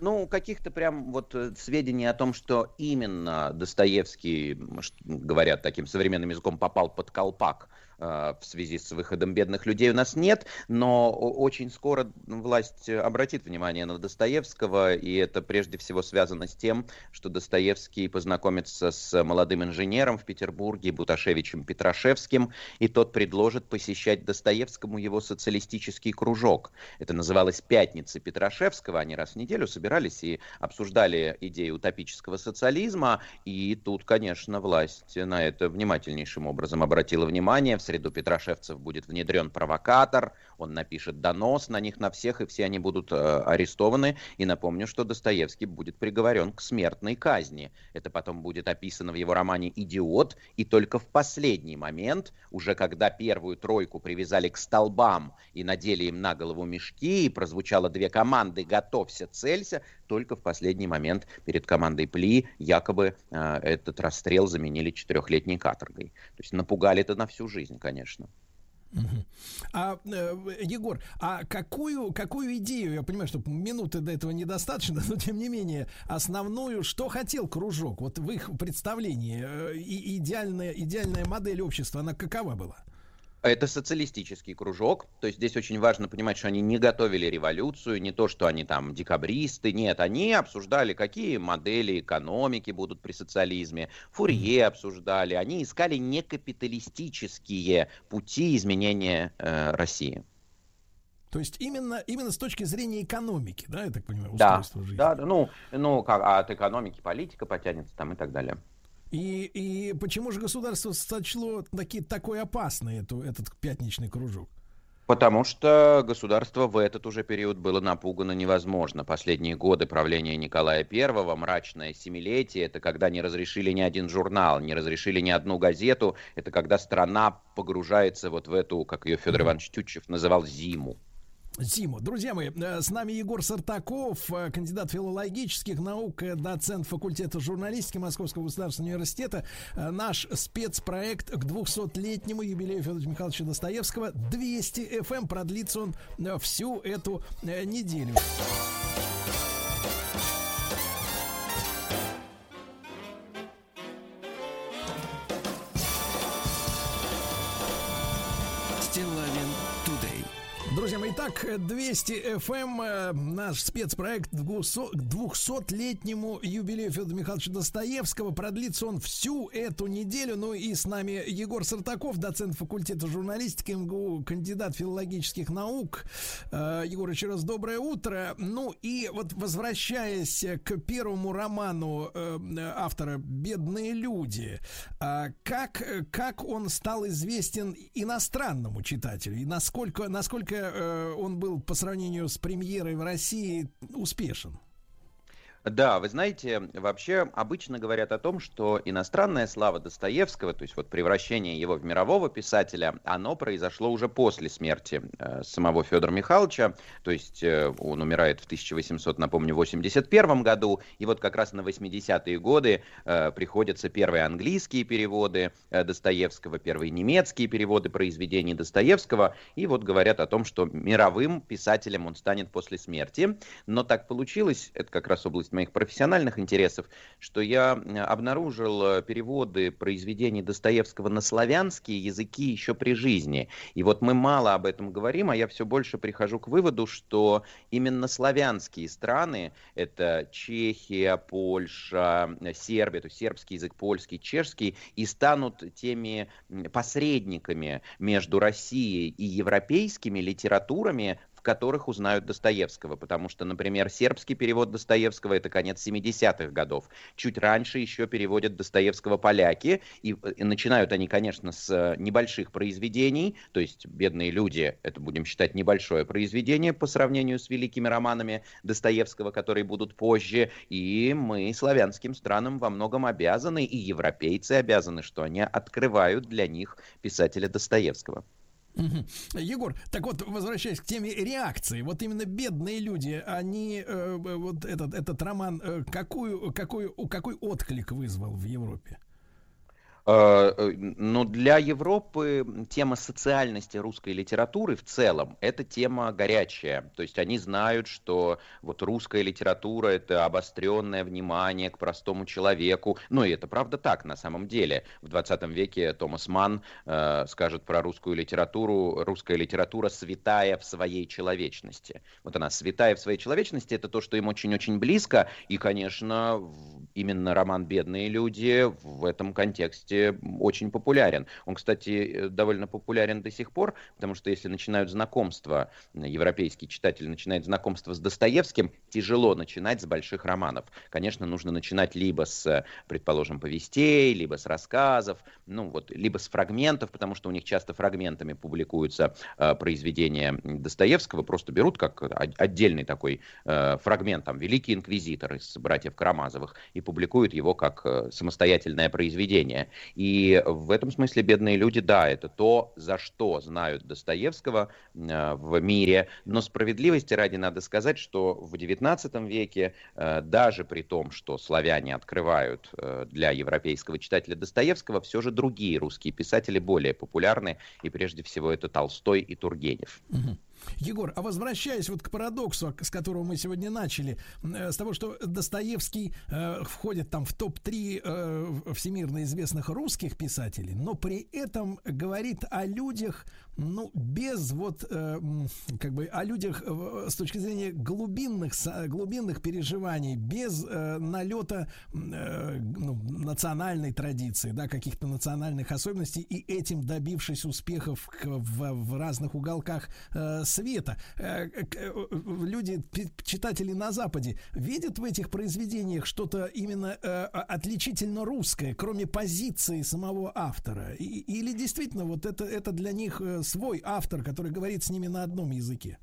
Ну, каких-то прям вот э, сведений о том, что именно Достоевский, говорят таким современным языком, попал под колпак в связи с выходом бедных людей у нас нет, но очень скоро власть обратит внимание на Достоевского, и это прежде всего связано с тем, что Достоевский познакомится с молодым инженером в Петербурге, Буташевичем Петрашевским, и тот предложит посещать Достоевскому его социалистический кружок. Это называлось «Пятницы Петрашевского». Они раз в неделю собирались и обсуждали идеи утопического социализма. И тут, конечно, власть на это внимательнейшим образом обратила внимание. В среду Петрашевцев будет внедрен провокатор, он напишет донос на них на всех, и все они будут э, арестованы. И напомню, что Достоевский будет приговорен к смертной казни. Это потом будет описано в его романе «Идиот», и только в последний момент, уже когда первую тройку привязали к столбам и надели им на голову мешки, и прозвучало две команды «Готовься, целься», только в последний момент перед командой Пли якобы э, этот расстрел заменили четырехлетней каторгой. То есть напугали это на всю жизнь, конечно. А, э, Егор, а какую, какую идею, я понимаю, что минуты до этого недостаточно, но тем не менее, основную, что хотел кружок, вот в их представлении, э, и идеальная, идеальная модель общества, она какова была? Это социалистический кружок, то есть здесь очень важно понимать, что они не готовили революцию, не то, что они там декабристы, нет, они обсуждали, какие модели экономики будут при социализме, Фурье обсуждали, они искали некапиталистические пути изменения э, России. То есть именно, именно с точки зрения экономики, да, я так понимаю, Да, устройства жизни. да, да, ну, ну как, а от экономики политика потянется там и так далее. И, и почему же государство сочло таки, такой опасный эту, этот пятничный кружок? Потому что государство в этот уже период было напугано невозможно. Последние годы правления Николая I, мрачное семилетие, это когда не разрешили ни один журнал, не разрешили ни одну газету, это когда страна погружается вот в эту, как ее Федор Иванович Тютчев называл, зиму. Зиму. Друзья мои, э, с нами Егор Сартаков, э, кандидат филологических наук, э, доцент факультета журналистики Московского государственного университета. Наш спецпроект к 200-летнему юбилею Федора Михайловича Достоевского 200 FM продлится он всю эту неделю. Уважаемые. Итак, 200 FM, э, наш спецпроект к 200-летнему юбилею Федора Михайловича Достоевского. Продлится он всю эту неделю. Ну и с нами Егор Сартаков, доцент факультета журналистики МГУ, кандидат филологических наук. Э, Егор, еще раз доброе утро. Ну и вот возвращаясь к первому роману э, автора «Бедные люди», как, как он стал известен иностранному читателю? И насколько, насколько он был по сравнению с премьерой в России успешен? Да, вы знаете, вообще обычно говорят о том, что иностранная слава Достоевского, то есть вот превращение его в мирового писателя, оно произошло уже после смерти э, самого Федора Михайловича, то есть э, он умирает в 1800, напомню, 81 году, и вот как раз на 80-е годы э, приходятся первые английские переводы э, Достоевского, первые немецкие переводы произведений Достоевского, и вот говорят о том, что мировым писателем он станет после смерти, но так получилось, это как раз область моих профессиональных интересов, что я обнаружил э, переводы произведений Достоевского на славянские языки еще при жизни. И вот мы мало об этом говорим, а я все больше прихожу к выводу, что именно славянские страны, это Чехия, Польша, э, Сербия, то есть сербский язык, польский, чешский, и станут теми посредниками между Россией и европейскими литературами которых узнают Достоевского, потому что, например, сербский перевод Достоевского это конец 70-х годов. Чуть раньше еще переводят Достоевского поляки, и, и начинают они, конечно, с э, небольших произведений, то есть «Бедные люди» — это, будем считать, небольшое произведение по сравнению с великими романами Достоевского, которые будут позже, и мы славянским странам во многом обязаны, и европейцы обязаны, что они открывают для них писателя Достоевского. Егор, так вот, возвращаясь к теме реакции, вот именно бедные люди, они, э, вот этот, этот роман, э, какую, какой, какой отклик вызвал в Европе? Э, э, Но для Европы тема социальности русской литературы в целом это тема горячая. То есть они знают, что вот русская литература это обостренное внимание к простому человеку. Ну и это правда так на самом деле. В 20 веке Томас Манн э, скажет про русскую литературу, русская литература святая в своей человечности. Вот она святая в своей человечности, это то, что им очень-очень близко. И, конечно, именно роман «Бедные люди» в этом контексте очень популярен. Он, кстати, э, довольно популярен до сих пор, потому что если начинают знакомство, э, европейский читатель начинает знакомство с Достоевским, тяжело начинать с больших романов. Конечно, нужно начинать либо с, э, предположим, повестей, либо с рассказов, ну вот, либо с фрагментов, потому что у них часто фрагментами публикуются э, произведения Достоевского, просто берут как отдельный такой э, фрагмент, там, «Великий инквизитор» из «Братьев Карамазовых», и публикуют его как э, самостоятельное произведение. И в этом смысле «Бедные люди», да, это то, за что знают Достоевского э, в мире, но справедливости ради надо сказать, что в XIX веке, э, даже при том, что славяне открывают э, для европейского читателя Достоевского, все же другие русские писатели более популярны, и прежде всего это Толстой и Тургенев. Мгм. Егор, а возвращаясь вот к парадоксу, с которого мы сегодня начали, э, с того, что Достоевский э, входит там в топ-3 э, всемирно известных русских писателей, но при этом говорит о людях, ну, без вот, э, как бы, о людях э, с точки зрения глубинных, глубинных переживаний, без э, налета э, ну, национальной традиции, да, каких-то национальных особенностей, и этим добившись успехов в, в разных уголках э, света. Э, э, люди, читатели на Западе, видят в этих произведениях что-то именно э, отличительно русское, кроме позиции самого автора? Или действительно вот это, это для них свой автор, который говорит с ними на одном языке?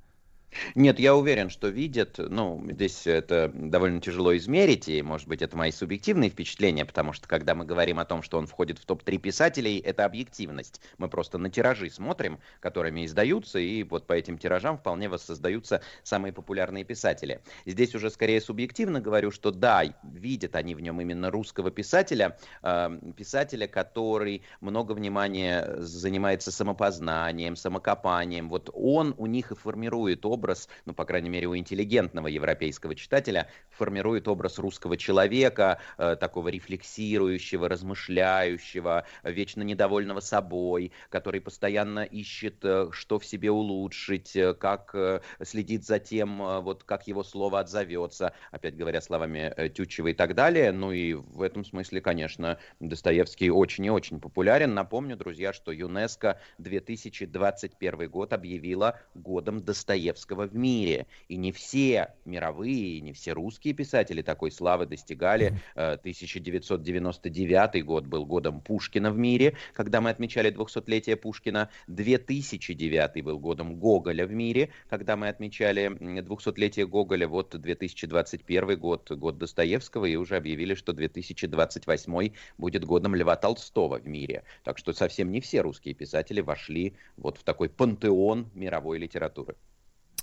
Нет, я уверен, что видят. Ну, здесь это довольно тяжело измерить, и, может быть, это мои субъективные впечатления, потому что, когда мы говорим о том, что он входит в топ-3 писателей, это объективность. Мы просто на тиражи смотрим, которыми издаются, и вот по этим тиражам вполне воссоздаются самые популярные писатели. Здесь уже скорее субъективно говорю, что да, видят они в нем именно русского писателя, э, писателя, который много внимания занимается самопознанием, самокопанием. Вот он у них и формирует образ образ, ну, по крайней мере, у интеллигентного европейского читателя, формирует образ русского человека, э, такого рефлексирующего, размышляющего, вечно недовольного собой, который постоянно ищет, э, что в себе улучшить, э, как э, следит за тем, вот как его слово отзовется, опять говоря словами Тютчева и так далее. Ну и в этом смысле, конечно, Достоевский очень и очень популярен. Напомню, друзья, что ЮНЕСКо 2021 год объявила годом Достоевского в мире. И не все мировые, и не все русские писатели такой славы достигали. Э, 1999 год был годом Пушкина в мире, когда мы отмечали 200-летие Пушкина. 2009 был годом Гоголя в мире, когда мы отмечали м, 200-летие Гоголя. Вот 2021 год, год Достоевского, и уже объявили, что 2028 будет годом Льва Толстого в мире. Так что совсем не все русские писатели вошли вот в такой пантеон мировой литературы.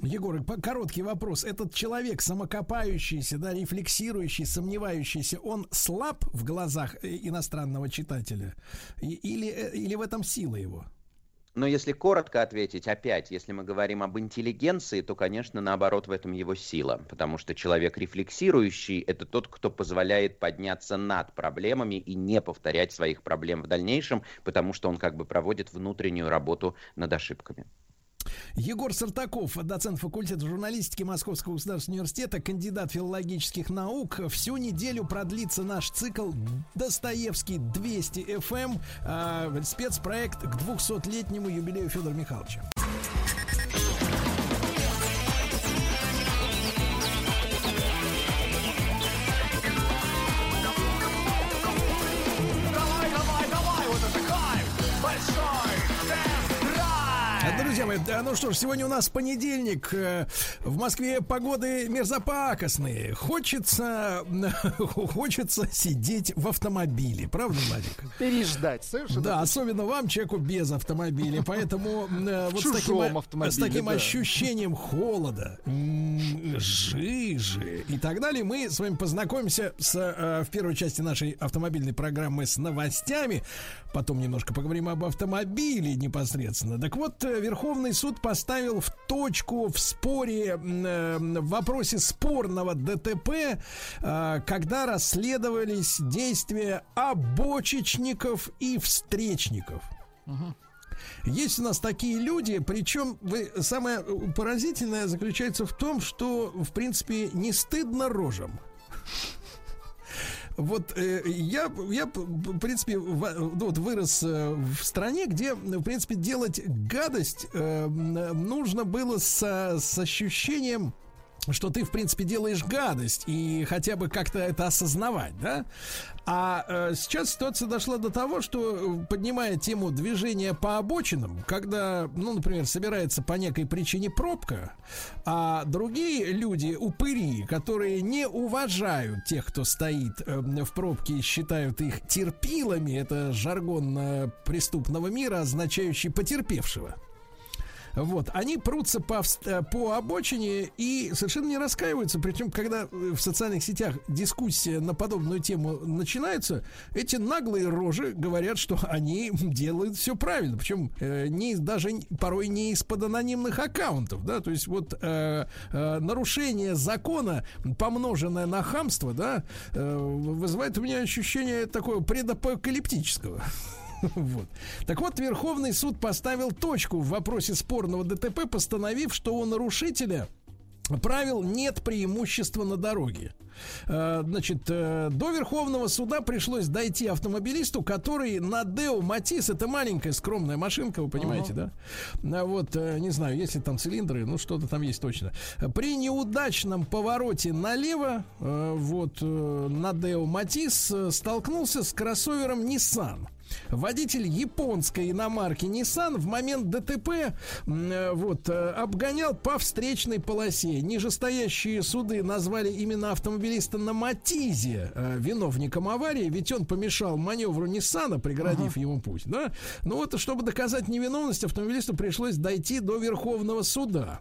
Егор, короткий вопрос. Этот человек, самокопающийся, да, рефлексирующий, сомневающийся, он слаб в глазах э, иностранного читателя? Или, э, или в этом сила его? Но если коротко ответить, опять, если мы говорим об интеллигенции, то, конечно, наоборот, в этом его сила. Потому что человек рефлексирующий – это тот, кто позволяет подняться над проблемами и не повторять своих проблем в дальнейшем, потому что он как бы проводит внутреннюю работу над ошибками. Егор Сартаков, доцент факультета журналистики Московского государственного университета, кандидат филологических наук. Всю неделю продлится наш цикл Достоевский 200 FM, э, спецпроект к 200-летнему юбилею Федора Михайловича. Мои, да, ну что ж, сегодня у нас понедельник. Э, В Москве погоды мерзопакостные. Хочется, хочется сидеть в автомобиле. Правда, Владик? Переждать, совершенно. Да, особенно вам, человеку без автомобиля. Поэтому э, вот с таким, э, с таким да. ощущением холода, жижи и так далее, мы с вами познакомимся с, в первой части нашей автомобильной программы с новостями. Потом немножко поговорим об автомобиле непосредственно. Так вот, э, Верховный суд поставил в точку в споре, э, в вопросе спорного ДТП, э, когда расследовались действия обочечников и встречников. Есть у нас такие люди, причем вы, самое поразительное заключается в том, что, в принципе, не стыдно рожам. Вот э, я, я, в принципе, в- ну, вот вырос э, в стране, где, в принципе, делать гадость э, нужно было со- с ощущением что ты, в принципе, делаешь гадость и хотя бы как-то это осознавать, да? А э, сейчас ситуация дошла до того, что э, поднимая тему движения по обочинам, когда, ну, например, собирается по некой причине пробка, а другие люди, упыри, которые не уважают тех, кто стоит э, в пробке считают их терпилами, это жаргон э, преступного мира, означающий потерпевшего. Вот, они прутся по, э, по обочине и совершенно не раскаиваются. Причем, когда э, в социальных сетях дискуссия на подобную тему начинается, эти наглые рожи говорят, что они делают все правильно. Причем э, не, даже порой не из-под анонимных аккаунтов. Да? То есть вот э, э, нарушение закона, помноженное на хамство, да, э, вызывает у меня ощущение такого предапокалиптического. Вот. Так вот, Верховный суд поставил точку в вопросе спорного ДТП, постановив, что у нарушителя правил нет преимущества на дороге. Э, Значит, э, до Верховного суда пришлось дойти автомобилисту, который на Део Матис, это маленькая скромная машинка, вы понимаете, да? А Вот, э, не знаю, есть ли там цилиндры, ну что-то там есть точно. При неудачном повороте налево, вот, на Део Матис столкнулся с кроссовером Nissan. Водитель японской иномарки Nissan в момент ДТП э, вот, э, обгонял по встречной полосе. Нижестоящие суды назвали именно автомобилиста на Матизе э, виновником аварии, ведь он помешал маневру Ниссана, преградив ему путь. Да? Ну вот, чтобы доказать невиновность, автомобилисту пришлось дойти до Верховного суда.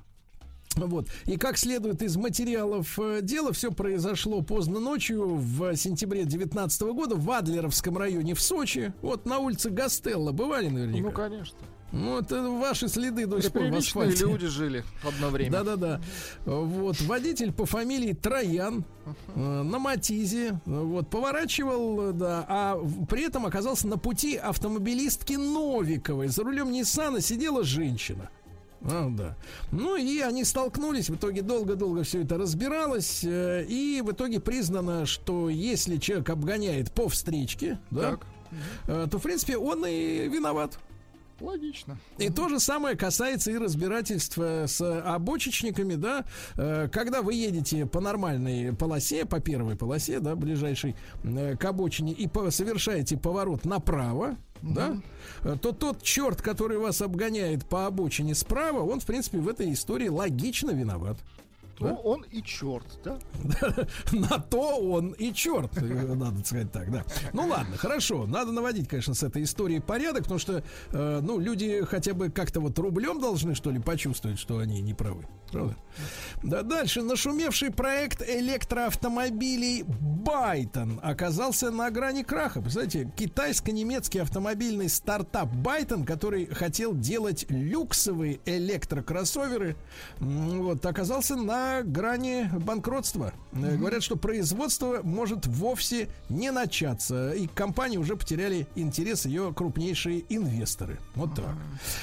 Вот. И как следует из материалов э, дела, все произошло поздно ночью в сентябре 2019 года в Адлеровском районе в Сочи. Вот на улице Гастелла. Бывали наверняка? Ну, конечно. Ну, это ваши следы до сих пор в асфальте. люди жили одно время. Да-да-да. Вот, водитель по фамилии Троян э, на Матизе, вот, поворачивал, да, а при этом оказался на пути автомобилистки Новиковой. За рулем Ниссана сидела женщина. А, да. Ну и они столкнулись, в итоге долго-долго все это разбиралось, э, и в итоге признано, что если человек обгоняет по встречке, да, э, то в принципе он и виноват. Логично. И то же самое касается и разбирательства с обочечниками, да, Э, когда вы едете по нормальной полосе, по первой полосе, да, ближайшей э, к обочине, и совершаете поворот направо, да, то тот черт, который вас обгоняет по обочине справа, он, в принципе, в этой истории логично виноват. Ну, он и черт, да? На то он и черт, э, надо сказать так, да. Ну ладно, хорошо, надо наводить, конечно, с этой историей порядок, потому что, э, ну, люди хотя бы как-то вот рублем должны, что ли, почувствовать, что они не правы. Правда? Да, дальше. Нашумевший проект электроавтомобилей Байтон оказался на грани краха. Представляете, китайско-немецкий автомобильный стартап Байтон, который хотел делать люксовые электрокроссоверы, вот, оказался на грани банкротства. Э, Говорят, что производство может вовсе не начаться. И компании уже потеряли интерес ее крупнейшие инвесторы. Вот так.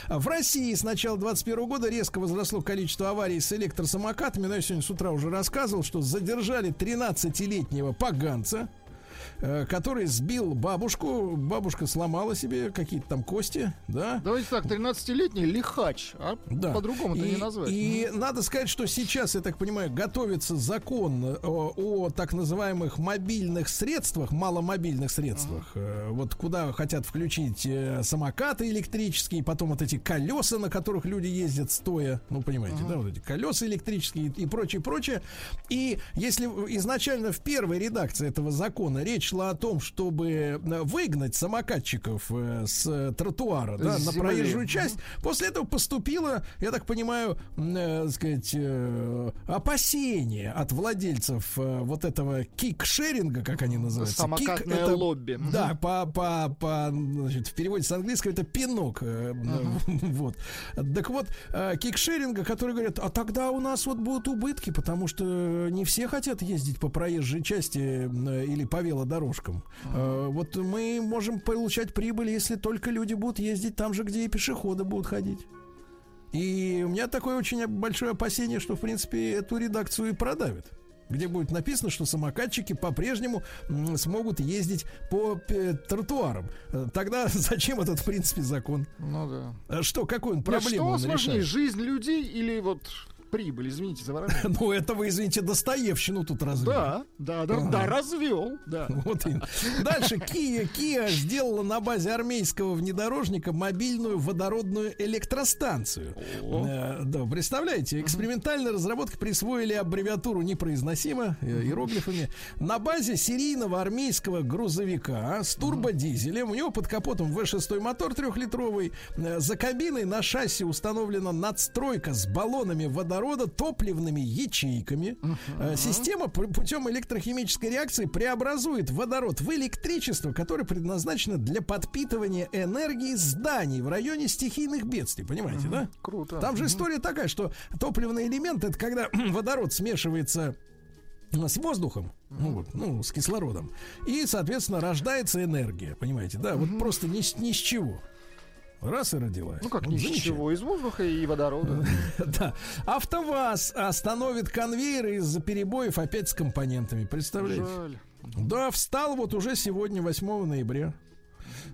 А В России с начала 2021 года резко возросло количество аварий с электросамокатами. Ну, я сегодня с утра уже рассказывал, что задержали 13-летнего поганца, который сбил бабушку. Бабушка сломала себе какие-то там кости, да? Давайте так, 13-летний лихач, а Да. по-другому это не назвать. И надо сказать, что сейчас, я так понимаю, готовится закон э, о, о так называемых мобильных средствах, маломобильных средствах, э, вот куда хотят включить э, самокаты электрические, потом вот эти колеса, на которых люди ездят стоя, ну понимаете, да, вот эти колеса электрические и прочее, прочее. И если изначально в первой редакции этого закона речь шла о том, чтобы э, выгнать самокатчиков э, с э, тротуара, да, С на проезжую часть, После этого поступило, я так понимаю, э, сказать, э, опасение от владельцев э, вот этого кик-шеринга, как они называются. Самокатное это- лобби. Да, по, по, по, значит, в переводе с английского это пинок. э, Вот. Так вот, э, кикшеринга, которые говорят, а тогда у нас вот будут убытки, потому что не все хотят ездить по проезжей части э, или по велодорожкам. Э, Вот мы можем получать прибыль, если только люди будут ездить там же, где и пешеходы будут ходить. И у меня такое очень большое опасение, что, в принципе, эту редакцию и продавят. Где будет написано, что самокатчики по-прежнему смогут ездить по э, тротуарам. Э, Тогда зачем этот, в принципе, закон? Ну да. Что, какую он Нет, проблему что он сложнее, решает? жизнь людей или вот прибыль, извините за выражение? Ну, это вы, извините, Достоевщину тут развели. Да, да, да, Ага. да, развел, да. Вот именно. Дальше Kia, Kia сделала на базе армейского внедорожника мобильную водородную электростанцию. Э, да, представляете, экспериментальная разработка присвоили аббревиатуру непроизносимо э, иероглифами на базе серийного армейского грузовика с турбодизелем. У него под капотом V6 мотор трехлитровый. Э, За кабиной на шасси установлена надстройка с баллонами водорода, топливными ячейками. Э, Система путем электрохимической реакции преобразует водород в электричество, которое предназначено для подпитывания энергии зданий в районе стихийных бедствий. Понимаете, да? Круто. Там же история такая, что топливный элемент это когда водород смешивается с воздухом, ну, вот, ну, с кислородом, и, соответственно, рождается энергия, понимаете, да, вот просто ни, ни с чего. Раз и родилась. Ну как Вот ни с замечательно. чего, из воздуха и водорода. Да. АвтоВАЗ остановит конвейеры из-за перебоев опять с компонентами. Представляете? Жаль. Да, встал вот уже сегодня, 8 ноября.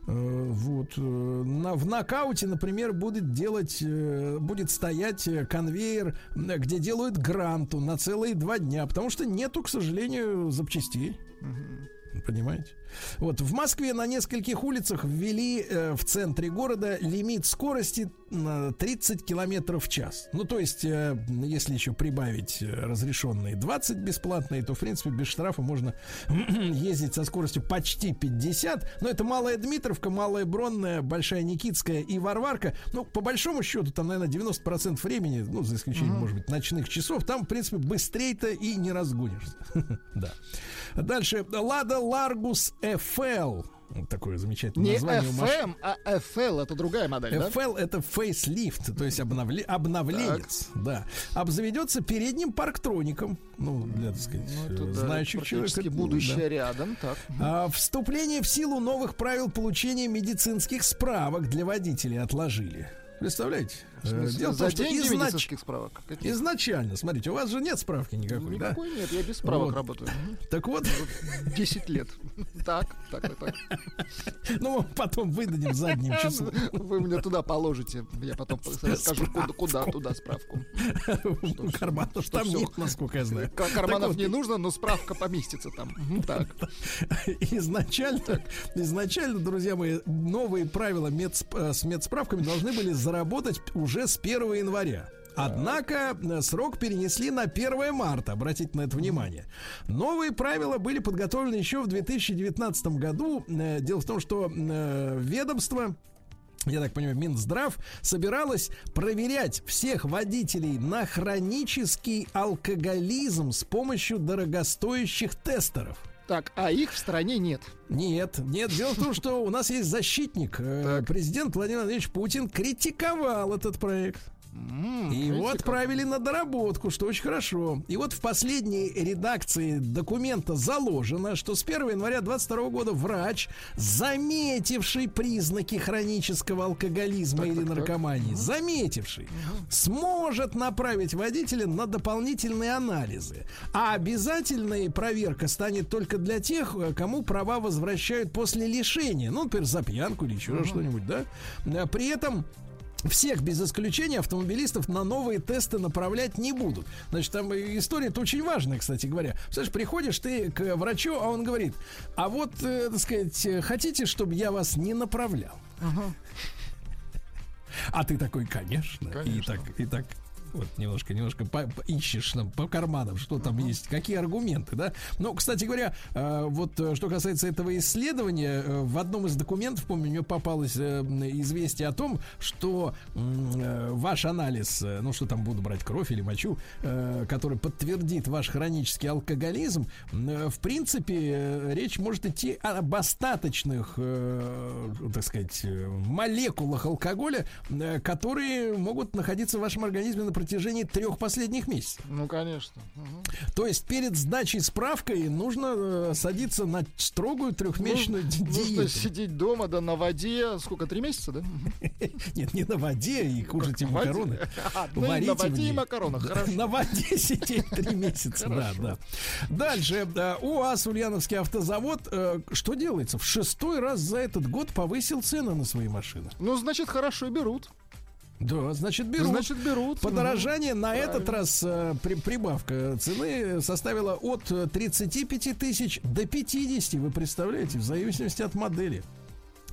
Э, Вот. э, На, в нокауте, например, будет делать, э, будет стоять конвейер, где делают гранту на целые два дня, потому что нету, к сожалению, запчастей. Понимаете? Вот в Москве на нескольких улицах ввели э, в центре города лимит скорости на 30 километров в час. Ну, то есть, э, если еще прибавить э, разрешенные 20 бесплатные, то, в принципе, без штрафа можно ездить со скоростью почти 50. Но это Малая Дмитровка, Малая Бронная, Большая Никитская и Варварка. Ну, по большому счету, там, наверное, 90% времени, ну, за исключением, может быть, ночных часов, там, в принципе, быстрее-то и не разгонишься. Да. Дальше. Лада Ларгус FL. Вот такое замечательное Не название машины. FM, а FL, это другая модель, да? FL это фейслифт, то есть обновле- обновленец, да. Обзаведется передним парктроником, ну, для, так сказать, Ну, это, да, знающих практически человека. будущее да. рядом, так. А, вступление в силу новых правил получения медицинских справок для водителей отложили. Представляете? В Э, Дело в за том, что деньги изнач- справок? Каких? изначально, смотрите, у вас же нет справки никакой, да? Никакой нет, я без справок Вот. работаю. Так вот, 10 лет. Так, так, так, так. ну, потом выдадим задним числом. Вы мне туда положите. Я потом скажу, куда, туда справку. Карманов там нет, насколько я знаю. Карманов не нужно, но справка поместится там. Так. изначально, изначально, друзья мои, новые правила э, с медсправками должны были заработать уже с 1 января. Однако э, срок перенесли на 1 марта, обратите на это внимание. Новые правила были подготовлены еще в 2019 году. Э, Дело в том, что э, ведомство я так понимаю, Минздрав собиралась проверять всех водителей на хронический алкоголизм с помощью дорогостоящих тестеров. Так, а их в стране нет. Нет, нет. Дело в том, что у нас есть защитник. Э, Президент Владимир Владимирович Путин критиковал этот проект. И его отправили на доработку, что очень хорошо. И вот в последней редакции документа заложено, что с 1 января 2022 года врач, заметивший признаки хронического алкоголизма или наркомании, заметивший, сможет направить водителя на дополнительные анализы. А обязательная проверка станет только для тех, э, кому права возвращают после лишения. Ну, например, за пьянку или еще что-нибудь, да? При этом всех без исключения автомобилистов на новые тесты направлять не будут. Значит, там история-то очень важная, кстати говоря. Слышишь, приходишь ты к врачу, а он говорит, а вот, э, так сказать, э, хотите, чтобы я вас не направлял? А ты такой, конечно. И так, и так вот немножко, немножко по- по- ищешь там по карманам, что там есть, какие аргументы, да. Но, кстати говоря, э, вот э, что касается этого исследования, э, в одном из документов, помню, мне попалось известие о том, что ваш анализ, ну что там буду брать кровь или мочу, который подтвердит ваш хронический алкоголизм, в принципе, речь может идти об остаточных, так сказать, молекулах алкоголя, которые могут находиться в вашем организме на протяжении трех последних месяцев. Ну, конечно. Мгм. То есть перед сдачей справкой нужно э, садиться на строгую трехмесячную Нужно диету. сидеть дома, да, на воде. Сколько, три месяца, да? Нет, не на воде и кушайте макароны. Ну на воде и Да, хорошо. На воде сидеть три месяца, да, да. Дальше. э, УАЗ, Ульяновский автозавод, э, что делается? В шестой раз за этот год повысил цены на свои машины. Ну, значит, хорошо берут. Да, значит, берут. Значит, берут. Подорожание на Правильно. этот раз э, при- прибавка цены составила от э, 35 тысяч до 50, вы представляете, в зависимости от модели.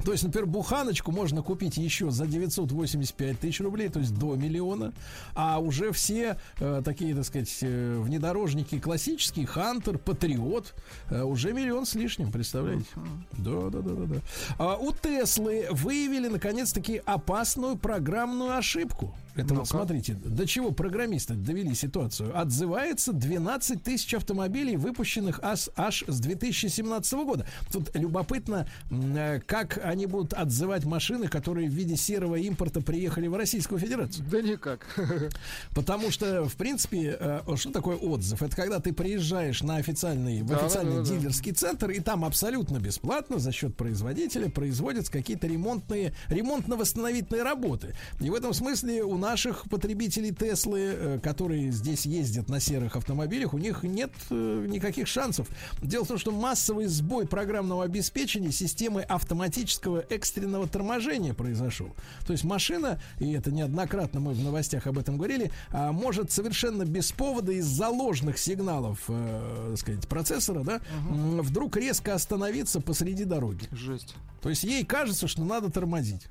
То есть, например, буханочку можно купить еще за 985 тысяч рублей, то есть до миллиона. А уже все э, такие, так сказать, э, внедорожники классические, Хантер, Патриот, э, уже миллион с лишним, представляете? Да, да, да, да, да. А у Теслы выявили наконец-таки опасную программную ошибку. Это вот смотрите, до чего программисты довели ситуацию. Отзывается 12 тысяч автомобилей, выпущенных аж, аж с 2017 года. Тут любопытно, э, как они будут отзывать машины, которые в виде серого импорта приехали в Российскую Федерацию. Да никак. Потому что, в принципе, э, что такое отзыв? Это когда ты приезжаешь на официальный, в Да, официальный да, да. дилерский центр, и там абсолютно бесплатно за счет производителя производятся какие-то ремонтные, ремонтно-восстановительные работы. И в этом смысле у наших потребителей Теслы, э, которые здесь ездят на серых автомобилях, у них нет э, никаких шансов. Дело в том, что массовый сбой программного обеспечения системы автоматического экстренного торможения произошел. То есть машина, и это неоднократно мы в новостях об этом говорили, а, может совершенно без повода из-за ложных сигналов, э, так сказать, процессора, да, м, вдруг резко остановиться посреди дороги. Жесть. То есть ей кажется, что надо тормозить.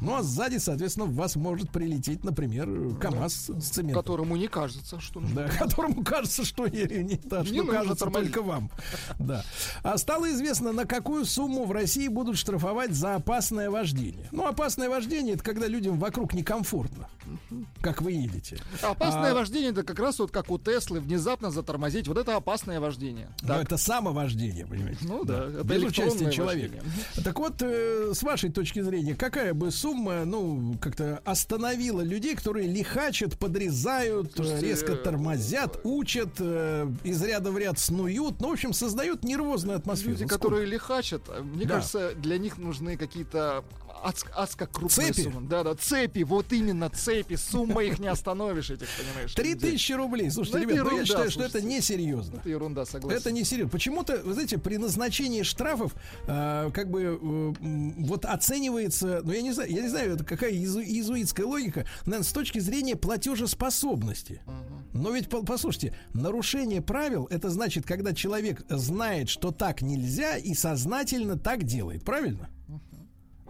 Ну а сзади, соответственно, в вас может прилететь, например, КАМАЗ с цементом. Которому не кажется, что нужно. Да, которому кажется, что не, не, да, Не что кажется тормозить. только вам. Да. А стало известно, на какую сумму в России будут штрафовать за опасное вождение. Ну, опасное вождение это когда людям вокруг некомфортно, как вы едете. Опасное А, вождение это как раз вот как у Теслы внезапно затормозить. Вот это опасное вождение. Но это самовождение, понимаете? Ну да, это Без участия человека. вождение. Так вот, э, с вашей точки зрения, какая бы сумма, ну, как-то остановила людей, которые лихачат, подрезают, э, Слушайте, резко э, тормозят, учат, э, из ряда в ряд снуют, ну, в общем, создают нервозную атмосферу. Люди, Ну, которые лихачат, мне Да. кажется, для них нужны какие-то адск- адско крупные Цепи? суммы. Да, да, цепи, вот именно цепи, сумма их не остановишь, этих, понимаешь. Три тысячи рублей. Слушайте, Ну, ребят, ну, я ерунда, считаю, что это слушайте. несерьезно. Это ерунда, согласен. Это не серьезно. Почему-то, вы знаете, при назначении штрафов, э, как бы э, вот оценивается, ну я не знаю, я не знаю, это какая иезу- иезуитская логика, наверное, с точки зрения платежеспособности. Но ведь по- послушайте, нарушение правил это значит, когда человек знает, что так нельзя и сознательно так делает, правильно?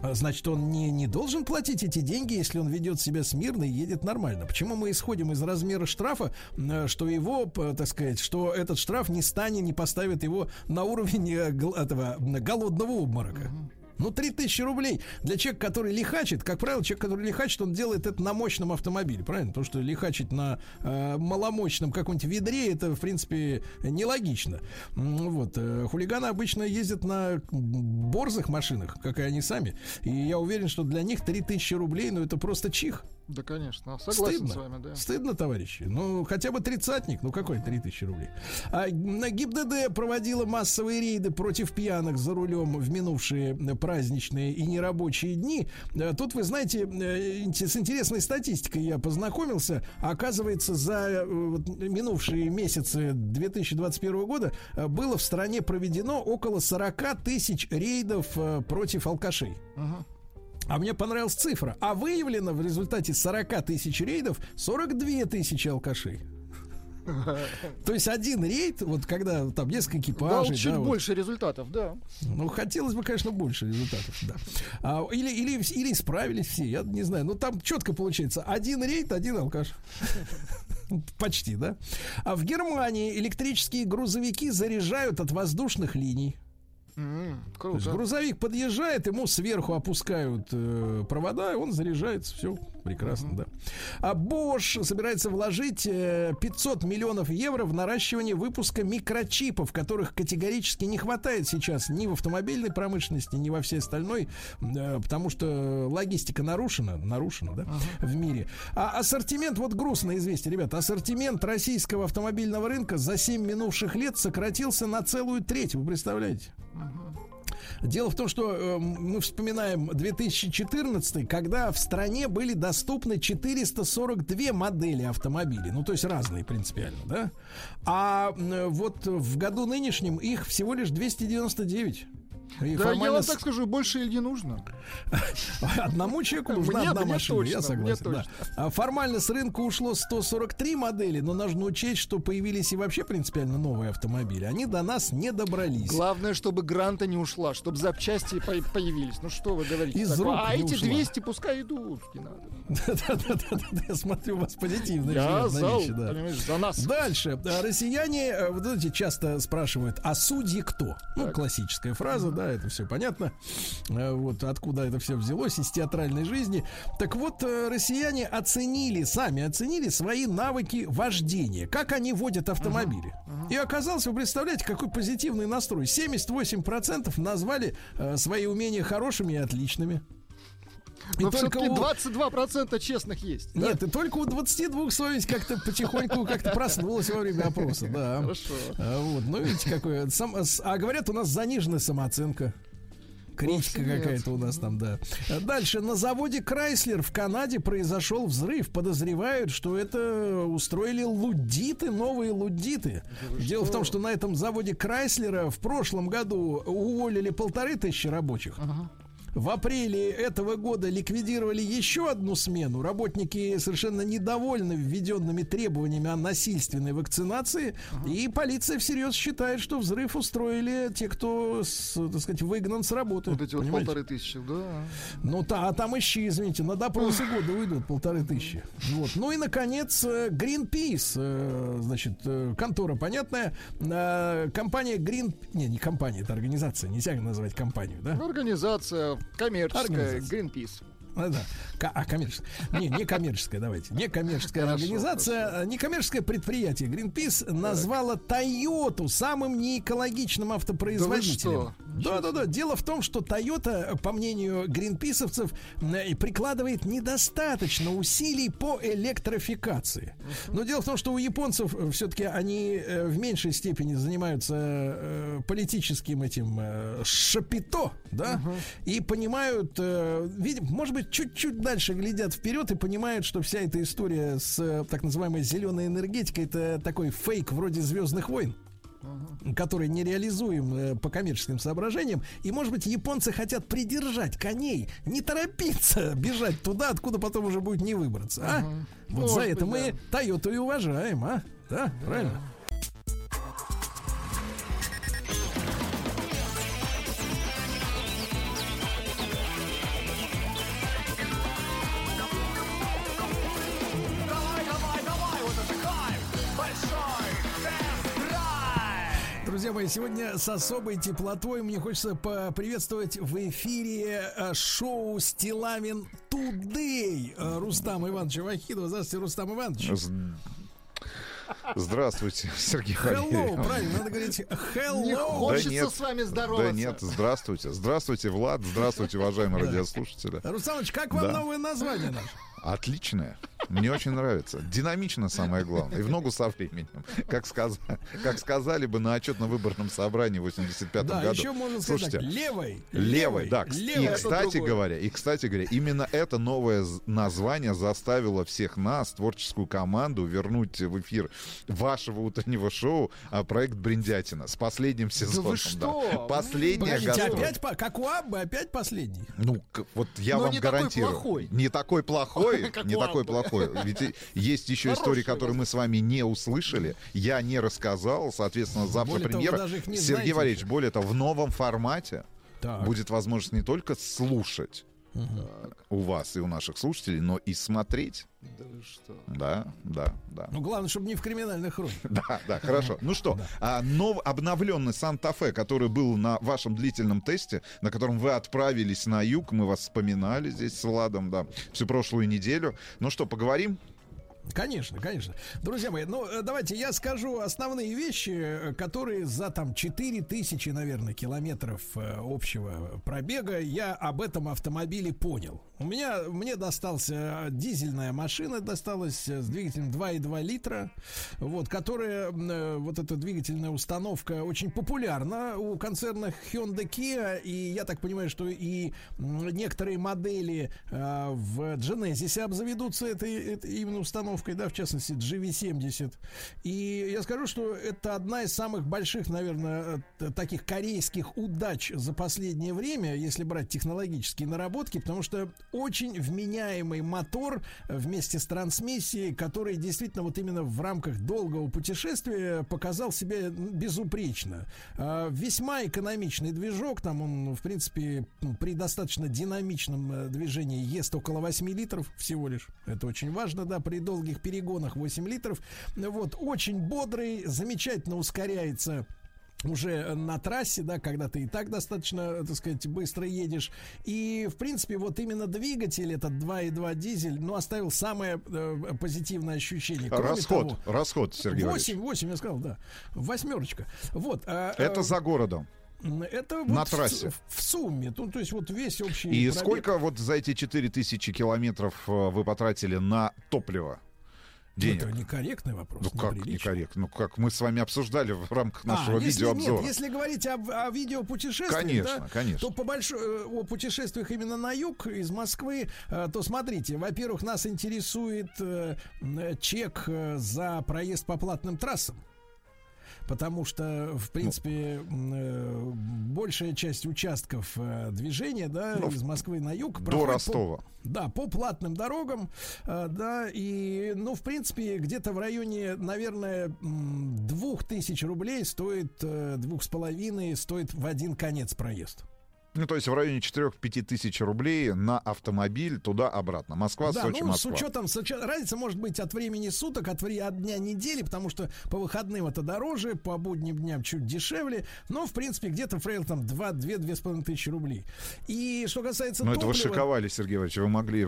А Значит, он не, не должен платить эти деньги, если он ведет себя смирно и едет нормально. Почему мы исходим из размера штрафа, э, что его, так сказать, что этот штраф не станет, не поставит его на уровень э, этого голодного обморока? Ну, 3000 рублей для человека, который лихачит, как правило, человек, который лихачит, он делает это на мощном автомобиле, правильно? Потому что лихачить на э, маломощном каком-нибудь ведре, это, в принципе, нелогично. Вот. э, Хулиганы обычно ездят на борзых машинах, как и они сами. И я уверен, что для них 3000 рублей, ну, это просто чих. Да, конечно. Согласен Стыдно. с вами, да. Стыдно, товарищи. Ну, хотя бы тридцатник. Ну, какой 3000 рублей? А, на ГИБДД проводила массовые рейды против пьяных за рулем в минувшие праздничные и нерабочие дни. Э, Тут, вы знаете, э, с интересной статистикой я познакомился. Оказывается, за э, минувшие месяцы 2021 года было в стране проведено около 40 тысяч рейдов против алкашей. А мне понравилась цифра. А выявлено в результате 40 тысяч рейдов 42 тысячи алкашей. То есть один рейд, вот когда там несколько Дал экипажей, чуть да, вот. больше результатов, да. ну хотелось бы, конечно, больше результатов, да. А, или, или, или исправились все, я не знаю. Но там четко получается: один рейд, один алкаш. Почти, да. А в Германии электрические грузовики заряжают от воздушных линий. М, То есть Круто. грузовик подъезжает, ему сверху опускают э, провода, и он заряжается. Все прекрасно, да. А Bosch собирается вложить э, 500 миллионов евро в наращивание выпуска микрочипов, которых категорически не хватает сейчас ни в автомобильной промышленности, ни во всей остальной, э, потому что логистика нарушена, нарушена, да, в мире. А ассортимент, вот грустное известие, ребята, ассортимент российского автомобильного рынка за 7 минувших лет сократился на целую треть, вы представляете? Дело в том, что э, мы вспоминаем 2014, когда в стране были доступны 442 модели автомобилей, ну то есть разные принципиально, да? А вот в году нынешнем их всего лишь 299. И Да, я вам так скажу, больше и не нужно. Одному человеку нужна Мне- одна мне машина, я точно, мне согласен. да. А формально с рынка ушло 143 модели, но нужно учесть, что появились и вообще принципиально новые автомобили. Они до нас не добрались. Главное, чтобы гранта не ушла, чтобы запчасти по- появились. Ну что вы говорите? Из рук а эти ушла. 200 пускай идут. Не надо. Да-да-да, я смотрю, у вас позитивные Я взгляд на за, вещи, да. за нас. Дальше. Россияне, э, вот знаете, часто спрашивают, а судьи кто? Ну, классическая фраза, да, это все понятно. Э, Вот откуда это все взялось из театральной жизни. Так вот, э, россияне оценили, сами оценили свои навыки вождения. Как они водят автомобили. И оказалось, вы представляете, какой позитивный настрой. 78% назвали э, свои умения хорошими и отличными. И Но только все-таки у- 22% честных есть. да? нет, и только у 22 совесть как-то потихоньку как-то проснулась во время опроса, да. Хорошо. А, вот, ну видите, какое. Сам, а говорят, у нас заниженная самооценка. Критика какая-то у нас там, да. А Дальше. На заводе Крайслер в Канаде произошел взрыв. Подозревают, что это устроили лудиты, новые лудиты. Дело в том, что на этом заводе Крайслера в прошлом году уволили полторы тысячи рабочих. В апреле этого года ликвидировали еще одну смену. Работники совершенно недовольны введенными требованиями о насильственной вакцинации. И полиция всерьез считает, что взрыв устроили те, кто, с, так сказать, выгнан с работы. Вот эти вот Понимаете? полторы тысячи, да. Ну, та, а там ищи, извините, на допросы года уйдут полторы тысячи. Вот. Ну и, наконец, э, Greenpeace, э, значит, э, контора понятная, компания Green... Не, не компания, это организация, нельзя назвать компанию, да? Организация коммерческая, Организация. Greenpeace. А, да. Ка- а, коммерческая. Не, не коммерческая, давайте. Не коммерческая Хорошо, организация, а некоммерческое предприятие Greenpeace назвало Toyota самым неэкологичным автопроизводителем. Да, да, да. Дело в том, что Toyota, по мнению гринписовцев, м, прикладывает недостаточно усилий по электрификации. Но дело в том, что у японцев все-таки они э, в меньшей степени занимаются э, политическим этим э, шапито, да, и понимают, э, видим, может быть, чуть-чуть дальше глядят вперед и понимают, что вся эта история с э, так называемой зеленой энергетикой это такой фейк вроде Звездных войн который нереализуем э, по коммерческим соображениям. И, может быть, японцы хотят придержать коней, не торопиться бежать туда, откуда потом уже будет не выбраться. А? Вот Может за быть, это да. мы Тойоту и уважаем, а? Да, правильно. Друзья мои, сегодня с особой теплотой мне хочется поприветствовать в эфире э, шоу «Стиламин Тудей» э, Рустам Ивановича Вахидова. Здравствуйте, Рустам Иванович. Здравствуйте, Сергей Hello, правильно, надо говорить hello. Не хочется нет. с вами здороваться. Да нет, здравствуйте. Здравствуйте, Влад. Здравствуйте, уважаемые радиослушатели. Рустам Иванович, как вам Да. новое название наше? Отличное. Мне очень нравится. Динамично самое главное. И в ногу со временем. Как, сказ- как сказали бы на отчетно-выборном собрании в 85 Да, году. еще можно сказать Слушайте, так, левой. Левой, да. Левой. И, кстати говоря, и, кстати говоря, именно это новое название заставило всех нас, творческую команду, вернуть в эфир вашего утреннего шоу а, проект «Бриндятина» с последним сезоном. вы что? Да. Последняя Погодите, гастроль. опять, как у Аббы, опять последний. Ну, вот я Но вам не такой гарантирую. плохой. Не такой плохой, Как не такой плохой. Ведь есть еще истории, которые мы с вами не услышали. Я не рассказал, соответственно, завтра премьера. Сергей Валерьевич, более того, в новом формате будет возможность не только слушать у вас и у наших слушателей, но и смотреть. Да вы что? Да, да, да. Ну, главное, чтобы не в криминальных хрониках. Да, да, хорошо. Ну что, а, нов, обновленный Санта-Фе, который был на вашем длительном тесте, на котором вы отправились на юг, мы вас вспоминали здесь с Владом, да, всю прошлую неделю. Ну что, поговорим? Конечно, конечно. Друзья мои, ну э, давайте я скажу основные вещи, э, которые за там 4000, наверное, километров э, общего пробега я об этом автомобиле понял. У меня, мне достался дизельная машина, досталась с двигателем 2,2 литра, вот, которая, вот эта двигательная установка очень популярна у концерна Hyundai Kia, и я так понимаю, что и некоторые модели в Genesis обзаведутся этой, этой именно установкой, да, в частности GV70. И я скажу, что это одна из самых больших, наверное, э, таких корейских удач за последнее время, если брать технологические наработки, потому что очень вменяемый мотор э, вместе с трансмиссией, который действительно вот именно в рамках долгого путешествия показал себя безупречно. А, Весьма экономичный движок, там он, в принципе, при достаточно динамичном э, движении ест около 8 литров всего лишь. Это очень важно, да, при долгих перегонах 8 литров. Вот, очень бодрый, замечательно ускоряется уже на трассе, да, когда ты и так достаточно, так сказать, быстро едешь. И, в принципе, вот именно двигатель, этот 2.2 дизель, ну, оставил самое э, позитивное ощущение. Кроме расход, того, расход, Сергей 8, Валерьевич. 8, я сказал, да. Восьмерочка. Вот. а, Это э, за городом. это вот на трассе. В, в сумме. Ну, то есть вот весь общий И пробег. сколько вот за эти 4000 километров э, вы потратили на топливо? Денег. Это некорректный вопрос. Ну как некорректно? Ну как мы с вами обсуждали в рамках нашего а, если, видеообзора. Нет, если говорить об, о видеопутешествиях, Конечно, да, конечно. то по большой, э, о путешествиях именно на юг из Москвы, э, то смотрите, во-первых, нас интересует э, чек за проезд по платным трассам. Потому что, в принципе, э, большая часть участков э, движения, да, Ну, из Москвы на юг До проходит по- Ростова. да, по платным дорогам, э, да, и, ну, в принципе, где-то в районе, наверное, двух тысяч рублей стоит, э, двух с половиной стоит в один конец проезд. Ну, то есть в районе 4-5 тысяч рублей на автомобиль туда-обратно. Москва, да, Сочи, ну, Москва. с учетом, с учетом- разница может быть от времени суток, от, вре- от дня недели, потому что по выходным это дороже, по будним дням чуть дешевле, но, в принципе, где-то районе там 2-2 половиной тысячи рублей. И что касается Ну, это вы топлива- шиковали, Сергей Иванович. Вы могли,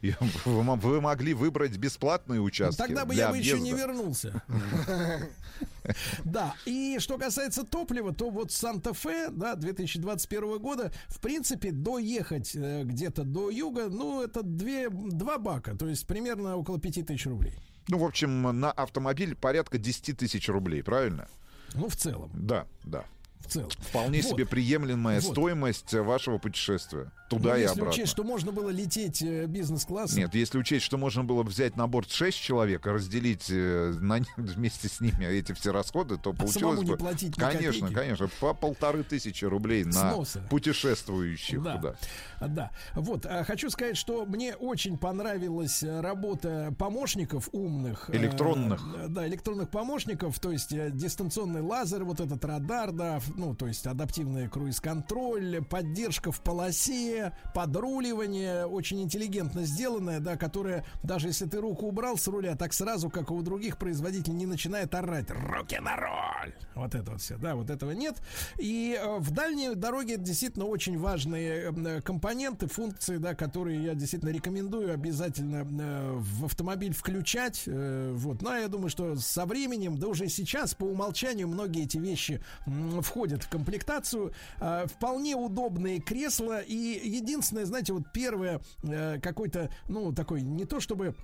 вы мо- вы могли выбрать бесплатные участки Тогда бы я бы еще не вернулся. Да, и что касается топлива, то вот Санта-Фе, да, 2021 года, в принципе, доехать э, где-то до юга, ну, это две, два бака, то есть примерно около 5 тысяч рублей. Ну, в общем, на автомобиль порядка 10 тысяч рублей, правильно? Ну, в целом. Да, да. Целом. Вполне Вот. себе приемлемая Вот. стоимость вашего путешествия. Туда Ну, и если обратно. учесть, что можно было лететь э, бизнес-классом. Нет, если учесть, что можно было взять на борт 6 человек и разделить э, на них- вместе с ними эти все расходы, то получилось А не бы... платить конечно, копейки. конечно, по полторы тысячи рублей на Сноса. путешествующих. Да. да. А, Да, вот, а, хочу сказать, что мне очень понравилась э, работа помощников умных. Электронных. э, Да, электронных помощников, то есть дистанционный лазер, вот этот радар, да, ну, то есть адаптивный круиз-контроль, поддержка в полосе, подруливание, очень интеллигентно сделанное, да, которое, даже если ты руку убрал с руля, так сразу, как у других производителей, не начинает орать «Руки на роль!» Вот это вот все, да, вот этого нет. И э, в дальней дороге действительно очень важные э, компоненты, функции, да, которые я действительно рекомендую обязательно э, в автомобиль включать. э, вот. Но я думаю, что со временем, да уже сейчас по умолчанию многие эти вещи м, входят в комплектацию. Э, вполне удобные кресла. И единственное, знаете, вот первое э, какой-то, ну, такой, не то чтобы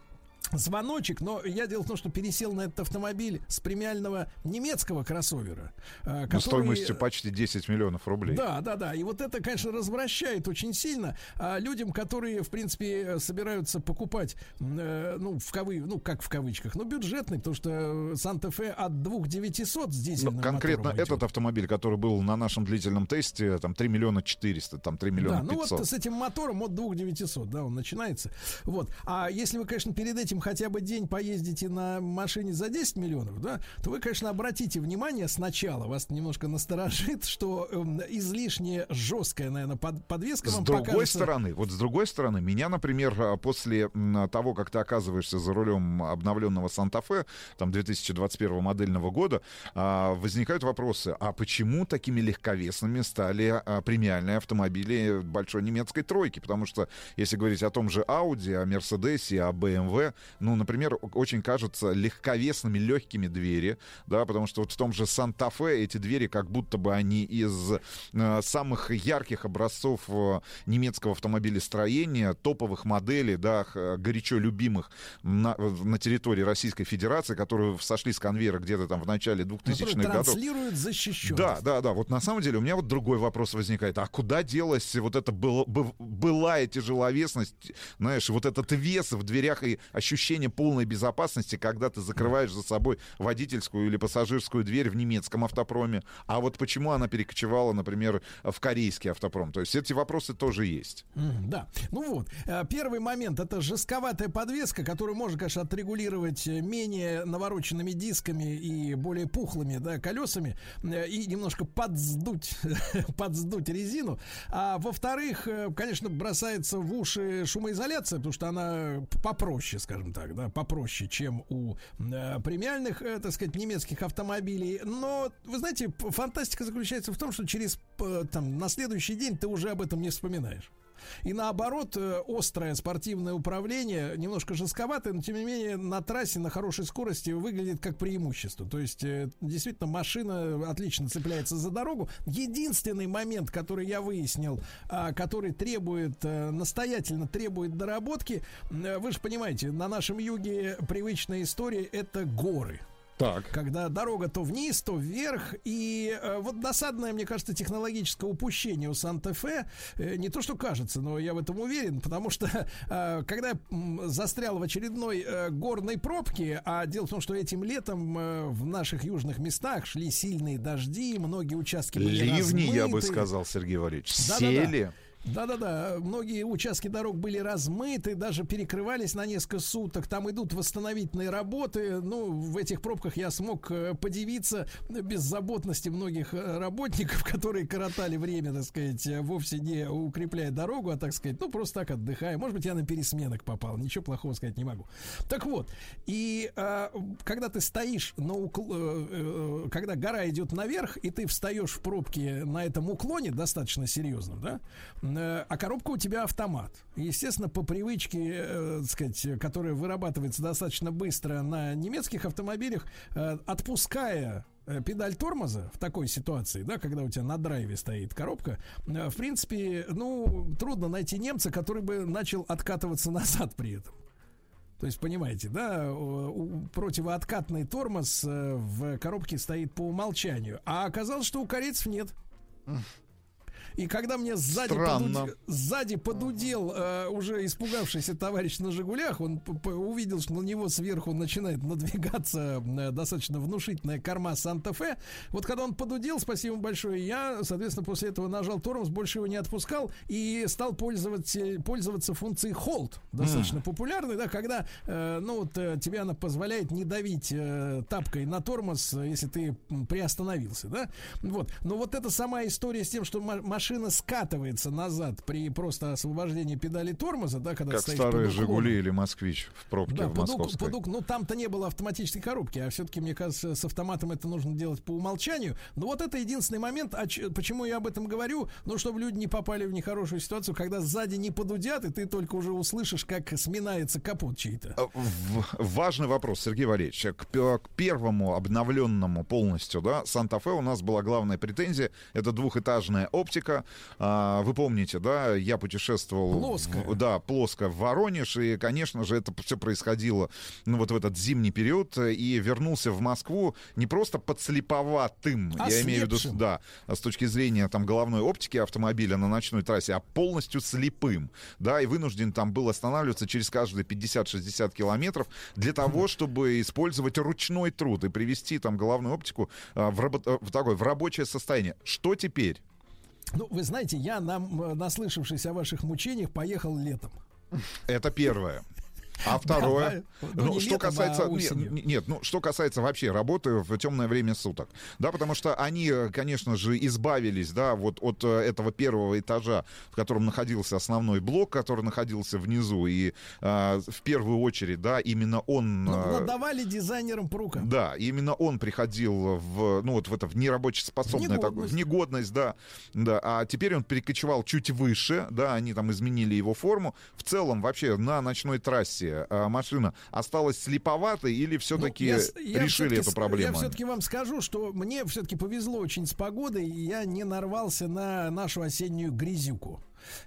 звоночек, но я дело в том, что пересел на этот автомобиль с премиального немецкого кроссовера. э, Ну, который- стоимостью почти 10 миллионов рублей. да, да, да. И вот это, конечно, развращает очень сильно а людям, которые, в принципе, собираются покупать, э, ну, в кавы, ну, как в кавычках, ну, бюджетный, потому что Санта-Фе от 2900 с дизельным Ну, конкретно идет. этот автомобиль, который был на нашем длительном тесте, там 3 миллиона 400, там 3 миллиона Да, ну 500. вот с этим мотором от 2900, да, он начинается. Вот. А если вы, конечно, перед этим хотя бы день поездите на машине за 10 миллионов, да, то вы, конечно, обратите внимание сначала, вас немножко насторожит, что эм, излишне жесткая, наверное, под- подвеска С вам другой покажется- стороны, вот с другой стороны, меня, например, а, после того, как ты оказываешься за рулем обновленного Санта-Фе, там 2021 модельного года, а, возникают вопросы, а почему такими легковесными стали а, премиальные автомобили большой немецкой тройки? Потому что, если говорить о том же Audi, о Мерседесе, о BMW, ну, например, очень кажутся легковесными, легкими двери, да, потому что вот в том же Санта-Фе эти двери как будто бы они из э, самых ярких образцов э, немецкого автомобилестроения, топовых моделей, да, горячо любимых на, на территории Российской Федерации, которые сошли с конвейера где-то там в начале 2000-х которые годов. транслируют защищенность. Да, да, да. Вот на самом деле у меня вот другой вопрос возникает. А куда делась вот эта был- бы- былая тяжеловесность, знаешь, вот этот вес в дверях и ощущение полной безопасности, когда ты закрываешь за собой водительскую или пассажирскую дверь в немецком автопроме? А вот почему она перекочевала, например, в корейский автопром? То есть эти вопросы тоже есть. М, Да. Ну вот, э, первый момент это жестковатая подвеска, которую можно, конечно, отрегулировать э, менее навороченными дисками и более пухлыми да, колесами э, и немножко подсдуть, подсдуть резину. А во-вторых, конечно, бросается в уши шумоизоляция, потому что она попроще, скажем так, да, попроще, чем у э, премиальных, э, так сказать, немецких автомобилей. Но, вы знаете, фантастика заключается в том, что через э, там, на следующий день ты уже об этом не вспоминаешь. И наоборот, э, острое спортивное управление, немножко жестковатое, но тем не менее на трассе на хорошей скорости выглядит как преимущество. То есть, э, действительно, машина отлично цепляется за дорогу. Единственный момент, который я выяснил, а, который требует, э, настоятельно требует доработки, вы же понимаете, на нашем юге привычная история это горы. Так. Когда дорога то вниз, то вверх. И э, вот досадное, мне кажется, технологическое упущение у Санта-Фе. э, не то, что кажется, но я в этом уверен. Потому что, э, когда я застрял в очередной э, горной пробке, а дело в том, что этим летом э, в наших южных местах шли сильные дожди, многие участки были Ливни, я бы размыты. сказал, Сергей Валерьевич. Да-да-да. Сели. Да-да-да, многие участки дорог были размыты, даже перекрывались на несколько суток. Там идут восстановительные работы. Ну, в этих пробках я смог э, подивиться беззаботности многих э, работников, которые коротали время, так сказать, э, вовсе не укрепляя дорогу, а, так сказать, ну, просто так отдыхая. Может быть, я на пересменок попал, ничего плохого сказать не могу. Так вот, и э, когда ты стоишь на укл- э, когда гора идет наверх, и ты встаешь в пробке на этом уклоне достаточно серьезном, да, а коробка у тебя автомат. Естественно, по привычке, э, так сказать, которая вырабатывается достаточно быстро на немецких автомобилях, э, отпуская э, педаль тормоза в такой ситуации, да, когда у тебя на драйве стоит коробка, э, в принципе, ну, трудно найти немца, который бы начал откатываться назад при этом. То есть, понимаете, да, противооткатный тормоз э, в коробке стоит по умолчанию. А оказалось, что у корейцев нет. И когда мне сзади, подуд- сзади подудел э, уже испугавшийся товарищ на «Жигулях», он увидел, что на него сверху начинает надвигаться э, достаточно внушительная корма Санта-Фе. Вот когда он подудел, спасибо ему большое, я, соответственно, после этого нажал тормоз, больше его не отпускал и стал пользоваться, пользоваться функцией hold, достаточно популярной, да, когда, э, ну вот, э, тебе она позволяет не давить э, тапкой на тормоз, э, если ты приостановился, да, вот. Но вот эта сама история с тем, что ма- машина скатывается назад при просто освобождении педали тормоза, да, когда Как стоишь старые. «Жигули» или «Москвич» в пробке Да, в под московской. под ну там-то не было автоматической коробки, а все-таки, мне кажется, с автоматом это нужно делать по умолчанию. Но вот это единственный момент, а ч- почему я об этом говорю, ну, чтобы люди не попали в нехорошую ситуацию, когда сзади не подудят, и ты только уже услышишь, как сминается капот чей-то. А, Важный вопрос, Сергей Валерьевич. К, к первому обновленному полностью, да, Санта-Фе у нас была главная претензия. Это двухэтажная оптика. А, вы помните, да, я путешествовал... Плоская. в- да, плоско в Воронеж. И, конечно же, это все происходило ну, вот в этот зимний период. И вернулся в Москву не просто подслеповатым, я имею в виду, да, с точки зрения там головной оптики автомобиля на ночной трассе, а полностью слепым, да, и вынужден там был останавливаться через каждые 50-60 километров для того, чтобы использовать ручной труд и привести там головную оптику а, в, рабо- э, в такое в рабочее состояние. Что теперь? Ну, вы знаете, я, нам, наслышавшись о ваших мучениях, поехал летом. Это первое. А второе, ну, ну, что летом, касается, а нет, нет, ну что касается вообще работы в темное время суток, да, потому что они, э, конечно же, избавились, да, вот от э, этого первого этажа, в котором находился основной блок, который находился внизу, и э, в первую очередь, да, именно он. Ну, э, Надавали дизайнерам по рукам. да, именно он приходил в, ну вот в это в нерабочеспособное такое, Негодность. в негодность, да, да. А теперь он перекочевал чуть выше, да, они там изменили его форму. В целом вообще на ночной трассе а, машина осталась слеповатой или все-таки Ну, я- я решили всё-таки эту проблему? Я все-таки вам скажу, что мне все-таки повезло очень с погодой, и я не нарвался на нашу осеннюю грязюку.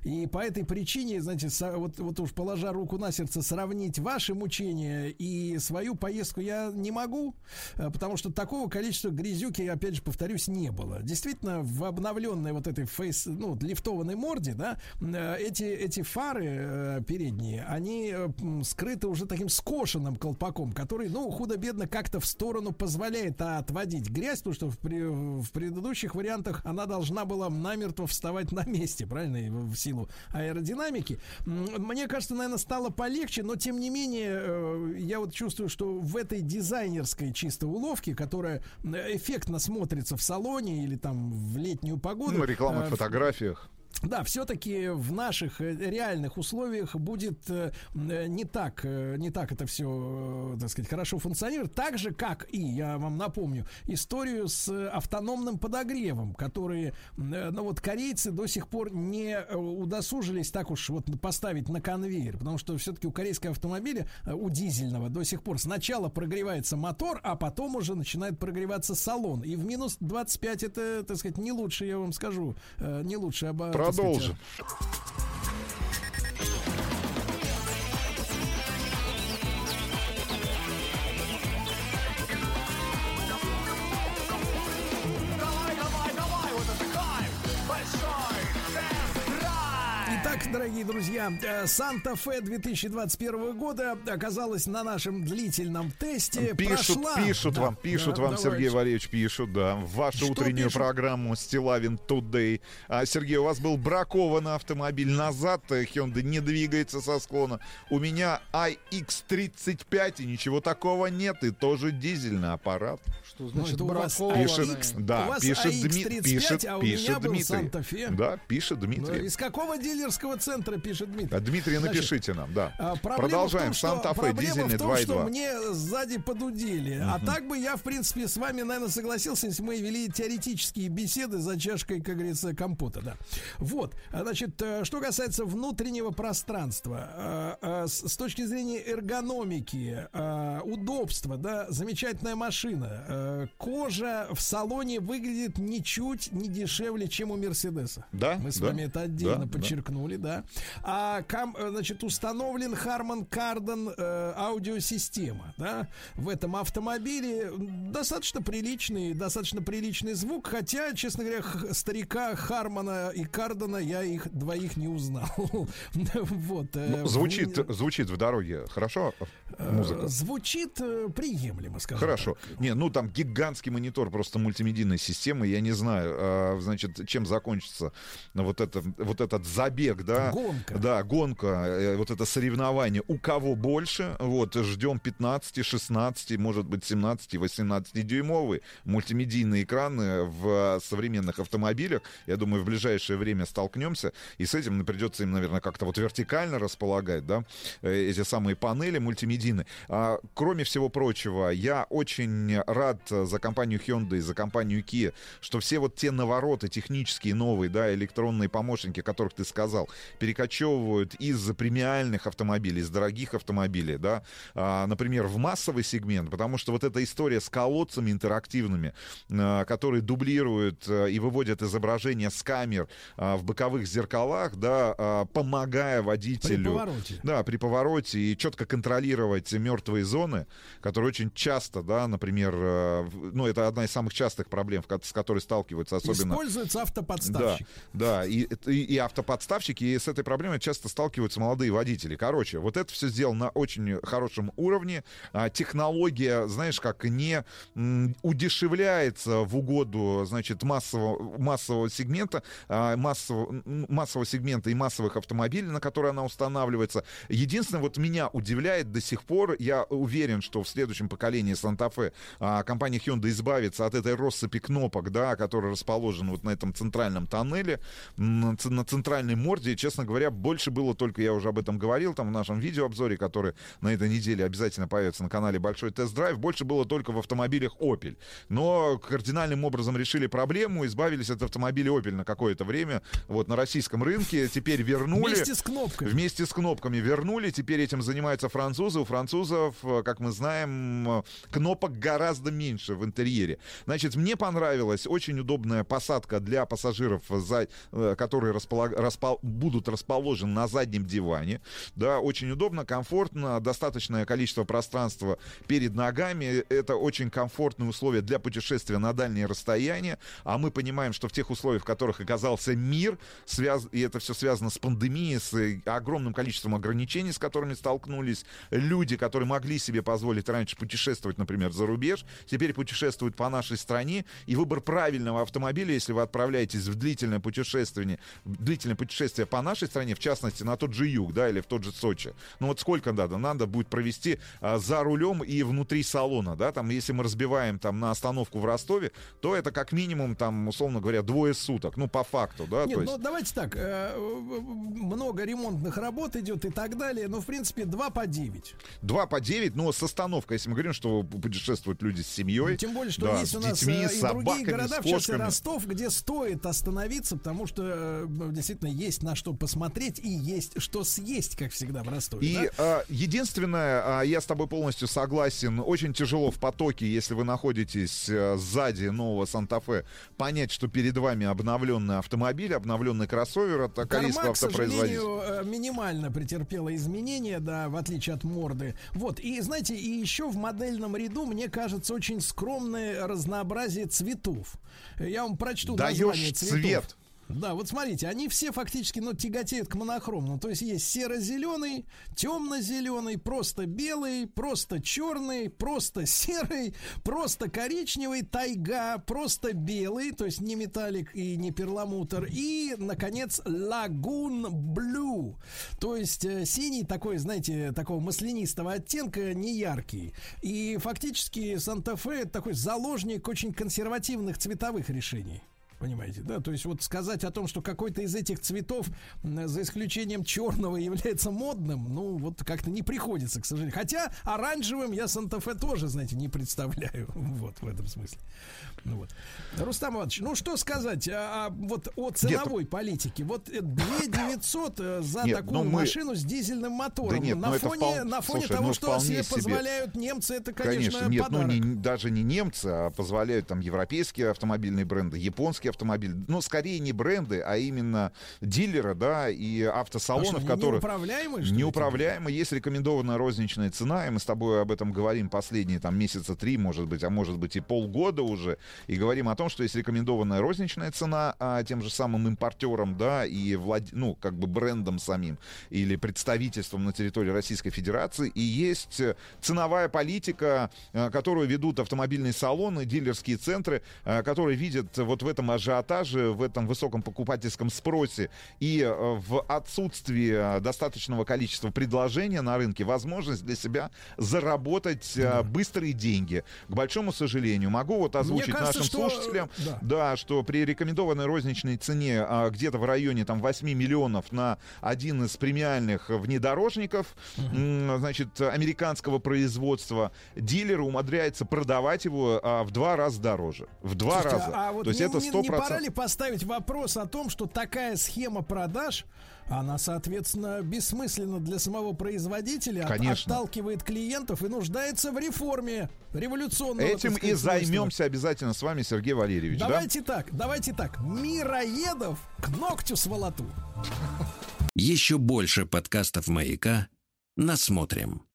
И по этой причине, со- вот, вот уж положа руку на сердце, сравнить ваши мучения и свою поездку я не могу, э, потому что такого количества грязюки, опять же, повторюсь, не было. Действительно, в обновленной вот этой фейс, ну, лифтованной морде, да, э, эти, эти фары э, передние, они скрыты уже таким скошенным колпаком, который, ну, худо-бедно как-то в сторону позволяет отводить грязь, потому что в, пре- в предыдущих вариантах она должна была намертво вставать на месте, правильно, в в силу аэродинамики. Мне кажется, наверное, стало полегче, но тем не менее, э, я вот чувствую, что в этой дизайнерской чисто уловке, которая э, эффектно смотрится в салоне или там в летнюю погоду. Ну, рекламных э, фотографиях. Да, все-таки в наших э, реальных условиях будет э, э, не так, не так это все, так сказать, хорошо функционировать. Так же, как и, я вам напомню, историю с автономным подогревом, которые, ну вот корейцы до сих пор не удосужились так уж вот поставить на конвейер, потому что все-таки у корейского автомобиля, у дизельного до сих пор сначала прогревается мотор, а потом уже начинает прогреваться салон. И в минус 25 это, так сказать, не лучше, я вам скажу, не лучше оба- так сказать, Итак, дорогие друзья, э, Санта-Фе 2021 года оказалась на нашем длительном тесте. Пишут, Прошла. пишут Да, вам, пишут да, вам, давайте. Сергей Валерьевич, пишут, да, в вашу Что утреннюю пишут? программу Стилавин Today. А, Сергей, у вас был бракованный автомобиль назад, э, Hyundai не двигается со склона. У меня iX35, и ничего такого нет, и тоже дизельный аппарат. Что Ну, значит это у вас бракованное? Пишет, да, у вас пишет, Дми- AX35, пишет, а у пишет меня был Дмитрий. Санта-Фе. Да, пишет Ну, Дмитрий. из какого дилерского центра пишет Дмитрий? А, Дмитрий, Значит, напишите нам, да. А, Продолжаем. В том, что, Санта-Фе, проблема дизельный в том, что 2.2. мне сзади подудели. А так бы я, в принципе, с вами, наверное, согласился, если мы вели теоретические беседы за чашкой, как говорится, компота, да. Вот, значит, э, что касается внутреннего пространства, э, э, с точки зрения эргономики, э, удобства, да, замечательная машина. Э, Кожа в салоне выглядит ничуть не дешевле, чем у Мерседеса. Да, Мы с да, вами это отдельно да, да. подчеркнули, да. А, кам- э, значит, установлен Harman Kardon э, аудиосистема, да. В этом автомобиле достаточно приличный, достаточно приличный звук, хотя, честно говоря, старика Хармана и Кардона я их двоих не узнал. Вот. э, Ну, звучит, звучит в дороге хорошо музыка? Звучит э, приемлемо, скажем Хорошо. так. Не, ну там гигантский монитор просто мультимедийной системы. Я не знаю, а, значит, чем закончится вот, это, вот этот забег, да? Гонка. Да, гонка, э, вот это соревнование. У кого больше? Вот, ждем 15, 16, может быть, 17, 18 дюймовые мультимедийные экраны в современных автомобилях. Я думаю, в ближайшее время столкнемся. И с этим придется им, наверное, как-то вот вертикально располагать, да, э, эти самые панели мультимедийные. А, кроме всего прочего, я очень рад за компанию Hyundai, за компанию Kia, что все вот те навороты технические новые, да, электронные помощники, о которых ты сказал, перекочевывают из премиальных автомобилей, из дорогих автомобилей, да, а, например, в массовый сегмент, потому что вот эта история с колодцами интерактивными, а, которые дублируют а, и выводят изображения с камер а, в боковых зеркалах, да, а, помогая водителю... При повороте. Да, при повороте и четко контролировать мертвые зоны, которые очень часто, да, например, э, ну, это одна из самых частых проблем, с которой сталкиваются особенно... Используется автоподставщик. Да, да, и, и, и автоподставщики, и с этой проблемой часто сталкиваются молодые водители. Короче, вот это все сделано на очень хорошем уровне. А, технология, знаешь, как не удешевляется в угоду, значит, массового, массового сегмента, а, массового, массового сегмента и массовых автомобилей, на которые она устанавливается. Единственное, вот меня удивляет до сих пор, я уверен, что в следующем поколении Санта-Фе а, компания Hyundai избавится от этой россыпи кнопок, да, которая расположена вот на этом центральном тоннеле, на, на центральной морде. И, честно говоря, больше было только, я уже об этом говорил, там в нашем видеообзоре, который на этой неделе обязательно появится на канале Большой Тест-Драйв, больше было только в автомобилях Opel. Но кардинальным образом решили проблему, избавились от автомобиля Opel на какое-то время, вот, на российском рынке, теперь вернули. Вместе с кнопками. Вместе с кнопками вернули. Теперь этим занимаются французы. Французов, э, как мы знаем, э, кнопок гораздо меньше в интерьере. Значит, мне понравилась очень удобная посадка для пассажиров, э, которые располаг- распол- будут расположены на заднем диване. Да, очень удобно, комфортно, достаточное количество пространства перед ногами. Это очень комфортные условия для путешествия на дальние расстояния. А мы понимаем, что в тех условиях, в которых оказался мир, связ... и это все связано с пандемией, с огромным количеством ограничений, с которыми столкнулись люди, которые могли себе позволить раньше путешествовать, например, за рубеж, теперь путешествуют по нашей стране. И выбор правильного автомобиля, если вы отправляетесь в длительное путешествие, длительное путешествие по нашей стране, в частности, на тот же юг, да, или в тот же Сочи. Ну вот сколько надо? Надо будет провести а, за рулем и внутри салона, да, там, если мы разбиваем там на остановку в Ростове, то это как минимум, там, условно говоря, двое суток, ну, по факту, да, Нет, то ну есть... давайте так, э, много ремонтных работ идет и так далее, но в принципе 2 по 9. 2 по 9, но с остановкой, если мы говорим, что путешествуют люди с семьей. Тем более, что да, есть с у нас детьми, э, и собаками, другие города, с в частности. Ростов, где стоит остановиться, потому что э, действительно есть на что посмотреть и есть что съесть, как всегда в Ростове. И да? а, единственное, а, я с тобой полностью согласен, очень тяжело в потоке, если вы находитесь а, сзади нового Санта-Фе, понять, что перед вами обновленный автомобиль, обновленный кроссовер от корейского Карма, к автопроизводителя. сожалению, э, минимально претерпела изменения, да, в отличие от морды. Вот, и знаете, и еще в модельном ряду, мне кажется, очень скромное разнообразие цветов. Я вам прочту название Даешь цветов. цвет. Да, вот смотрите, они все фактически, ну, тяготеют к монохромному. То есть есть серо-зеленый, темно-зеленый, просто белый, просто черный, просто серый, просто коричневый, тайга, просто белый, то есть не металлик и не перламутр. И, наконец, лагун блю. То есть э, синий такой, знаете, такого маслянистого оттенка, не яркий. И фактически Санта-Фе такой заложник очень консервативных цветовых решений. Понимаете, да? То есть вот сказать о том, что какой-то из этих цветов, за исключением черного, является модным, ну вот как-то не приходится, к сожалению. Хотя оранжевым я Санта-Фе тоже, знаете, не представляю. Вот в этом смысле. Ну, вот. Рустам Иванович, ну что сказать а, а, вот о ценовой политике? Вот э, 2900 э, за Нет, такую ну мы- машину с дизельным мотором. Да нет, на ну фоне, впол- на фоне слушай, того, ну что себе позволяют немцы, это, конечно, нет, подарок. ну не, даже не немцы, а позволяют там европейские автомобильные бренды, японские автомобили. Ну, скорее не бренды, а именно дилеры, да, и А автосалоны, что, в не- которых... неуправляемые, что Неуправляемые. Есть рекомендованная розничная цена, и мы с тобой об этом говорим последние там месяца три, может быть, а может быть и полгода уже, и говорим о том, что есть рекомендованная розничная цена а, тем же самым импортерам, да, и влад... ну, как бы брендом самим или представительством на территории Российской Федерации, и есть э, ценовая политика, э, которую ведут автомобильные салоны, дилерские центры, э, которые видят вот в этом ажиотаже, в этом высоком покупательском спросе и э, в отсутствии э, достаточного количества предложения на рынке возможность для себя заработать э, быстрые деньги. К большому сожалению, могу вот озвучить кажется, нашим что, слушателям, да. да, что при рекомендованной розничной цене а, где-то в районе там 8 миллионов на один из премиальных внедорожников, м, значит, американского производства, дилер умудряется продавать его а, в два раза дороже. В два Слушайте, раза. А вот То есть не, это не- 100%. не пора ли поставить вопрос о том, что такая схема продаж, она, соответственно, бессмысленна для самого производителя, Конечно. отталкивает клиентов и нуждается в реформе революционного. Этим и сказать, свойства. займемся обязательно с вами, Сергей Валерьевич. да? Давайте так, давайте так. Мироедов к ногтю сволоту. Еще больше подкастов «Маяка» насмотрим.